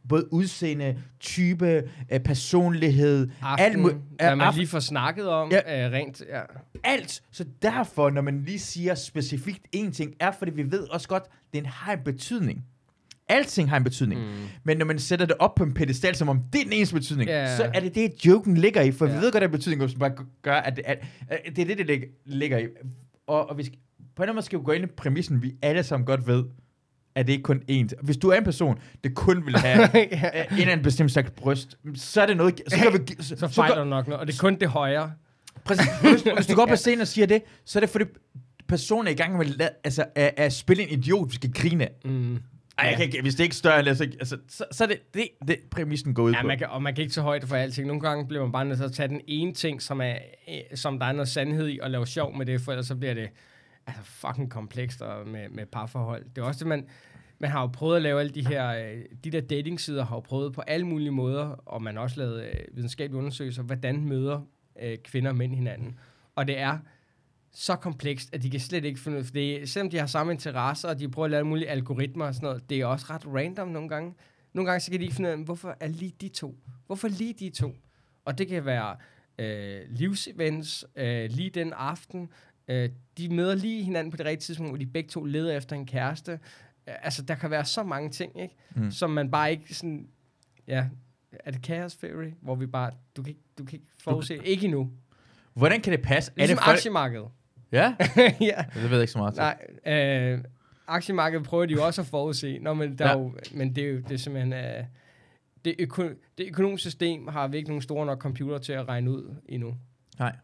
både udseende, type, øh, personlighed, alt, Aften, mu- hvad øh, man aften- lige får snakket om, Ja. øh, rent, ja. alt. Så derfor, når man lige siger specifikt én ting, er fordi vi ved også godt, den har en betydning. Alting har en betydning. Mm. Men når man sætter det op på en pedestal, som om det er den eneste betydning, Ja. så er det det, joken ligger i. For ja. vi ved godt, at betydning som bare gør, at det, at, at det er det, det lig- ligger i. Og, og vi skal, på en eller anden måde skal vi gå ind i præmissen, vi alle sammen godt ved, at det ikke kun én. Hvis du er en person, der kun vil have ja. en eller anden bestemt slags bryst, så er det noget... Så, kan vi, så, Så så fejler gør- du nok noget, og det er kun det højre. Præcis. Hvis, hvis du går op på scenen og siger det, så er det fordi personen er i gang med altså, at, at spille en idiot, vi skal grine. Mm. Ej, jeg kan ikke, hvis det ikke er større, end, altså, altså, så, så er det det, det præmissen går ud Ja, på. man kan, og man kan ikke tage højde for alting. Nogle gange bliver man bare nødt til at tage den ene ting, som, er, øh, som der er noget sandhed i, og lave sjov med det, for ellers så bliver det altså, fucking komplekst og med, med parforhold. Det er også det, man, man har jo prøvet at lave alle de her, øh, de der datingsider har jo prøvet på alle mulige måder, og man har også lavet øh, videnskabelige undersøgelser, hvordan møder øh, kvinder og mænd hinanden. Og det er så komplekst, at de kan slet ikke finde ud af, det, selvom de har samme interesser, og de prøver at lave alle mulige algoritmer og sådan noget, det er også ret random nogle gange. Nogle gange så kan de ikke finde ud af, hvorfor er lige de to? Hvorfor lige de to? Og det kan være øh, livsevents, øh, lige den aften. Øh, de møder lige hinanden på det rigtige tidspunkt, hvor de begge to leder efter en kæreste. Øh, altså, der kan være så mange ting, ikke? Mm. Som man bare ikke sådan... Ja, er det Chaos Theory? Hvor vi bare... Du kan ikke, du kan ikke forudse... Du, ikke endnu. Hvordan kan det passe? Ligesom er det folk... aktiemarkedet. Ja? ja. Det ved jeg ikke så meget til. Nej, øh, aktiemarkedet prøver de jo også at forudse. Nå, men, der ja. jo, men det er jo det er simpelthen... Øh, det, øko, det økonomiske system har vi ikke nogen store nok computer til at regne ud endnu. Nej.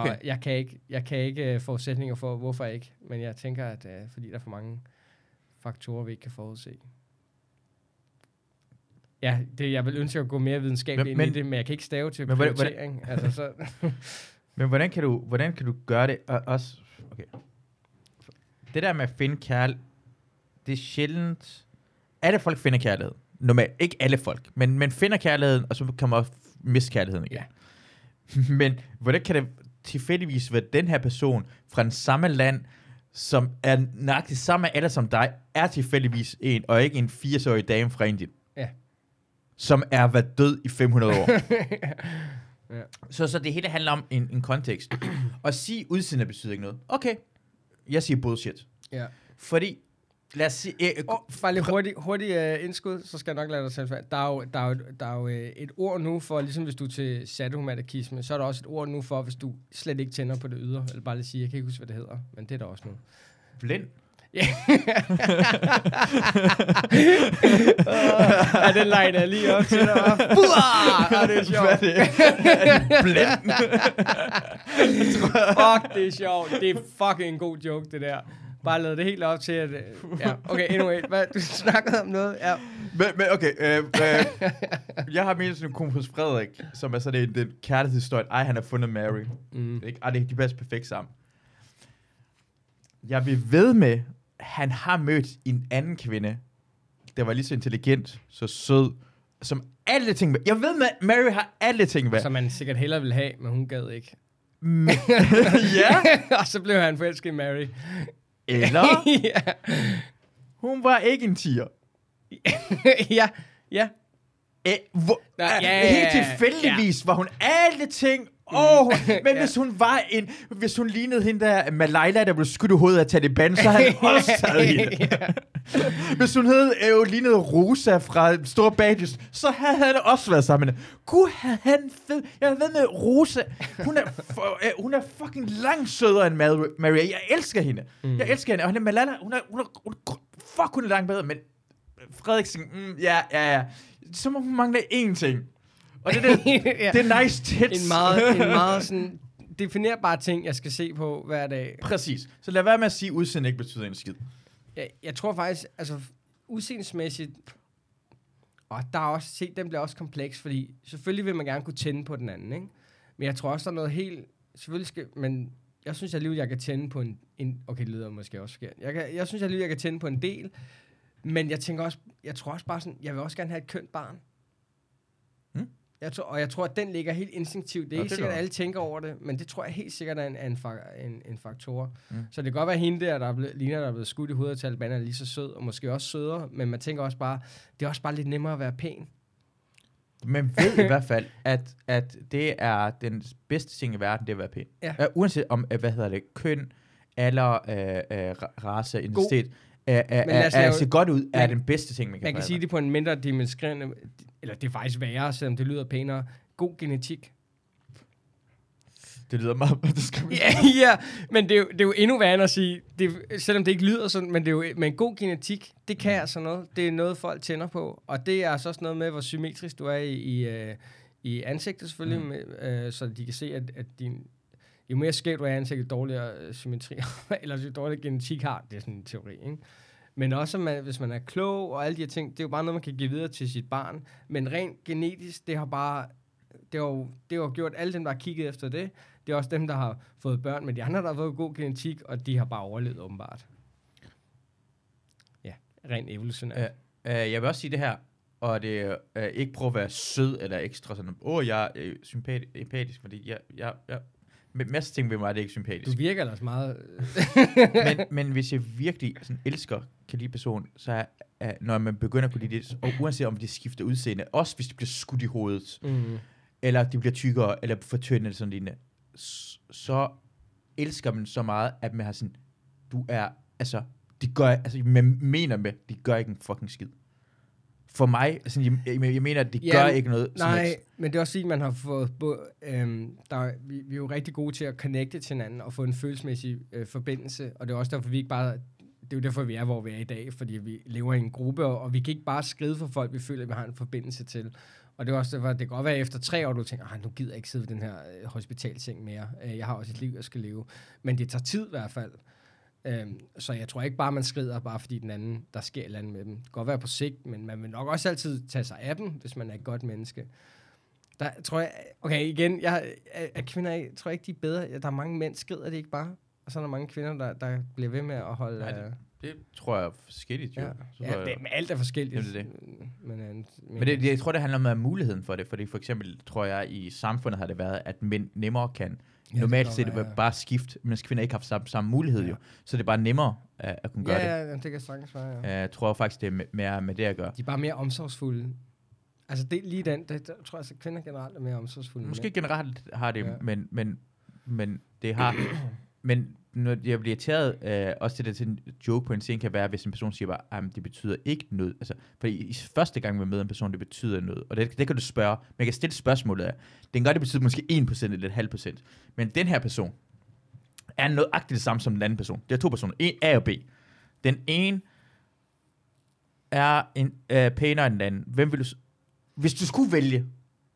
Okay. Og jeg kan ikke, jeg kan ikke uh, forudsætninger for, hvorfor ikke. Men jeg tænker, at uh, fordi der er for mange faktorer, vi ikke kan forudse. Ja, det, jeg vil ønske at gå mere videnskabeligt ind Men- i det, men jeg kan ikke stave til men hvordan- prioritering. altså, så, Men hvordan kan du, hvordan kan du gøre det og også... Okay. Det der med at finde kærlighed, det er sjældent... Alle folk finder kærlighed. Normalt. Ikke alle folk, men, men finder kærligheden, og så kan man også miste kærligheden igen. men hvordan kan det tilfældigvis være den her person fra den samme land, som er nøjagtigt samme alder som dig, er tilfældigvis en, og ikke en 80-årig dame fra Indien. Ja. Som er været død i 500 år. Ja. Så, så det hele handler om en, en kontekst. Og sige udseende betyder ikke noget. Okay, jeg siger bullshit. ja. Fordi, lad os sige... Øh, Og bare lige hurtigt hurtig, uh, indskud, så skal jeg nok lade dig selv. Der er jo, der er jo, der er jo uh, et ord nu for, ligesom hvis du er til sadomasochisme, så er der også et ord nu for, hvis du slet ikke tænder på det ydre. Eller bare lige sige, jeg kan ikke huske, hvad det hedder, men det er der også nu. blind. ja, den line er lige op til dig. Fuah! Ja, det er sjovt. Hvad er det? blind. Fuck, det er sjovt. Det er fucking en god joke, det der. Bare lad det helt op til, at... øh, Ja, okay, anyway. Hvad, du snakkede om noget? Ja. men, men okay, øh, øh, jeg har sådan en kompis Frederik, som er sådan en den kærlighedshistorie. Ej, han har fundet Mary. Mm. Ikke? Ej, det, de passer perfekt sammen. Jeg vil ved med, han har mødt en anden kvinde, der var lige så intelligent, så sød, som alle ting med. Jeg ved med, Mary har alle ting med. Som man sikkert hellere ville have, men hun gad ikke. Ja, og så blev han forelsket i Mary. Eller ja. hun var ikke en tiger. ja, ja. Æ, hvor, Nå, ja, ja, ja, helt ja. tilfældigvis var hun alle ting. Oh, men Ja. hvis hun var en, hvis hun lignede hende der Malaila, der blev skudt i hovedet af Taliban, så havde han også taget hende. Hvis hun hed, øh, lignede Rosa fra Stor Badges, så havde han også været sammen med. Gud, havde han fed. Jeg ved med Rosa. Hun er, for, øh, hun er fucking langt sødere end Mar- Maria. Jeg elsker hende. Mm. Jeg elsker hende. Og hende Malala, hun er, hun er, hun er, fuck, hun er langt bedre, men Frederiksen, mm, ja, ja, ja. Så må hun mangle én ting. Og det er, det, ja. det er nice tits. En meget, en meget sådan definerbar ting, jeg skal se på hver dag. Præcis. Så lad være med at sige, at udseende ikke betyder en skid. Jeg, jeg tror faktisk, altså udseendsmæssigt, og der er også, se, den bliver også kompleks, fordi selvfølgelig vil man gerne kunne tænde på den anden, ikke? Men jeg tror også, der er noget helt, selvfølgelig skal, men jeg synes alligevel, jeg kan tænde på en, en okay, det lyder måske også forkert. Jeg, kan, jeg synes alligevel, jeg kan tænde på en del, men jeg tænker også, jeg tror også bare sådan, jeg vil også gerne have et kønt barn. Jeg tror, og jeg tror, at den ligger helt instinktivt. Det er Nå, ikke det sikkert, at alle tænker over det, men det tror jeg helt sikkert er en, en, en, en faktor. Mm. Så det kan godt være hende der, der er blevet, ligner, der er blevet skudt i hovedet Taliban, er lige så sød, og måske også sødere, men man tænker også bare, det er også bare lidt nemmere at være pæn. Men ved i hvert fald, at, at det er den bedste ting i verden, det er at være pæn. Ja. Uh, uanset om, uh, hvad hedder det, køn, alder, uh, uh, race, identitet, lad os uh, at lave- godt ud, er man- den bedste ting, man kan Man kan sige det på en mindre dimensionerende, eller det er faktisk værre, selvom det lyder pænere. God genetik. Det lyder meget diskrimineret. ja, ja, men det er, jo, det er jo endnu værre end at sige, det, er- selvom det ikke lyder sådan, men det er jo men god genetik, det kan altså noget. Det er noget, folk tænder på. Og det er altså også noget med, hvor symmetrisk du er i, i, øh, i ansigtet selvfølgelig, Mm. mm. med, øh, så de kan se, at, at din, jo mere skævt du er ansigt, jo dårligere øh, symmetri, eller jo dårligere genetik har, det er sådan en teori, ikke? Men også, man, hvis man er klog og alle de her ting, det er jo bare noget, man kan give videre til sit barn. Men rent genetisk, det har bare, det har jo, det har jo gjort alle dem, der har kigget efter det, det er også dem, der har fået børn med de andre, der har fået god genetik, og de har bare overlevet åbenbart. Ja, rent evolutionært. Uh, jeg vil også sige det her, og det er uh, ikke prøve at være sød eller ekstra sådan, åh, oh, jeg er uh, sympatisk, empatisk, fordi jeg, jeg, jeg, med masser ting ved mig er det ikke sympatisk. Du virker ellers meget... men, men hvis jeg virkelig sådan, elsker, kan lide person, så er, er, når man begynder at kunne lide det, og uanset om de skifter udseende, også hvis de bliver skudt i hovedet, mm. eller de bliver tykkere, eller for tynde, eller sådan lignende, så elsker man så meget, at man har sådan, du er, altså, de gør, altså, man mener med, de gør ikke en fucking skid. For mig, altså, jeg, jeg, mener, at de Ja, gør ikke noget. Nej, helst. men det er også fordi, man har fået... Øhm, der, er- vi, vi er jo rigtig gode til at connecte til hinanden og få en følelsesmæssig øh, forbindelse, og det er også derfor, vi ikke bare... Det er jo derfor, vi er, hvor vi er i dag, fordi vi lever i en gruppe, og, og vi kan ikke bare skrive for folk, vi føler, at vi har en forbindelse til. Og det er også derfor, det kan godt være efter tre år, du tænker, "Ej, nu gider jeg ikke sidde ved den her øh, hospitalseng mere. Øh, jeg har også et liv, jeg skal leve. Men det tager tid i hvert fald. Øhm, så jeg tror ikke bare, man skrider, bare fordi den anden, der sker et eller andet med dem. Det kan godt være på sigt, men man vil nok også altid tage sig af dem, hvis man er et godt menneske. Der tror jeg, okay igen, jeg er, er kvinder, jeg tror ikke, de er bedre. Der er mange mænd, skrider de ikke bare? Og så er der mange kvinder, der, der bliver ved med at holde... Nej, øh, Det tror jeg er forskelligt, jo. ja, Så ja jeg- det, men alt er forskelligt. Jamen, det Men, øh, men, Men det, det, jeg tror, det handler om at muligheden for det, fordi for eksempel, tror jeg, i samfundet har det været, at mænd nemmere kan det normalt set det bare skift, mens kvinder ikke har haft samme, samme mulighed Ja. jo. Så det er bare nemmere at, at kunne gøre ja, ja, det kan sagtens være, ja. det. Jeg tror faktisk, det er mere med det at gøre. De er bare mere omsorgsfulde. Altså det, lige den, det, det tror jeg, at kvinder generelt er mere omsorgsfulde. Måske generelt har det, Ja. ja. men, men, men det har... men når jeg bliver irriteret, øh, også det der til en joke på en scene kan være, hvis en person siger bare, at det betyder ikke noget. Altså, fordi i første gang, vi møder en person, det betyder noget. Og det, det kan du spørge. Man kan stille spørgsmålet af. Det kan godt, det betyder måske 1% eller et halvt procent. Men den her person er noget det samme som den anden person. Det er to personer. En A og B. Den ene er en, øh, pænere end den anden. Hvem vil du... Hvis du skulle vælge,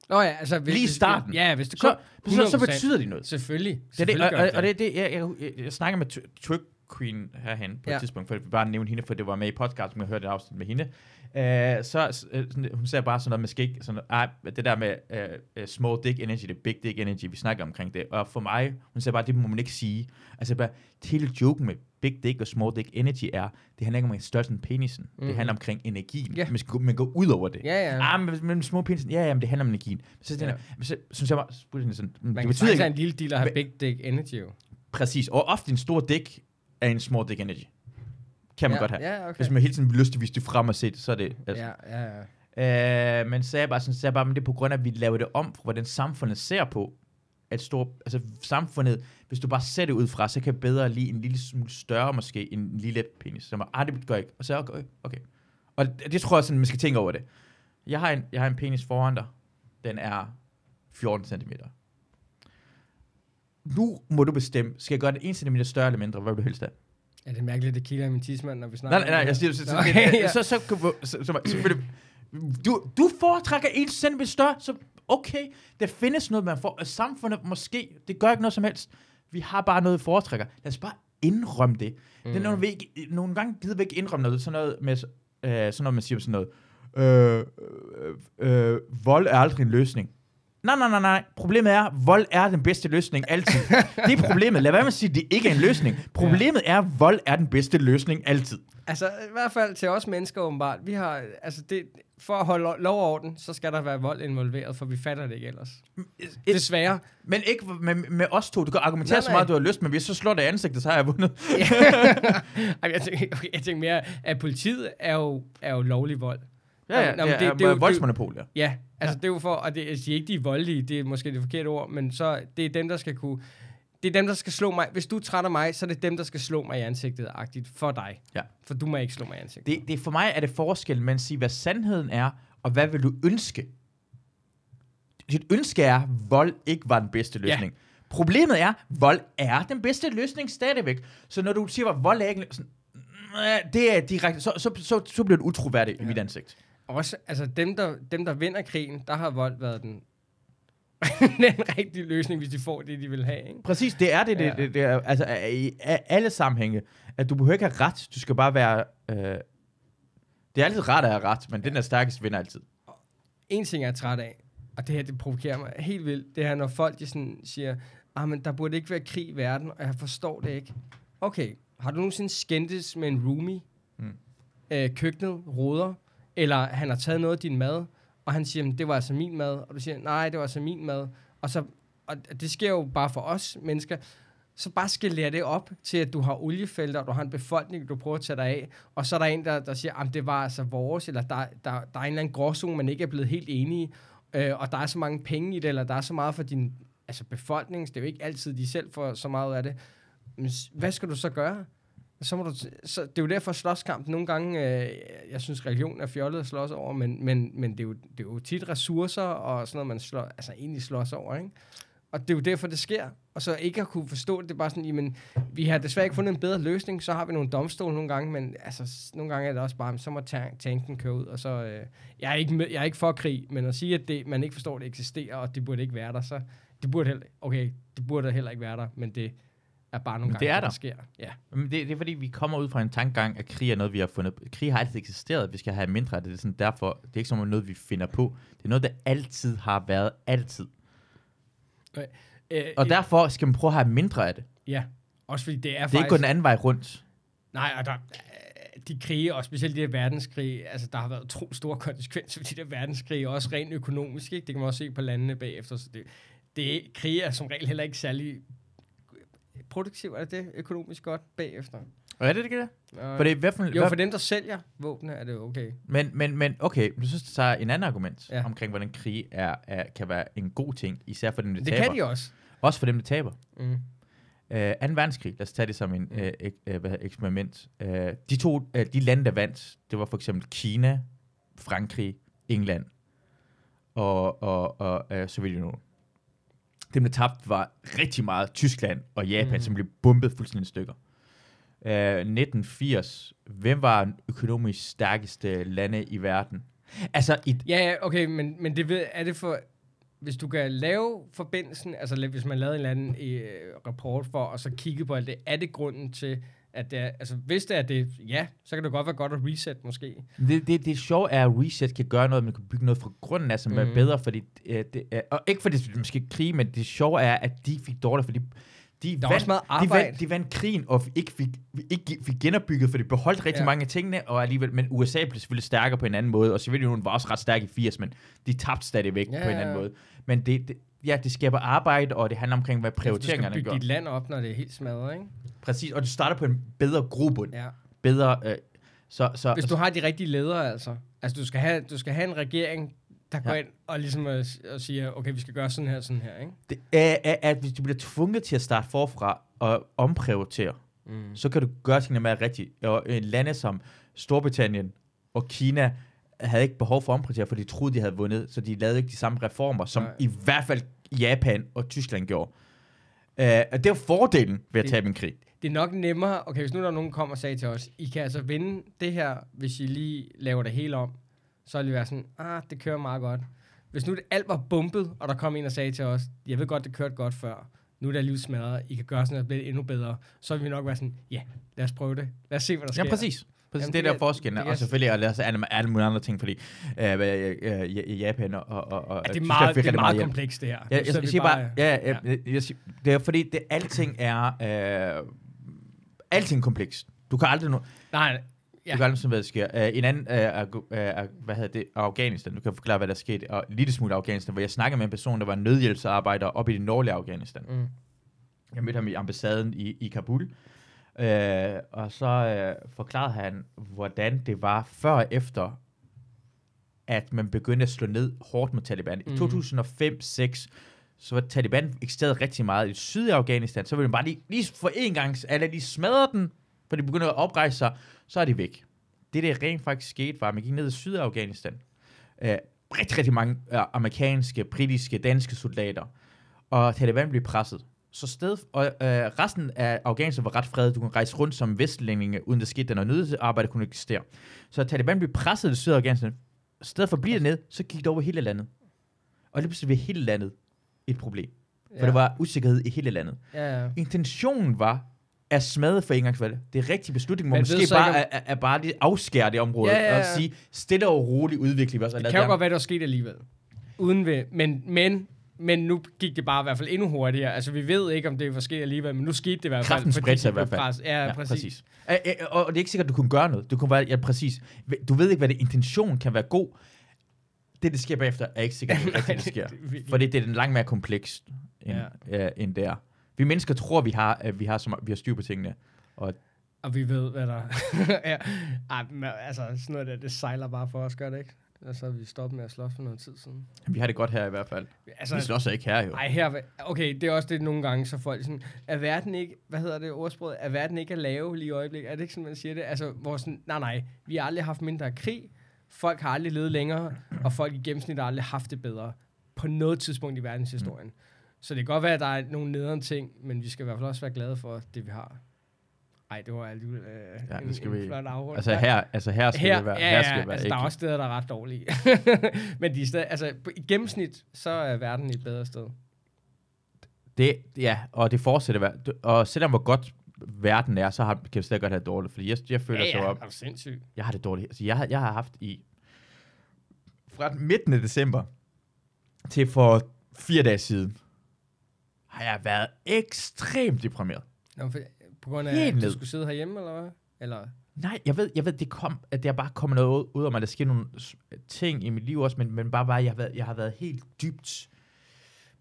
Nå ja, altså... Hvis, Lige i starten. Ja, hvis det så, kom så, så 100%. betyder de noget. Selvfølgelig. Det er det, Selvfølgelig og, og, det det det, jeg, jeg, jeg, jeg snakker med Twig Queen herhen på ja. Et tidspunkt, for jeg vil bare nævne hende, for det var med i podcasten, jeg hørte et afsnit med hende. Uh, så uh, sådan, hun sagde bare sådan noget med skæg, sådan, ah, det der med uh, uh, small dick energy, det big dick energy, vi snakker omkring det. Og for mig, hun sagde bare, det må man ikke sige. Altså bare, hele joken med big dick og small dick energy er, det handler ikke om størrelsen af penisen. Mm. Det Mhm. handler omkring energien. Ja. Man, skal, man går ud over det. Ja, ja. Ah, men, men små penisen, ja, ja, men det handler om energien. Så, Ja. ja. så, synes jeg bare, sådan, sådan, Man det kan betyder ikke, have en lille deal og have big dick energy jo. Præcis, og ofte en stor dick er en small dick energy. Kan man ja, godt have. Ja, okay. Hvis man hele tiden lyst til at vise det frem og se det, så er det... Altså. Ja, ja, ja. Øh, men så er jeg bare sådan, så er jeg bare, men det er på grund af, at vi laver det om, for hvordan samfundet ser på, at stor, altså samfundet, hvis du bare ser det ud fra, så kan jeg bedre lide en lille smule større måske, end en lille penis. Så man, ah, det gør jeg ikke. Og så okay, okay. Og det, det tror jeg sådan, man skal tænke over det. Jeg har en, jeg har en penis foran dig. Den er 14 cm. Nu må du bestemme, skal jeg gøre den 1 cm større eller mindre? Hvad vil du helst have? Er det mærkeligt, at det kilder i min tidsmand, når vi snakker Nej, nej, nej, jeg det siger, så, så, okay, ja. så, så, så, så, selvfølgelig, du, du foretrækker en cm større, så okay, der findes noget, man får, samfundet måske, det gør ikke noget som helst, vi har bare noget, vi foretrækker, lad os bare indrømme det. Mm. Det er nogle, vi ikke, nogle gange gider vi ikke indrømme noget, sådan noget med, øh, sådan noget, man siger sådan noget, øh, øh, øh, vold er aldrig en løsning. Nej, nej, nej, nej. Problemet er, vold er den bedste løsning altid. det er problemet. Lad være med at sige, at det ikke er en løsning. Problemet er, vold er den bedste løsning altid. Altså, i hvert fald til os mennesker åbenbart, vi har, altså det, for at holde lov og orden, så skal der være vold involveret, for vi fatter det ikke ellers. Et, Desværre. men ikke med, med os to. Du kan argumentere Nej, så meget, du har lyst, men hvis så slår i ansigtet, så har jeg vundet. Jeg, tænker, okay, jeg tænker mere, at politiet er jo, er jo lovlig vold. Ja, ja, Nå, men det, det- er, det er jo- voldsmonopol, ja. Ja, altså det er jo for, og det, jeg siger ikke, de er voldelige, det er måske det forkerte ord, men så det er dem, der skal kunne, det er dem, der skal slå mig. Hvis du trætter mig, så er det dem, der skal slå mig i ansigtet, agtigt, for dig. Ja. For du må ikke slå mig i ansigtet. Det, det, for mig er det forskel mellem at sige, hvad sandheden er, og hvad vil du ønske? Dit ønske er, at vold ikke var den bedste løsning. Ja. Problemet er, vold er den bedste løsning stadigvæk. Så når du siger, at vold er ikke... Sådan, "Næh, det er direkte... Så, så, så, så bliver det utroværdigt ja. i Ja. mit ansigt. Også, altså dem der, dem, der vinder krigen, der har vold været den, den rigtige løsning, hvis de får det, de vil have. Ikke? Præcis, det er det. det, Ja. det, det er, altså, i alle sammenhænge, at du behøver ikke have ret. Du skal bare være... Øh, det er altid ret at have ret, men den der stærkeste vinder altid. En ting, jeg er træt af, og det her, det provokerer mig helt vildt, det er, når folk de sådan siger, ah, men der burde ikke være krig i verden, og jeg forstår det ikke. Okay, har du nogensinde skændtes med en roomie? Mm. Øh, køkkenet roder, eller han har taget noget af din mad, og han siger, det var altså min mad, og du siger, nej, det var altså min mad. Og, så, og det sker jo bare for os mennesker. Så bare skalere det op til, at du har oliefelter, og du har en befolkning, du prøver at tage dig af, og så er der en, der, der siger, at det var altså vores, eller der, der, der er en eller anden gråzone, man ikke er blevet helt enige, øh, og der er så mange penge i det, eller der er så meget for din altså befolkning, det er jo ikke altid, de selv får så meget af det. Men hvad skal du så gøre? Så må du så det er jo derfor slåskamp nogle gange, øh, jeg synes religion er fjollet at slås over, men, men, men det, er jo, det er jo tit ressourcer og sådan noget, man slår, altså egentlig slås over, ikke? Og det er jo derfor, det sker. Og så ikke at kunne forstå det, det er bare sådan, jamen, vi har desværre ikke fundet en bedre løsning, så har vi nogle domstole nogle gange, men altså, nogle gange er det også bare, så må tanken køre ud, og så, øh, jeg, er ikke med, jeg er ikke for krig, men at sige, at det, man ikke forstår, at det eksisterer, og det burde ikke være der, så det burde heller, okay, det burde heller ikke være der, men det er bare nogle gange, det er det der. sker. Ja. Men det, det er fordi, vi kommer ud fra en tankegang, at krig er noget, vi har fundet. Krig har altid eksisteret. Vi skal have mindre af det. Det er sådan derfor, det er ikke som noget, vi finder på. Det er noget, der altid har været. Altid. Øh, Og øh, derfor skal man prøve at have mindre af det. Ja, også fordi det er Det er faktisk... ikke gået den anden vej rundt. Nej, og der, øh, de krige, og specielt de der verdenskrige, altså der har været tro store konsekvenser for de der verdenskrige, også rent økonomisk, ikke? Det kan man også se på landene bagefter, så det, det krige er som regel heller ikke særlig produktiv, er det det økonomisk godt bagefter? Og er det ikke det? Og, For det er i hvert fald, jo, for dem, der sælger våbne, er det okay. Men, men, men okay, du synes, der er en anden argument Ja. omkring, hvordan krig er, er, kan være en god ting, især for dem, der Det taber. kan de også. Også for dem, der taber. Mm. Uh, 2. verdenskrig, lad os tage det som en uh, ek, uh, hvad hedder, eksperiment. Uh, de to, uh, de lande, der vandt, det var for eksempel Kina, Frankrig, England og, og, og uh, Sovjetunionen. Dem, der tabte, var rigtig meget Tyskland og Japan, mm. som blev bombet fuldstændig i stykker. Uh, 1980, hvem var økonomisk stærkeste lande i verden? Altså, i, Ja, ja, okay, men, men det ved, er det for... Hvis du kan lave forbindelsen, altså hvis man lavede en eller anden øh, rapport for, og så kigge på alt det, er det grunden til, at det er, altså hvis det er det, ja, så kan det godt være godt at reset måske. Det, det, det sjove er, at reset kan gøre noget, man kan bygge noget fra grunden af, som mm. er bedre, fordi øh, det, er, og ikke fordi det måske krig, men det sjove er, at de fik dårligt, fordi de Der også meget de, vandt, de vandt krigen, og ikke fik, ikke fik genopbygget, for de beholdt rigtig Ja. mange af tingene, og alligevel, men USA blev selvfølgelig stærkere på en anden måde, og Sovjetunionen var også ret stærk i 80, men de tabte stadigvæk Ja, på en anden ja. måde. Men det, det, ja, det skaber arbejde, og det handler omkring, hvad Du skal prioriteringerne bygge gør. dit land op, når det er helt smadret, ikke? Præcis, og du starter på en bedre grobund. Ja. Bedre, øh, så, så, Hvis du har de rigtige ledere, altså. Altså, du skal have, du skal have en regering, der går Ja. ind og ligesom øh, s- og siger, okay, vi skal gøre sådan her, sådan her, ikke? Det er, er, at hvis du bliver tvunget til at starte forfra og omprioritere, Mm. så kan du gøre tingene mere rigtigt. Og øh, lande som Storbritannien og Kina havde ikke behov for at omprioritere, for de troede, de havde vundet, så de lavede ikke de samme reformer, som Nej. i hvert fald Japan og Tyskland gjorde. Uh, og det var fordelen ved at Det- tabe en krig. Det er nok nemmere, okay, hvis nu der er nogen, der kommer og sagde til os, I kan altså vinde det her, hvis I lige laver det hele om, så vil det være sådan, ah, det kører meget godt. Hvis nu det alt var bumpet, og der kom en og sagde til os, jeg ved godt, det kørte godt før, nu er det alligevel smadret, I kan gøre sådan, at det bliver endnu bedre, så vil vi nok være sådan, ja, lad os prøve det. Lad os se, hvad der sker. Ja, præcis. Præcis, Jamen, det det der er. kan- Og selvfølgelig er der også alle, alle mulige andre ting, fordi øh, øh, øh, i Japan og, og, og Ja, det er meget, det er meget hjælp. komplekst, det her. Ja, jeg, jeg siger bare, ja, ja, ja. jeg, jeg, det er fordi, det, alting er, øh, alting komplekst. Du kan aldrig nå, Nej, Ja. Du kan aldrig hvad der sker. Uh, en anden, uh, uh, hvad hedder det, Afghanistan. Du kan forklare, hvad der skete. Og lille smule Afghanistan, hvor jeg snakkede med en person, der var nødhjælpsarbejder op i det nordlige Afghanistan. Mm. Jeg mødte ham i ambassaden i, i Kabul. Uh, og så uh, forklarede han, hvordan det var før og efter, at man begyndte at slå ned hårdt med Taliban. I Mhm. 2005-6, så var Taliban eksisteret rigtig meget i syd Afghanistan. Så ville man bare lige, lige for en gang, eller de smadrede den, for de begyndte at oprejse sig, så er de væk. Det, der rent faktisk skete, var, at man gik ned i syd Afghanistan. Uh, rigtig, rigtig mange uh, amerikanske, britiske, danske soldater. Og Taliban blev presset. Så sted, og øh, resten af Afghanistan var ret fredet. Du kunne rejse rundt som vestlændinge, uden der skete noget nødarbejde kunne eksistere. Så Taliban blev presset i Sydafghanistan. Stedet for at blive dernede, så gik det over hele landet. Og det blev hele landet et problem. For Ja. der var usikkerhed i hele landet. Ja, ja. Intentionen var at smadre for engangsvalget. Det er rigtig beslutning, hvor Men måske bare ikke, er, er, er, bare det afskære det område. Ja, ja, ja. Og sige, stille og roligt udvikle os. Det kan jo godt være, det var sket alligevel. Uden ved, men, men, men nu gik det bare i hvert fald endnu hurtigere. Altså, vi ved ikke, om det var sket alligevel, men nu skete det i hvert fald. Kraften spredte sig i hvert fald. presset. Ja, ja, præcis. præcis. Og og det er ikke sikkert, at du kunne gøre noget. Du kunne være, ja, præcis. Du ved ikke, hvad det intention kan være god. Det, det sker bagefter, er ikke sikkert, at det, det sker. er For det, det er langt mere komplekst, end, ja. uh, end det er. Vi mennesker tror, vi har, at vi har, meget- vi har styr på tingene. Og Og vi ved, hvad der... ja. Ej, men, altså, sådan noget der, det sejler bare for os, gør det ikke? Altså, vi stoppede med at slås for noget tid siden. vi har det godt her i hvert fald. Altså, vi slås ikke her jo. Ej, her, okay, det er også det nogle gange, så folk sådan, er verden ikke, hvad hedder det ordsproget, er verden ikke at lave lige i øjeblikket? Er det ikke sådan, man siger det? Altså, hvor sådan, nej, nej, vi har aldrig haft mindre krig, folk har aldrig levet længere, og folk i gennemsnit har aldrig haft det bedre på noget tidspunkt i verdenshistorien. Mm. Så det kan godt være, at der er nogle nederen ting, men vi skal i hvert fald også være glade for det, vi har. Ej, det var alligevel øh, Ja, en, det skal en vi- flot afrund. Altså her, altså her skal her, det være. ja, her skal det være altså, ikke. der er også steder, der er ret dårlige. Men de stadig, altså, i gennemsnit, så er verden et bedre sted. Det, ja, og det fortsætter. Og selvom hvor godt verden er, så har, kan vi stadig godt have det dårligt. Fordi jeg, jeg føler ja, så ja, op, er du sindssyg. jeg har det dårligt. Altså, jeg, har, jeg har haft i... Fra den midten af december til for fire dage siden, har jeg været ekstremt deprimeret. Nå, for, på grund af, Helt at du ned. skulle sidde herhjemme, eller hvad? Eller, Nej, jeg ved, jeg ved det kom, at der bare kommet noget ud af mig. Der sker nogle ting i mit liv også, men, men bare, bare jeg, har været, jeg har været helt dybt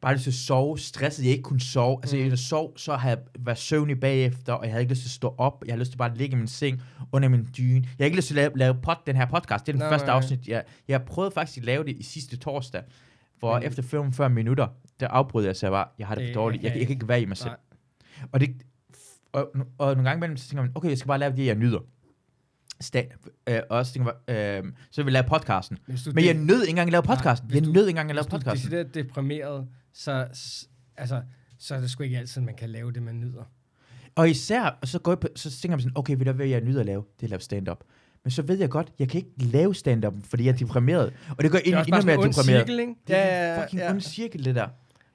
bare lyst til at sove, stresset, jeg ikke kunne sove. Altså, Mm. jeg sov, så har jeg været søvnig bagefter, og jeg havde ikke lyst til at stå op. Jeg har lyst til bare at ligge i min seng, under min dyne. Jeg har ikke lyst til at lave, lave pod, den her podcast. Det er den Nej, første nej. afsnit. Jeg, jeg prøvede faktisk at lave det i sidste torsdag, Men- mm. efter 45 minutter, der afbrød jeg, så jeg bare, jeg har det, Det for dårligt. Jeg, jeg kan ikke være i mig selv. nej. Og, det, og, og nogle gange imellem, så tænker man, okay, jeg skal bare lave det, jeg nyder. Sta- øh, og så tænker jeg, øh, så vil jeg lave podcasten. Men jeg nød ikke engang at lave Nej, podcasten. hvis Jeg du- nød ikke engang at lave hvis du er podcasten. deprimeret, så, altså, så er det sgu ikke altid, man kan lave det, man nyder. Og især, og så, går jeg på, så tænker jeg sådan, okay, ved du hvad jeg nyder at lave? Det er at lave stand-up. Men så ved jeg godt, jeg kan ikke lave stand-up, fordi jeg er deprimeret. Og det gør Det er endnu, også mere deprimeret. cirkel, ikke? Det er en fucking ond cirkel, det der.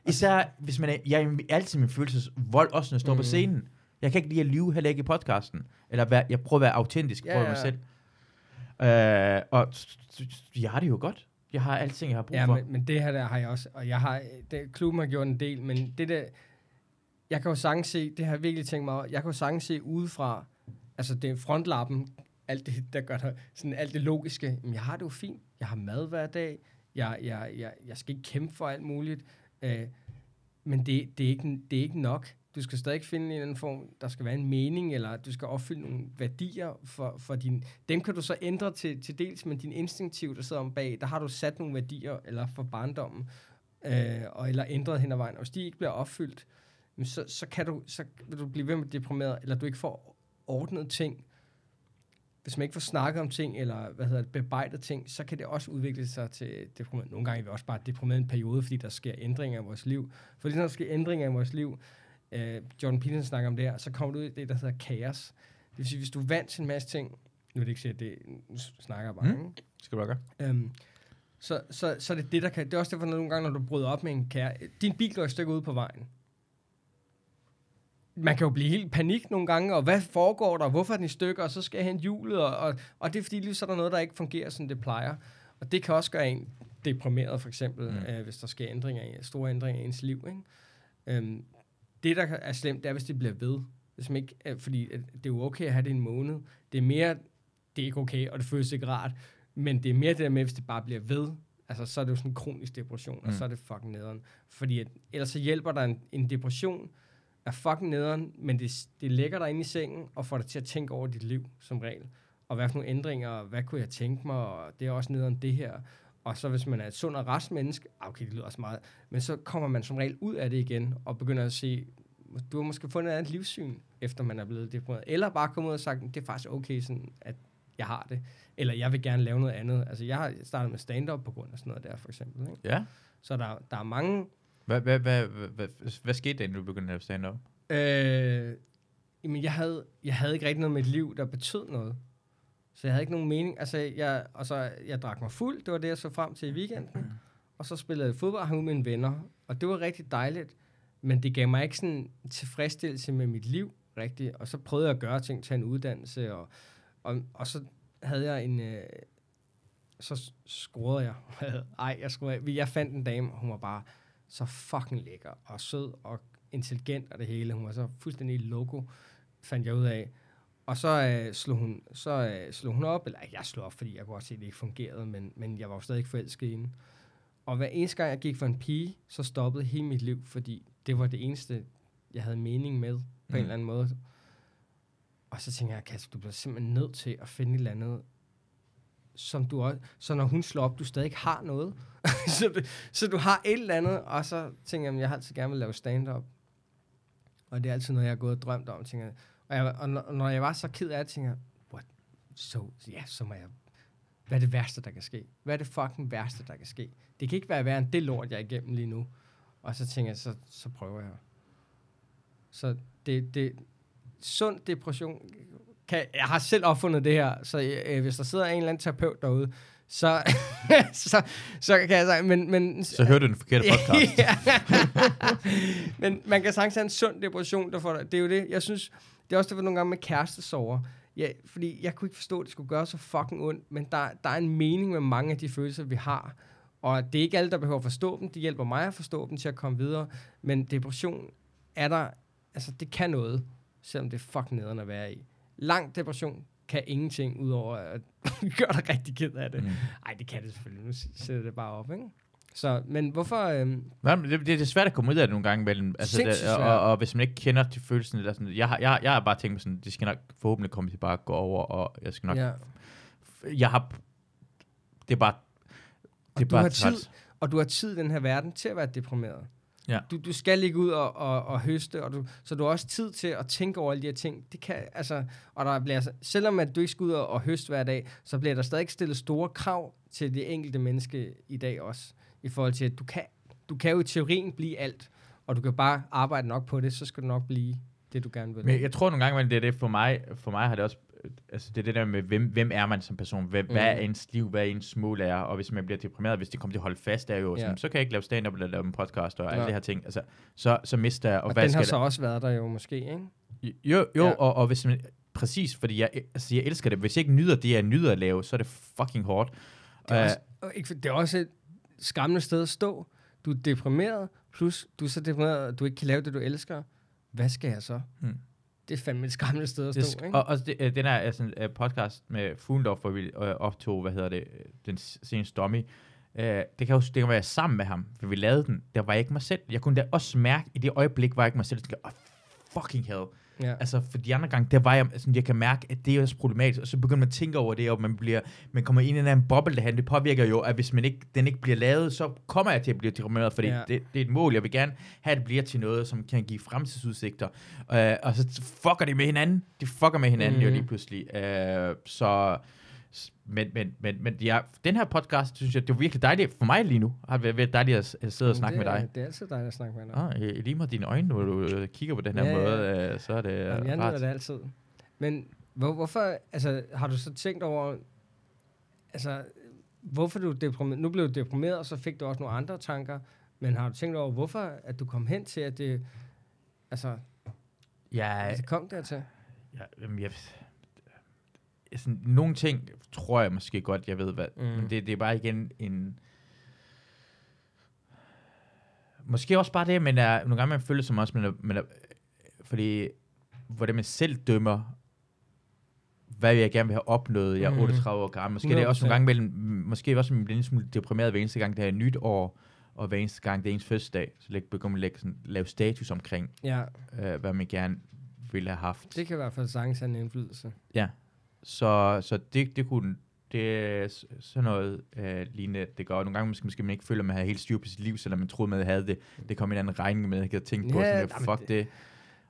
Især, hvis man er, jeg er altid min følelsesvold, også når jeg står mm. på scenen. Jeg kan ikke lide at lyve, heller ikke i podcasten. Eller være, jeg prøver at være autentisk Ja, for mig selv. Øh, og jeg har det jo godt. Jeg har alting, jeg har brug Ja, for. men, men det her der har jeg også, og jeg har, det, klubben har gjort en del, men det der, jeg kan jo sagtens se, det har jeg virkelig tænkt mig jeg kan jo sagtens se udefra, altså det er frontlappen, alt det, der gør det, sådan alt det logiske, men jeg har det jo fint, jeg har mad hver dag, jeg, jeg, jeg, jeg skal ikke kæmpe for alt muligt, øh, men det, det, er ikke, det er ikke nok. Du skal stadig finde en eller anden form, der skal være en mening, eller du skal opfylde nogle værdier for, for din... Dem kan du så ændre til, til dels, men din instinktiv, der sidder om bag, der har du sat nogle værdier, eller for barndommen, øh, og, eller ændret hen ad vejen. Og hvis de ikke bliver opfyldt, så, så, kan du, så vil du blive ved med deprimeret, eller du ikke får ordnet ting. Hvis man ikke får snakket om ting, eller hvad hedder det, bearbejdet ting, så kan det også udvikle sig til deprimeret. Nogle gange er vi også bare deprimeret en periode, fordi der sker ændringer i vores liv. Fordi når der sker ændringer i vores liv, øh, Jordan Peterson snakker om det her, så kommer du ud i det, der hedder kaos. Det vil sige, hvis du til en masse ting, nu vil jeg ikke sige, at det nu snakker jeg bare, Mm. mm. Skal du gøre? øhm, så, så, så er det det, der kan... Det er også derfor, nogle gange, når du bryder op med en kære... Din bil går et stykke ud på vejen. Man kan jo blive helt panik nogle gange, og hvad foregår der, hvorfor er den i stykker, og så skal jeg hente hjulet, og, og, og det er fordi, lige så er der noget, der ikke fungerer, som det plejer. Og det kan også gøre en deprimeret, for eksempel, Mm. øh, hvis der sker ændringer, store ændringer i ens liv. Ikke? Øhm, det, der er slemt, det er, hvis det bliver ved. Hvis man ikke, øh, fordi øh, det er jo okay at have det en måned. Det er mere det er ikke okay, og det føles ikke rart. Men det er mere det der med, hvis det bare bliver ved, altså så er det jo sådan en kronisk depression, mm. og så er det fucking nederen. Fordi at, ellers så hjælper der en, en depression, er fucking nederen, men det, det lægger dig ind i sengen, og får dig til at tænke over dit liv, som regel. Og hvad for nogle ændringer, og hvad kunne jeg tænke mig, og det er også nederen det her. Og så hvis man er et sund og rest menneske, ah, okay, det lyder også meget, men så kommer man som regel ud af det igen, og begynder at se, du har måske fundet et andet livssyn, efter man er blevet deprimeret. Eller bare kommet ud og sagt, det er faktisk okay, sådan, at jeg har det. Eller jeg vil gerne lave noget andet. Altså, jeg har startet med stand-up på grund af sådan noget der, for eksempel. Ikke? Ja. Så der, der er mange... Hvad, hvad, hvad, hvad, hvad, skete der, inden du begyndte at lave stand-up? Øh, jamen, jeg havde, jeg havde ikke rigtig noget med mit liv, der betød noget. Så jeg havde ikke nogen mening. Altså, jeg, og så, jeg drak mig fuld. Det var det, jeg så frem til i weekenden. Og så spillede jeg fodbold og hang ud med mine venner. Og det var rigtig dejligt. Men det gav mig ikke sådan tilfredsstillelse med mit liv, rigtigt. Og så prøvede jeg at gøre ting, tage en uddannelse. Og, og, og så havde jeg en... Øh, så scorede jeg. Ej, jeg scorede. Jeg fandt en dame, og hun var bare så fucking lækker og sød og intelligent og det hele. Hun var så fuldstændig logo, fandt jeg ud af. Og så øh, slog, hun, så øh, slog hun op, eller jeg slog op, fordi jeg kunne også se, at det ikke fungerede, men, men jeg var jo stadig ikke forelsket i hende. Og hver eneste gang, jeg gik for en pige, så stoppede hele mit liv, fordi det var det eneste, jeg havde mening med, på mm. en eller anden måde. Og så tænkte jeg, Kasper, du bliver simpelthen nødt til at finde et eller andet, som du også, så når hun slår op, du stadig ikke har noget. så, du, så du har et eller andet, og så tænker jeg, jeg har altid gerne vil lave stand-up. Og det er altid noget, jeg har gået og drømt om. Tænker, og, jeg, og når, når jeg var så ked af det, tænker jeg, what? Så, ja, så må jeg... Hvad er det værste, der kan ske? Hvad er det fucking værste, der kan ske? Det kan ikke være værre end det lort, jeg er igennem lige nu. Og så tænker jeg, så, så prøver jeg. Så det, det, sund depression, kan, jeg har selv opfundet det her, så øh, hvis der sidder en eller anden terapeut derude, så, så, så kan jeg sige, men... men så hører du den forkerte podcast. men man kan sagtens have en sund depression, der får Det er jo det, jeg synes, det er også det for nogle gange med kærestesover. Ja, fordi jeg kunne ikke forstå, at det skulle gøre så fucking ondt, men der, der er en mening med mange af de følelser, vi har. Og det er ikke alle, der behøver at forstå dem. Det hjælper mig at forstå dem til at komme videre. Men depression er der, altså det kan noget, selvom det er fucking nederen at være i. Lang depression kan ingenting, udover at gøre dig rigtig ked af det. Mm. Ej, det kan det selvfølgelig. Nu sætter det bare op, ikke? Så, men hvorfor... Øhm, Nej, men det, det, er svært at komme ud af det nogle gange imellem. Altså, det, og, og, og, hvis man ikke kender til følelsen, eller sådan, jeg, har, jeg, jeg har bare tænkt mig sådan, det skal nok forhåbentlig komme til bare at gå over, og jeg skal nok... Ja. Jeg har... Det er bare... Det er bare har tid, og du har tid i den her verden til at være deprimeret. Ja. Du, du skal ikke ud og, og, og høste, og du, så du har også tid til at tænke over alle de her ting. Det kan, altså, og der bliver, selvom at du ikke skal ud og, og høste hver dag, så bliver der stadig stillet store krav til det enkelte menneske i dag også. I forhold til, at du kan, du kan jo i teorien blive alt, og du kan bare arbejde nok på det, så skal du nok blive det, du gerne vil. Men jeg tror nogle gange, at det er det for mig. For mig har det også altså det er det der med, hvem, hvem er man som person? Hvem, mm. Hvad er ens liv? Hvad er ens mål er? Og hvis man bliver deprimeret, hvis det kommer til at holde fast, er jo, sådan, så kan jeg ikke lave stand-up eller lave en podcast og alle de her ting. Altså, så, så mister jeg... Og, og hvad den har så også været der jo måske, ikke? Jo, jo ja. og, og hvis man... Præcis, fordi jeg, altså, jeg elsker det. Hvis jeg ikke nyder det, jeg nyder at lave, så er det fucking hårdt. Det er, uh, også, det er også skræmmende sted at stå. Du er deprimeret, plus du er så deprimeret, at du ikke kan lave det, du elsker. Hvad skal jeg så? Hmm det er fandme et skræmmende sted at stå, ikke? Og, og det, øh, den er altså uh, podcast med Fuglendorf, hvor vi uh, optog, hvad hedder det, den seneste Dommy. Uh, det kan jo det kan være sammen med ham, for vi lavede den. Der var jeg ikke mig selv. Jeg kunne da også mærke, i det øjeblik var jeg ikke mig selv. Jeg tænkte, oh, fucking hell. Ja. Altså, for de andre gange, der var jeg, altså, jeg kan mærke, at det er også problematisk, og så begynder man at tænke over det, og man, bliver, man kommer ind i en anden boble derhen. Det påvirker jo, at hvis man ikke, den ikke bliver lavet, så kommer jeg til at blive deprimeret, fordi ja. det, det, er et mål. Jeg vil gerne have, at det bliver til noget, som kan give fremtidsudsigter. Uh, og så fucker det med hinanden. De fucker med hinanden mm. jo lige pludselig. Uh, så men, men, men, men ja, den her podcast, synes jeg, det er virkelig dejligt for mig lige nu. Har det været dejligt at sidde og snakke det, med dig. Det er altid dejligt at snakke med dig. Ah, jeg lige med dine øjne, når du øh, kigger på den her ja, måde, ja. så er det Jamen, Jeg nyder det altid. Men hvor, hvorfor, altså, har du så tænkt over, altså, hvorfor du deprimeret? Nu blev du deprimeret, og så fik du også nogle andre tanker, men har du tænkt over, hvorfor at du kom hen til, at det, altså, ja, det kom dertil? Ja, jamen, jeg, sådan, nogle ting tror jeg måske godt, jeg ved hvad. Mm. Men det, det er bare igen en... Måske også bare det, men er, nogle gange man føler som også, men, er, men er, fordi hvor det man selv dømmer, hvad jeg gerne vil have opnået, jeg er Mhm. 38 år gammel. Måske det er også 100%. nogle gange mellem, måske også en lille smule deprimeret hver eneste gang, det er nyt år, og hver eneste gang det er ens fødselsdag, så læg, begynder man at lægge sådan, lave status omkring, Ja, øh, hvad man gerne ville have haft. det kan i hvert fald sagtens have en indflydelse. Så, så det, det kunne det er sådan noget øh, lignende, det gør. Nogle gange måske, måske man ikke føler, at man havde helt styr på sit liv, selvom man troede, man havde det. Det kom en anden regning, man ikke havde tænkt på. Ja, sådan, jamen fuck det- det.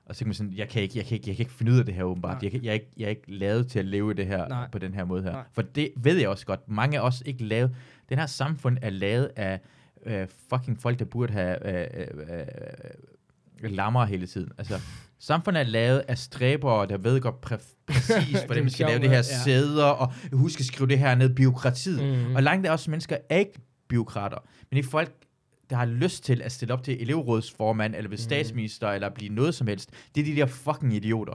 Og så kan man sådan, jeg kan ikke, jeg kan ikke, jeg kan ikke finde ud af det her åbenbart. Nej. Jeg, kan, jeg, er ikke, jeg er ikke lavet til at leve det her Nej. på den her måde her. Nej. For det ved jeg også godt. Mange af os ikke lavet. Den her samfund er lavet af øh, fucking folk, der burde have øh, øh, øh, lammer hele tiden. Altså, samfundet er lavet af stræbere, der ved godt præ- præcis, hvordan man skal lave det her ja. sæder, og husk at skrive det her ned, byråkratiet. Mhm. Og langt af os mennesker er ikke byråkrater, men det er folk, der har lyst til at stille op til elevrådsformand, eller ved statsminister, eller blive noget som helst. Det er de der fucking idioter,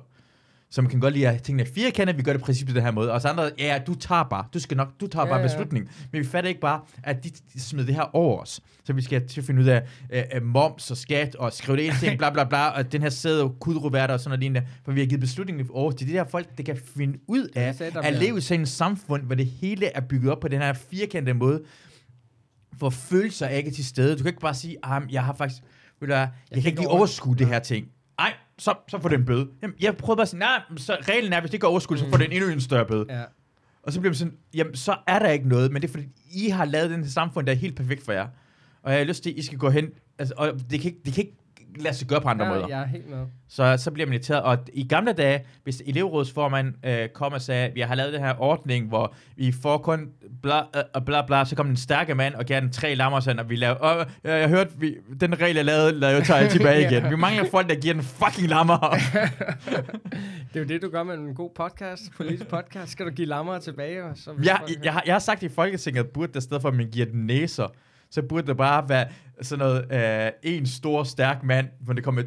som kan godt lide at tænke, at firkantet, vi gør det præcis på den her måde. Og så andre, ja, du tager bare, du skal nok, du tager Ja, bare ja. beslutningen. Men vi fatter ikke bare, at de, de smider det her over os. Så vi skal til at finde ud af øh, øh, moms og skat, og skrive det ind ting, bla bla bla, og den her sæde og kudroverter og sådan noget lignende. For vi har givet beslutningen over til de der folk, der kan finde ud af, sagde, at bliver- leve i sådan et samfund, hvor det hele er bygget op på den her firkantede måde, hvor følelser er ikke til stede. Du kan ikke bare sige, ah, jeg har faktisk, ved du jeg, jeg kan ikke lige overskue det her ting. Så, så får det en bøde. Jamen, jeg prøvede bare at sige, nej, så reglen er, hvis det er overskud, så får det en endnu en større bøde. Ja. Og så bliver man sådan, jamen, så er der ikke noget, men det er fordi, I har lavet den her samfund, der er helt perfekt for jer. Og jeg har lyst til, at I skal gå hen, altså, og det kan ikke, det kan ikke lade sig gøre på andre måder. ja, jeg er helt med. Så, så bliver man irriteret. Og i gamle dage, hvis elevrådsformand øh, kom og sagde, vi har lavet den her ordning, hvor vi får kun bla øh, bla bla, så kom den stærke mand og gav den tre lammer, sådan, og vi lavede, og jeg, jeg hørte, vi, den regel, jeg lavede, lavede jeg tager jeg tilbage Ja. igen. Vi mangler folk, der giver den fucking lammer. Det er jo det, du gør med en god podcast, politisk podcast. Skal du give lammer tilbage? Og så jeg, jeg, har, jeg har sagt i Folketinget, at burde der i stedet for, at man giver den næser, så burde det bare være sådan noget, øh, en stor, stærk mand, hvor det kommer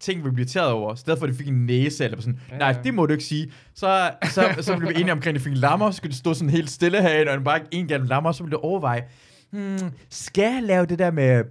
ting, vi bliver taget over, i stedet for, at de fik en næse, eller sådan, Ja, nej, ja. det må du ikke sige. Så, så, så blev vi enige omkring, at de fik en lammer, så skulle det stå sådan helt stille herinde, og bare en gav lammer, så ville det overveje, hmm, skal jeg lave det der med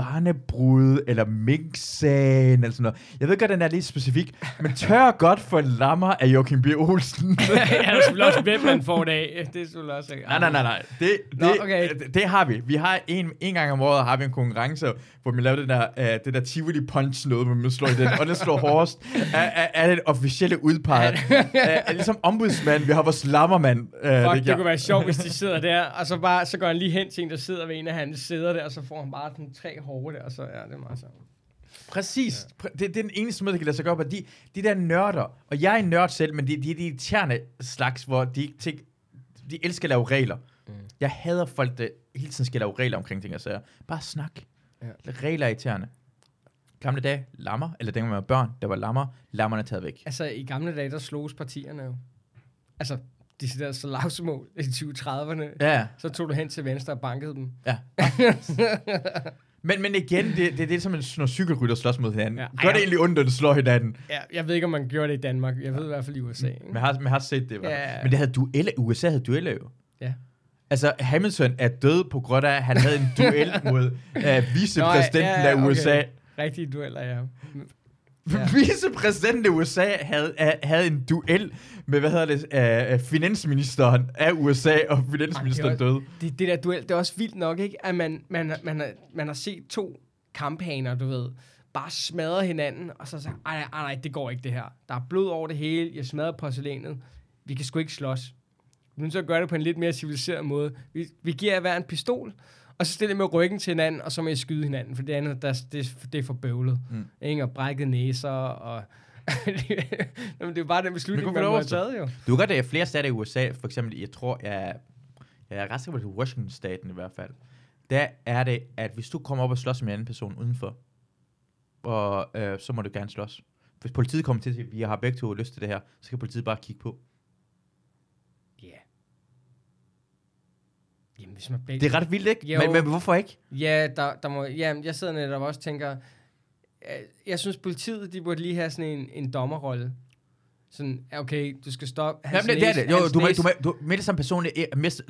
barnebrud, eller minksagen, eller sådan noget. Jeg ved godt, den er lidt specifik, men tør godt for en lammer af Joachim B. Olsen. ja, det er selvfølgelig også, hvem man får det af. Det er selvfølgelig også... Nej, nej, nej, nej. Det, Nå, det, okay. det, det har vi. Vi har en, en gang om året har vi en konkurrence, hvor vi laver den der, uh, det der Tivoli Punch noget, hvor man slår i den, og den slår hårdest. Er, er det officielle udpeget? er, er ligesom ombudsmand, vi har vores lammermand. Uh, Fuck, det kunne være sjovt, hvis de sidder der, og så, bare, så går han lige hen til en, der sidder ved en af hans sæder der, og så får han bare sådan tre hårde der, så ja, det er meget sjovt. Præcis. Præ- Det, det er den eneste måde, der kan lade sig gøre på. De, de der nørder, og jeg er en nørd selv, men de, de er de irriterende slags, hvor de ikke tænker, de elsker at lave regler. Mm. Jeg hader folk, der hele tiden skal lave regler omkring ting og sager. Bare snak. Ja. Regler er irriterende. Gamle dage, lammer, eller dengang man var børn, der var lammer, lammerne er taget væk. Altså, i gamle dage, der sloges partierne jo. Altså, de der så lavsmål i 2030'erne. Ja, Så tog du hen til venstre og bankede dem. ja. men, men igen, det, det, det er som en, når cykelrytter slås mod hinanden. Ja. Ja. Ej, Gør det ja. egentlig ondt, det slår hinanden? Ja, jeg ved ikke, om man gjorde det i Danmark. Jeg ved i hvert fald i USA. Ikke? Man har, man har set det i hvert fald. Ja. Men det havde duelle, USA havde dueller jo. Ja. Altså, Hamilton er død på grund af, at han havde en duel mod uh, vicepræsidenten Nå, ja, ja, af USA. okay. Rigtige dueller, ja. Ja. Vicepræsidenten af USA havde, uh, havde en duel med, hvad hedder det, uh, finansministeren af USA, og finansministeren Ej, det døde. Det, det der duel, det er også vildt nok, ikke? At man, man, man, har, man har set to kamphaner, du ved, bare smadre hinanden, og så sagt, ej, ej, nej, det går ikke det her. Der er blod over det hele, jeg smadrer porcelænet. Vi kan sgu ikke slås. Vi nødt til at gøre det på en lidt mere civiliseret måde. Vi, vi giver hver en pistol, og så stiller I med ryggen til hinanden, og så må I skyde hinanden, for det andet, der, det, det er for bøvlet. Mm. Ikke? Og brækket næser, og... Jamen, det er bare den beslutning, man må have taget, jo. Du kan godt, der er flere stater i USA, for eksempel, jeg tror, jeg, jeg er ret sikker på, Washington-staten i hvert fald. Der er det, at hvis du kommer op og slås med en anden person udenfor, og øh, så må du gerne slås. Hvis politiet kommer til at sige, at vi har begge to lyst til det her, så kan politiet bare kigge på. Ja. Jamen, hvis man begge... Det er ret vildt, ikke? Jo. Men, men hvorfor ikke? Ja, der, der må, ja, jeg sidder netop også og tænker, øh, jeg synes politiet, de burde lige have sådan en, en dommerrolle. Sådan, okay, du skal stoppe. Jamen, det, det er det. Jo, du, må- du, du, med det som person,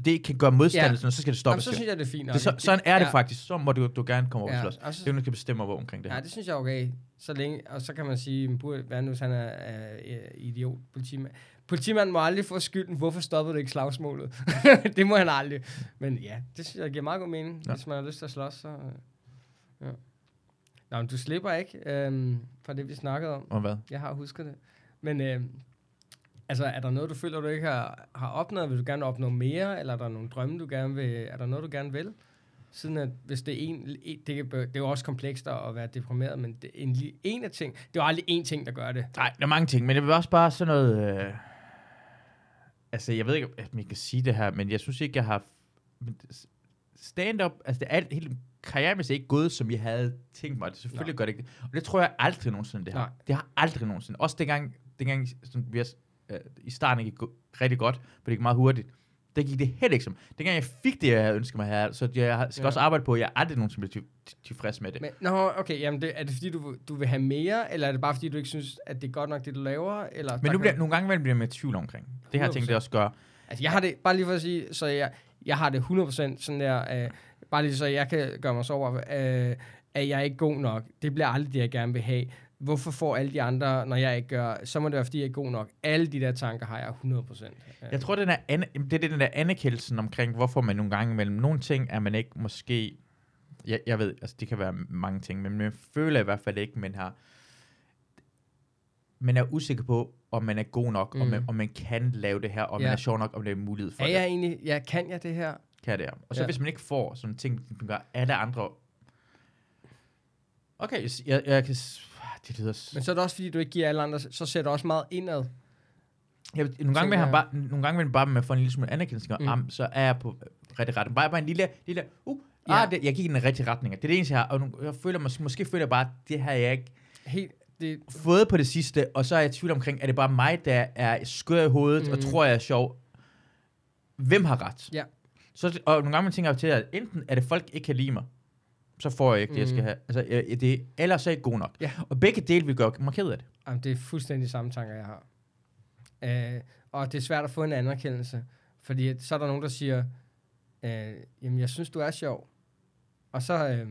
det, kan gøre modstand, Ja. sådan, så skal det Jamen, stoppes. så synes jeg, det er fint. det, så, sådan er det ja. faktisk. Så må du, du gerne komme over og Ja, slås. og så- Det er jo, der skal bestemme over omkring det her. Ja, det synes jeg er okay. Så længe, og så kan man sige, hvad nu, hvis han er, er, er idiot, politimand. Politimanden må aldrig få skylden, hvorfor stoppede du ikke slagsmålet? det må han aldrig. Men ja, det synes jeg giver meget god mening, ja. hvis man har lyst til at slås. Så, øh, ja. Nå, men du slipper ikke øhm, fra det, vi snakkede om. Og hvad? Jeg har husket det. Men øhm, altså, er der noget, du føler, du ikke har, har opnået? Vil du gerne opnå mere? Eller er der nogle drømme, du gerne vil? Er der noget, du gerne vil? Siden at hvis det er en, det, kan, det er jo også komplekst at være deprimeret, men det, en, en af ting, det er jo aldrig én ting, der gør det. Nej, der er mange ting, men det vil også bare sådan noget... Øh, altså, jeg ved ikke, om jeg kan sige det her, men jeg synes ikke, jeg har... Stand-up, altså det er alt, hele karrieren er ikke gået, som jeg havde tænkt mig. Det selvfølgelig Nej. gør det ikke. Og det tror jeg aldrig nogensinde, det har. Nej. Det har aldrig nogensinde. Også dengang, dengang sådan, vi har, øh, i starten gik rigtig godt, for det gik meget hurtigt. Det gik det helt ikke som. Dengang jeg fik det, jeg ønsker mig her, så jeg skal ja. også arbejde på, at jeg aldrig nogensinde bliver tilfreds med det. Men, nå, okay, jamen det, er det fordi, du, du vil have mere, eller er det bare fordi, du ikke synes, at det er godt nok, det du laver? Eller Men nu bliver, nogle gange bliver jeg med tvivl omkring. Det her ting, det også gør. Altså jeg har det, bare lige for at sige, så jeg, jeg har det 100% sådan der, øh, bare lige så jeg kan gøre mig så over, øh, at jeg er ikke god nok. Det bliver aldrig det, jeg gerne vil have hvorfor får alle de andre, når jeg ikke gør, så må det være, fordi jeg er god nok. Alle de der tanker har jeg 100%. Jeg tror, den er det er den der anerkendelsen omkring, hvorfor man nogle gange mellem nogle ting, er man ikke måske, jeg, jeg ved, altså det kan være mange ting, men man føler i hvert fald ikke, man har, man er usikker på, om man er god nok, mm. om, man, om man kan lave det her, om ja. man er sjov nok, om det er mulighed for er det. jeg egentlig, ja, kan jeg det her? Kan det, Og så ja. hvis man ikke får sådan ting, som gør alle andre Okay, jeg, jeg kan det lyder... Men så er det også, fordi du ikke giver alle andre, så ser du også meget indad. Ja, nogle, gange vil han bare, nogle gange vil han bare med få en lille smule anerkendelse, mm. am, så er jeg på rigtig retning. Bare, bare en lille, lille uh, ja. ah, det, jeg gik i den rigtige retning. Det er det eneste, jeg har. Og nu, jeg føler, måske, måske føler jeg bare, det har jeg ikke Helt, det... fået på det sidste, og så er jeg i tvivl omkring, er det bare mig, der er skør i hovedet, mm. og tror, jeg er sjov? Hvem har ret? Ja. Så, og nogle gange man tænker jeg til, at enten er det folk ikke kan lide mig, så får jeg ikke det, jeg skal mm. have. Altså, jeg, det, ellers er ikke god nok. Ja. Og begge dele vil gøre mig ked af det. Jamen, det er fuldstændig samme tanker, jeg har. Uh, og det er svært at få en anerkendelse, fordi så er der nogen, der siger, uh, jamen, jeg synes, du er sjov. Og så, uh,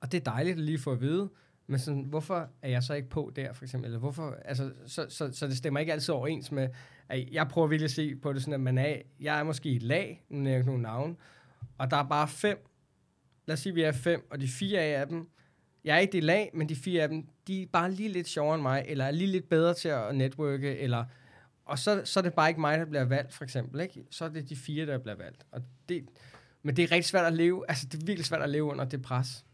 og det er dejligt at lige få at vide, men sådan, hvorfor er jeg så ikke på der, for eksempel? Eller hvorfor, altså, så, så, så det stemmer ikke altid overens med, at jeg prøver virkelig at se på det sådan, at man er, jeg er måske i et lag, nu nævner jeg nogle navn, og der er bare fem lad os sige, at vi er fem, og de fire af dem, jeg er ikke det lag, men de fire af dem, de er bare lige lidt sjovere end mig, eller er lige lidt bedre til at networke, eller, og så, så er det bare ikke mig, der bliver valgt, for eksempel. Ikke? Så er det de fire, der bliver valgt. Og det, men det er rigtig svært at leve, altså det er virkelig svært at leve under det pres.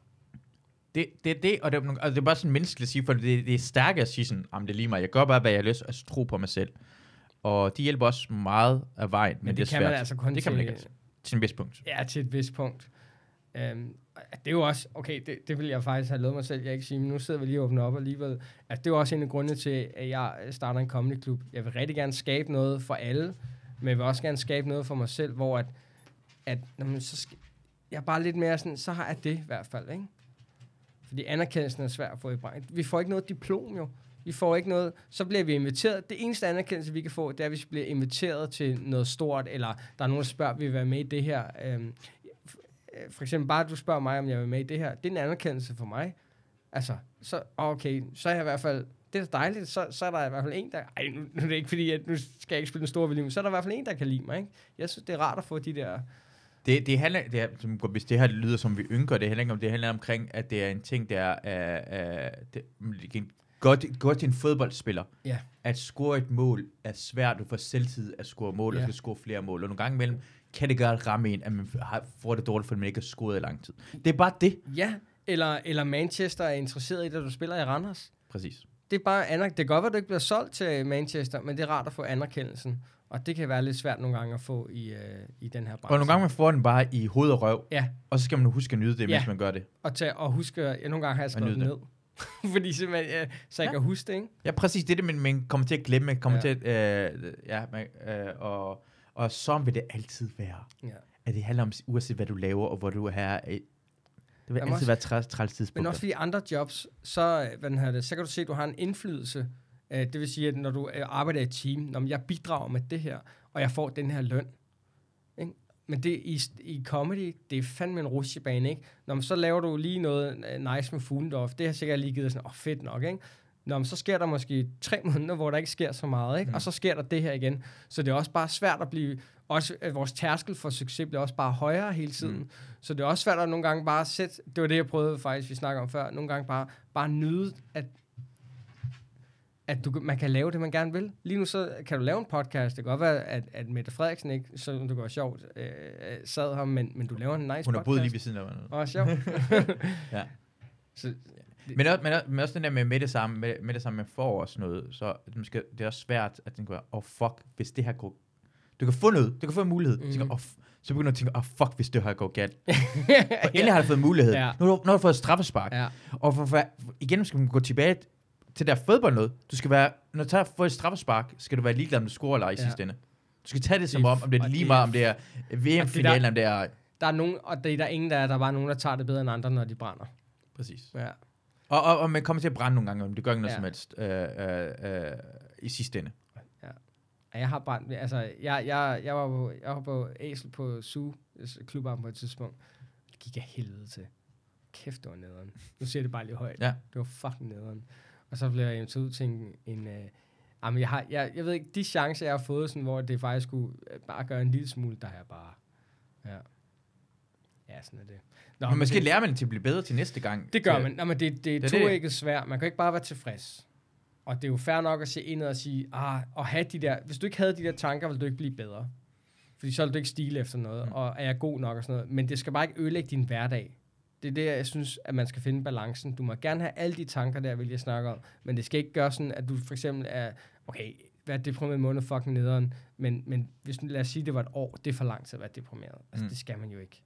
Det, det er det, og det, altså, det er bare sådan menneskeligt at sige, for det, det er stærkt at sige sådan, det er lige mig, jeg gør bare, hvad jeg har lyst, og tro på mig selv. Og de hjælper også meget af vejen, men, men det, det er kan svært. Man altså kun det kan man ikke altså. Til en vis punkt. Ja, til et vis punkt. Øhm, det er jo også, okay, det, det vil jeg faktisk have lavet mig selv, jeg ikke sige, men nu sidder vi lige og åbner op alligevel. Altså, det er jo også en af grundene til, at jeg starter en comedy klub. Jeg vil rigtig gerne skabe noget for alle, men jeg vil også gerne skabe noget for mig selv, hvor at, at jamen, så skal, jeg er bare lidt mere sådan, så har jeg det i hvert fald, ikke? Fordi anerkendelsen er svær at få i branchen. Vi får ikke noget diplom jo. Vi får ikke noget, så bliver vi inviteret. Det eneste anerkendelse, vi kan få, det er, hvis vi bliver inviteret til noget stort, eller der er nogen, der spørger, vil vi være med i det her. Øhm, for eksempel bare, at du spørger mig, om jeg vil med i det her, det er en anerkendelse for mig. Altså, så okay, så er jeg i hvert fald, det er dejligt, så, så er der i hvert fald en, der, ej, nu, nu er det ikke fordi, at nu skal jeg ikke spille en stor men så er der i hvert fald en, der kan lide mig, ikke? Jeg synes, det er rart at få de der... Det, det handler, det er, som, hvis det her lyder som vi ynker, det handler ikke om, det handler omkring, at det er en ting, der er, er det, godt, godt til en fodboldspiller. Ja. At score et mål er svært, du får selvtid at score mål, ja. og skal score flere mål, og nogle gange imellem, kan det godt ramme en, at man får det dårligt, fordi man ikke har scoret i lang tid. Det er bare det. Ja, eller, eller Manchester er interesseret i det, du spiller i Randers. Præcis. Det er bare anerk- Det kan godt være, at du ikke bliver solgt til Manchester, men det er rart at få anerkendelsen. Og det kan være lidt svært nogle gange at få i, øh, i den her branche. Og nogle gange man får den bare i hoved og røv. Ja. Og så skal man huske at nyde det, ja. mens man gør det. Og, tage, og huske, ja, nogle gange har jeg skrevet det ned. Fordi simpelthen, ja, så jeg ja. kan huske det, ikke? Ja, præcis. Det er det, man, man kommer til at glemme. Kommer ja. til at, øh, ja, man, øh, og og så vil det altid være. Ja. At det handler om, uanset hvad du laver, og hvor du er her. Det vil Jamen altid også, være træls, træls tidspunkt. Men også fordi andre jobs, så, hvad den her, det, så kan du se, at du har en indflydelse. Uh, det vil sige, at når du arbejder i et team, når jeg bidrager med det her, og jeg får den her løn. Ikke? Men det i, i comedy, det er fandme en rutsjebane, ikke? Når man så laver du lige noget nice med Fuglendorf, det har sikkert lige givet sådan, åh oh, fedt nok, ikke? Nå, men så sker der måske tre måneder, hvor der ikke sker så meget, ikke? Mm. og så sker der det her igen. Så det er også bare svært at blive, også at vores tærskel for succes bliver også bare højere hele tiden. Mm. Så det er også svært at nogle gange bare sætte, det var det, jeg prøvede faktisk, vi snakker om før, nogle gange bare, bare nyde, at at du, man kan lave det, man gerne vil. Lige nu så kan du lave en podcast. Det kan godt være, at, at Mette Frederiksen ikke, så det går sjovt, øh, sad her, men, men du laver en nice podcast. Hun har boet lige ved siden af mig. Åh, sjovt. ja. Så, men, også, men, men også den der med, med det samme, med, med det samme, man får også noget, så det, skal, det er også svært at tænke, åh oh, fuck, hvis det her går, du kan få noget, du kan få en mulighed, mm. tænker, oh, så begynder du at tænke, åh oh, fuck, hvis det her går galt. og endelig har du fået mulighed. Ja. Nu, nu har du fået et straffespark. Ja. Og for, for, igen skal man gå tilbage til der fodbold noget. Du skal være, når du tager for et straffespark, skal du være ligeglad, om du scorer eller ej i ja. sidste ende. Du skal tage det som om, om det er lige meget, om det er VM-finalen, om det er... Der er nogen, og det er der ingen, der er, der er bare nogen, der tager det bedre end andre, når de brænder. Præcis. Ja. Og, og, og man kommer til at brænde nogle gange, om det gør ikke noget ja. som helst øh, øh, øh, i sidste ende. Ja. Jeg har brændt, altså, jeg, jeg, jeg, var på, jeg var på Æsel på Su klubarm på et tidspunkt. Det gik jeg helvede til. Kæft, det var nederen. Nu siger det bare lige højt. Ja. Det var fucking nederen. Og så blev jeg inviteret ud til en... en uh, jamen, jeg, har, jeg, jeg ved ikke, de chancer, jeg har fået, sådan, hvor det faktisk skulle uh, bare gøre en lille smule, der er bare... Ja. Ja, sådan er det. Nå, men måske det, lærer man til at blive bedre til næste gang. Det gør til, man. Nå, men det, det er to ikke svært. Man kan ikke bare være tilfreds. Og det er jo fair nok at se ind og sige, ah, og have de der, hvis du ikke havde de der tanker, ville du ikke blive bedre. Fordi så ville du ikke stile efter noget, mm. og er jeg god nok og sådan noget. Men det skal bare ikke ødelægge din hverdag. Det er det, jeg synes, at man skal finde balancen. Du må gerne have alle de tanker der, vil jeg snakke om, men det skal ikke gøre sådan, at du for eksempel er, okay, være deprimeret måned fucking nederen, men, men hvis, lad os sige, det var et år, det er for lang tid at være deprimeret. Altså, mm. det skal man jo ikke.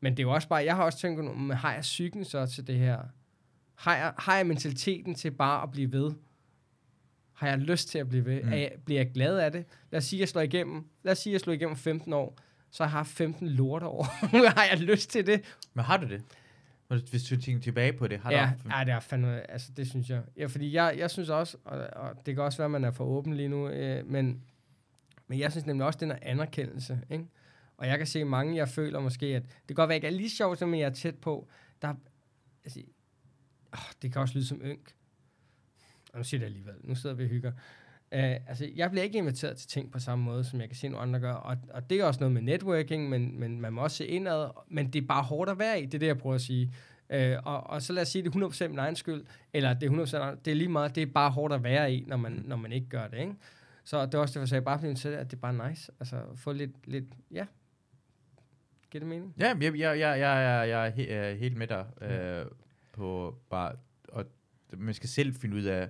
Men det er jo også bare, jeg har også tænkt, men har jeg psyken så til det her? Har jeg, har jeg mentaliteten til bare at blive ved? Har jeg lyst til at blive ved? Mm. Er jeg, bliver jeg glad af det? Lad os sige, at jeg slår igennem. Lad os sige, at jeg slår igennem 15 år. Så har jeg haft 15 lort år. har jeg lyst til det? Men har du det? Hvis du tænker tilbage på det, har ja, du... Ja, det er fandme, altså det synes jeg. Ja, fordi jeg, jeg synes også, og, og det kan også være, at man er for åben lige nu, øh, men, men jeg synes nemlig også, den er anerkendelse, ikke? Og jeg kan se mange, jeg føler måske, at det kan godt være, at jeg er lige sjovt, som jeg er tæt på. Der, altså, oh, det kan også lyde som ynk. Og nu siger det alligevel. Nu sidder vi og hygger. Uh, altså, jeg bliver ikke inviteret til ting på samme måde, som jeg kan se nogle andre gør. Og, og det er også noget med networking, men, men man må også se indad. Men det er bare hårdt at være i, det er det, jeg prøver at sige. Uh, og, og så lad os sige, det er 100% min egen skyld, eller det er 100% det er lige meget, det er bare hårdt at være i, når man, når man ikke gør det, ikke? Så det er også det, jeg sagde, bare fordi at det er bare nice. Altså, få lidt, lidt ja, Giver det mening? Ja, jeg, jeg, jeg, jeg, jeg er he, helt med dig øh, på bare, og man skal selv finde ud af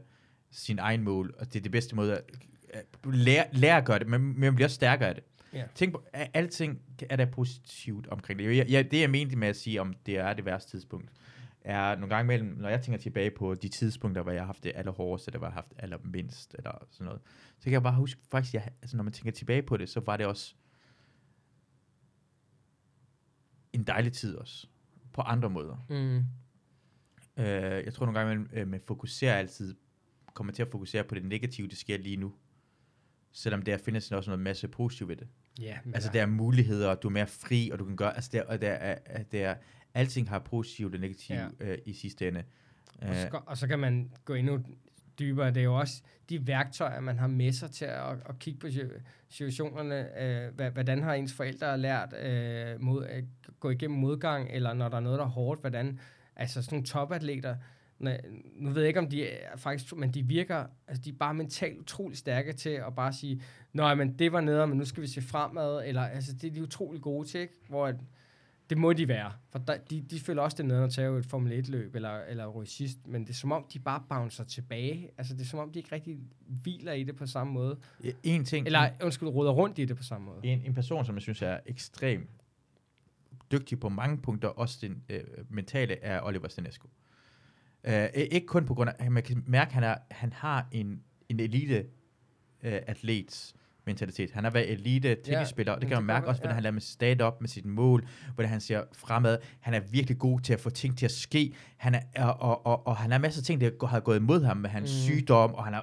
sin egen mål, og det er det bedste måde at lære, lære at gøre det, men, men man bliver også stærkere af det. Ja. Tænk på, at alting er der positivt omkring det. Jeg, jeg, det jeg mente med at sige, om det er det værste tidspunkt, er nogle gange mellem, når jeg tænker tilbage på de tidspunkter, hvor jeg har haft det allerhårdeste, eller hvor jeg har haft allermindst, eller sådan noget, så kan jeg bare huske, faktisk, jeg, altså, når man tænker tilbage på det, så var det også en dejlig tid også, på andre måder. Mm. Øh, jeg tror nogle gange, man, øh, man fokuserer altid, kommer til at fokusere på det negative, det sker lige nu. Selvom der findes også noget masse positivt ved det. Yeah, altså der er muligheder, og du er mere fri, og du kan gøre, altså der, og der er, der er, alting har positivt og negativt yeah. øh, i sidste ende. Og så, og så kan man gå endnu dybere. Det er jo også de værktøjer, man har med sig til at, at kigge på situationerne. Øh, hvordan har ens forældre lært øh, mod, at gå igennem modgang, eller når der er noget, der er hårdt, hvordan... Altså sådan nogle topatleter, nu ved jeg ikke, om de er faktisk, men de virker, altså de er bare mentalt utrolig stærke til at bare sige, nej, men det var nede, men nu skal vi se fremad, eller altså det er de utrolig gode til, ikke? Hvor at, det må de være. For der, de, de føler også, det er nede at tage et Formel 1-løb eller, eller ryge sidst, men det er som om, de bare bouncer tilbage. Altså, det er som om, de ikke rigtig hviler i det på samme måde. En ting... Eller, undskyld, ruder rundt i det på samme måde. En, en person, som jeg synes er ekstremt dygtig på mange punkter, også den øh, mentale, er Oliver Stanescu. Uh, ikke kun på grund af, at man kan mærke, at han, er, han har en, en elite uh, atlets mentalitet. Han har været elite tennisspiller, ja, og det kan man mærke også, hvordan ja. han lader med stand-up med sit mål, hvordan han ser fremad. Han er virkelig god til at få ting til at ske. Han er, og, og, og, og han har masser af ting, der har gået imod ham med hans mm. sygdom, og han er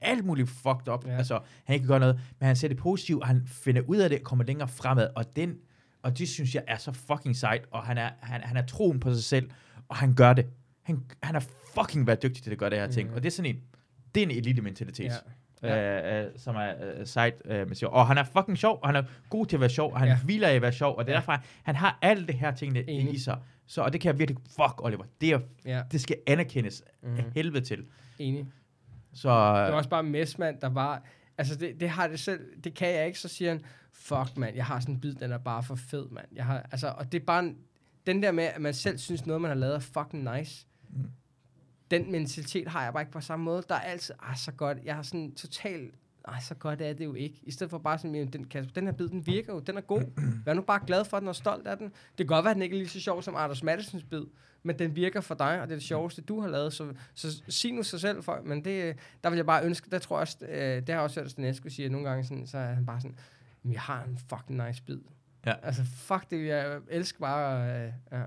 alt muligt fucked up. Ja. Altså, han ikke gør noget, men han ser det positivt, og han finder ud af det, kommer længere fremad, og den, og det synes jeg er så fucking sejt, og han er, han, han er troen på sig selv, og han gør det. han, han er fucking været dygtig til at gøre det her ting. Mhm. Og det er sådan en, det er en elite-mentalitet. Ja. Ja. Øh, øh, som er øh, sejt øh, med sjov. Og han er fucking sjov, og han er god til at være sjov, og han Ja. hviler i at være sjov, og det er Ja. derfor, han har alle det her tingene Enig. i sig. Så, og det kan jeg virkelig, fuck Oliver, det, er, Ja, det skal anerkendes Mhm. mm. helvede til. enig. Så, Det var også bare Messmand, der var... Altså, det, det har det selv... Det kan jeg ikke, så siger han, fuck, mand, jeg har sådan en bid, den er bare for fed, mand. Jeg har, altså, og det er bare... en- Den der med, at man selv synes, noget, man har lavet, er fucking nice. Mm. Den mentalitet har jeg bare ikke på samme måde. Der er altid, ah, så godt. Jeg har sådan totalt ej, så godt er det jo ikke. I stedet for bare sådan, "Jamen, den, Kasper, den her bid, den virker jo, den er god. Vær nu bare glad for den og stolt af den. Det kan godt være, at den ikke er lige så sjov som Anders Mattesens bid, men den virker for dig, og det er det sjoveste, du har lavet. Så, så sig nu sig selv for, men det, der vil jeg bare ønske, der tror jeg også, øh, det har jeg også hørt, Esko sige, at nogle gange sådan, så er han bare sådan, "Men jeg har en fucking nice bid. Ja. Altså, fuck det, jeg elsker bare, øh, ja.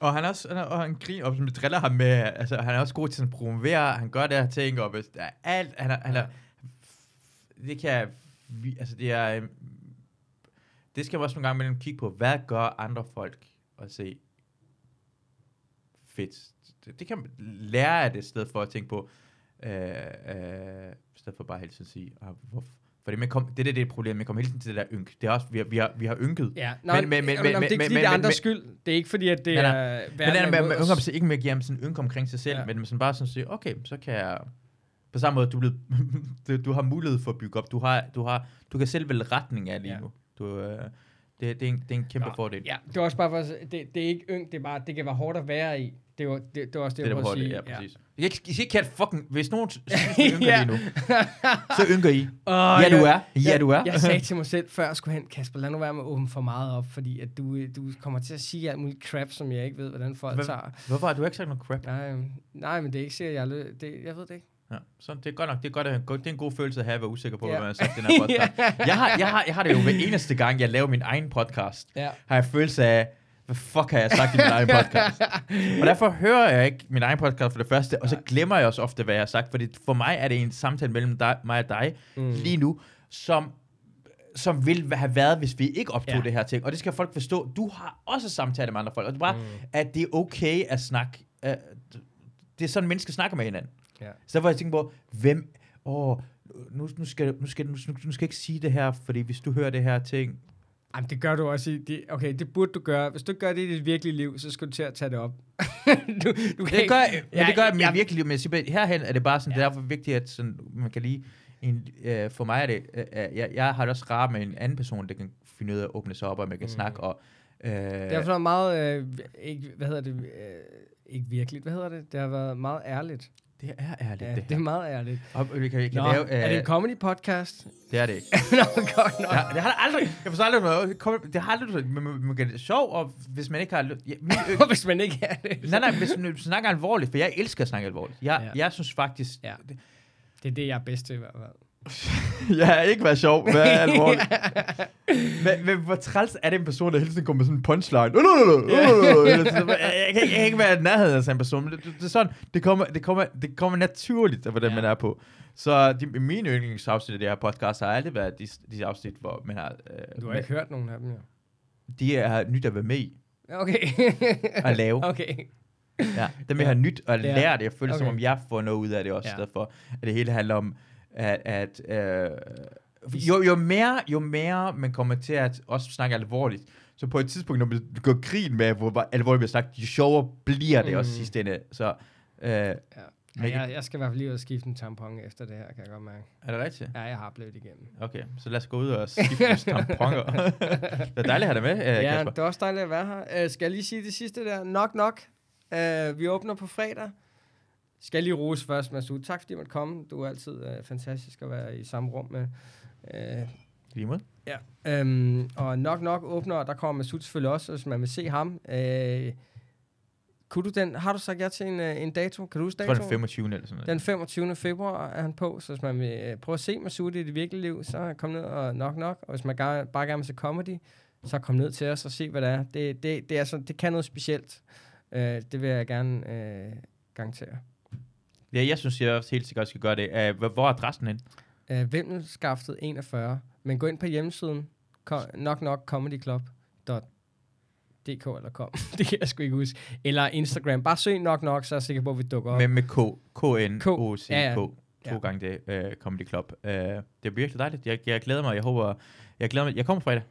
Og han er også, han er, og han griner, og som driller ham med, altså han er også god til at promovere, han gør det her ting, og hvis der er alt, han er, han er, det kan vi- altså det er, øhm, det skal man også nogle gange mellem kigge på, hvad gør andre folk, og se, fedt, det, det kan man lære af det, i stedet for at tænke på, øh, øh, i stedet for bare hele tiden at sige, ah, hvor, fordi man kom, det, der, det er et problem, man kommer hele tiden til det der ynk, det er også, vi har, vi har, vi har ynket, Ja, Men- men- men- jamen, men- det er ikke men- fordi, men- det er men- andres men- skyld. Det er ikke fordi, at det Nej, nej. er... Men den er med, med os. ungdom, ikke med at give ham sådan en ynke omkring sig selv, Ja. men sådan bare sådan at sige, okay, så kan jeg... På samme måde, du, blevet, du, du har mulighed for at bygge op. Du, har, du, har, du kan selv vælge retning af lige Ja. nu. Du, øh, det, det, er en, det er en kæmpe Nå, fordel. Ja, det er også bare for, det, det er ikke yngt, det er bare, det kan være hårdt at være i. Det var, det, det var også det, det er jeg prøvede at sige. ja, præcis. Ja. Jeg, I skal ikke have et fucking... Hvis nogen synes, vi ynker Ja. lige nu, så ynker I. Oh, Ja, du er. Ja, du er. Jeg sagde til mig selv før, jeg skulle hen, Kasper, lad nu være med at åbne for meget op, fordi at du, du kommer til at sige alt muligt crap, som jeg ikke ved, hvordan folk Hvem- tager. Hvorfor har du ikke sagt noget crap? Nej, øhm, nej, men det er ikke sikkert, jeg, lø- det, jeg ved det ikke. Ja, så det er godt nok. Det er, godt, at, det er en god følelse at have at være usikker på, Ja. hvad man har sagt i den her podcast. jeg, har, jeg, har, jeg har det jo hver eneste gang, jeg laver min egen podcast. Ja. har jeg følelse af, hvad fuck har jeg sagt i min egen podcast? og derfor hører jeg ikke min egen podcast for det første, og så glemmer jeg også ofte, hvad jeg har sagt, fordi for mig er det en samtale mellem dig, mig og dig Mm. lige nu, som som ville have været, hvis vi ikke optog Ja. det her ting. Og det skal folk forstå. Du har også samtaler med andre folk. Og det er bare, Mm. at det er okay at snakke. Uh, det er sådan, mennesker snakker med hinanden. Ja. Så derfor jeg tænker på, hvem... Åh, nu, nu, skal, nu, skal, nu, nu skal jeg ikke sige det her, fordi hvis du hører det her ting, Jamen, det gør du også i... Det, okay, det burde du gøre. Hvis du ikke gør det i dit virkelige liv, så skal du til at tage det op. du, du kan Det gør, ikke- men det gør jeg, jeg- virkelig, men jeg siger herhen er det bare sådan, ja. det er derfor vigtigt, at sådan, man kan lige, en, øh, for mig er det, øh, øh, jeg, jeg har det også rart med en anden person, der kan finde ud af at åbne sig op, og man kan mm. snakke, og øh, Det har været meget... Øh, ikke, hvad hedder det? Øh, ikke virkeligt. Hvad hedder det? Det har været meget ærligt. Det er ærligt, Ja, det det er meget ærligt. Og vi kan, vi kan Nå, lave, øh, er det en comedy podcast? det er det ikke. Nå, godt nok. Ja, det har aldrig, jeg forstår aldrig noget, det det har aldrig, man, man, man kan det sjov, og hvis man ikke har, ja, min, øh, Hvis man ikke er det. nej, nej, hvis man snakker alvorligt, for jeg elsker at snakke alvorligt, jeg, Ja. jeg synes faktisk, Ja. Det er det, jeg er bedst til i hvert fald. Jeg har ikke været sjov, hvad er alvorligt. men, men hvor træls er det en person, der hele tiden kommer med sådan en punchline? jeg, jeg, kan, jeg kan ikke være i nærheden af sådan en person, men det, det, det er sådan, det kommer, det kommer, det kommer naturligt af, hvordan Ja. ja. man er på. Så de, mine yndlingsafsnit af det her podcast har aldrig været de, de afsnit, hvor man har... Øh, Du har ikke hørt nogen af dem, jo. De er nyt at være med i, Okay. at lave. okay. Ja, dem jeg har nyt at Ja. lære det. Jeg føler, Okay. som om jeg får noget ud af det også, Ja. ja. for at det hele handler om, at, at øh, jo, jo, mere, jo mere man kommer til at også snakke alvorligt, så på et tidspunkt, når man går grin med, hvor alvorligt vi snakker, jo sjovere bliver det mm. også sidste ende. Så øh, Ja. Men- jeg, jeg skal i hvert fald lige ud og skifte en tampon efter det her, kan jeg godt mærke. er det rigtigt? Ja, jeg har blevet igennem. Okay, så lad os gå ud og skifte vores tamponer. det er dejligt at have dig med, øh, Ja, Kasper. det er også dejligt at være her. Uh, skal jeg lige sige det sidste der? Nok, nok. Uh, vi åbner på fredag. Skal lige rose først, Masud. Tak fordi du måtte komme. Du er altid uh, fantastisk at være i samme rum med. Uh, Lige måde. Ja. Øhm, og nok nok åbner, og der kommer Masud selvfølgelig også, hvis man vil se ham. Øh, kunne du den, har du sagt ja til en, øh, en dato? Kan du huske Jeg tror, det datoen? 25. eller sådan noget. Den 25. februar er han på, så hvis man vil øh, prøve at se Masud i det virkelige liv, så kom ned og nok nok. Og hvis man gar, bare gerne vil se comedy, så kom ned til os og se, hvad det er. Det, det, det, er så, det kan noget specielt. Øh, det vil jeg gerne øh, garantere. Ja, jeg synes, jeg også helt sikkert skal gøre det. Uh, hvor, er adressen hen? Øh, Vimmelskaftet 41. Men gå ind på hjemmesiden, ko- nok nok comedy club. DK eller kom. det kan jeg sgu ikke huske. Eller Instagram. Bare søg nok nok, så er jeg sikker på, at vi dukker op. Med, med K. K-N-O-C-K. Ja, ja. To Ja. gange det, uh, Comedy Club. Uh, det er virkelig dejligt. Jeg, jeg glæder mig. Jeg håber... Jeg glæder mig. Jeg kommer fredag.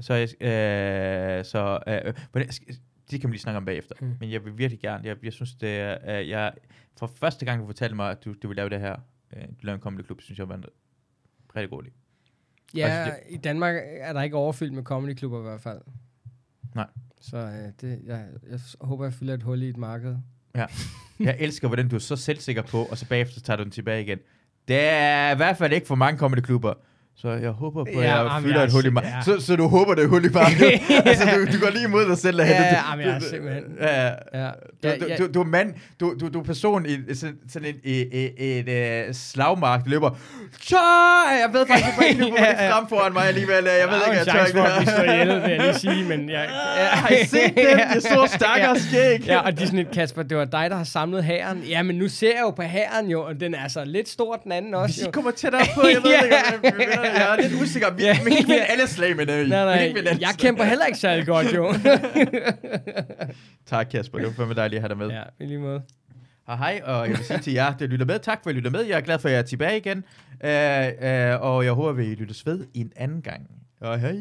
Så jeg... Uh, så... Uh, hvordan, sk- det kan vi lige snakke om bagefter. Mm. Men jeg vil virkelig gerne... Jeg, jeg synes, det er... Uh, jeg, for første gang, du fortalte mig, at du, du vil lave det her, uh, du laver en Comedy Club, synes jeg var en rigtig god idé. Ja, Altså, i Danmark er der ikke overfyldt med comedyklubber i hvert fald. Nej. Så øh, det, jeg, jeg håber, jeg fylder et hul i et marked. Jeg elsker, hvordan du er så selvsikker på, og så bagefter tager du den tilbage igen. Det er i hvert fald ikke for mange comedyklubber. Så jeg håber på, at Ja, jeg fylder jeg et hul i er mig. ja. Så, så du håber, det er hul i markedet. altså, du, du går lige imod dig selv. Ja, ja, jamen, jeg er simpelthen- Ja, ja. Du, du, du, er mand, du, du, du er person i sådan, sådan et, et, et, et, et slagmark, der løber, Tja! Jeg ved faktisk ikke, hvor ja, ja. frem foran mig alligevel. Jeg ved Der er ikke, en jeg tør chance ikke for det at blive slået ihjel, vil jeg her. lige sige, men jeg... Ja, Har I set dem? Det er så stakkers Ja. skæg. Ja, og de er sådan et, Kasper, det var dig, der har samlet hæren. Ja, men nu ser jeg jo på hæren jo, og den er altså lidt stor, den anden også Hvis I jo. kommer tættere på, jeg ved ikke, jeg, er lidt usikker. Vi, kan ikke vinde alle slag med det. Nej, ikke nej, alle jeg kæmper heller ikke særlig godt, jo. Tak, Kasper. Det var fandme dejligt at have dig med. ja, i lige måde. Hej, hej, og jeg vil sige til jer, der lytter med, tak for at I lytter med. Jeg er glad for, at jeg er tilbage igen. Uh, uh, og jeg håber, at I lyttes ved en anden gang. Og hej.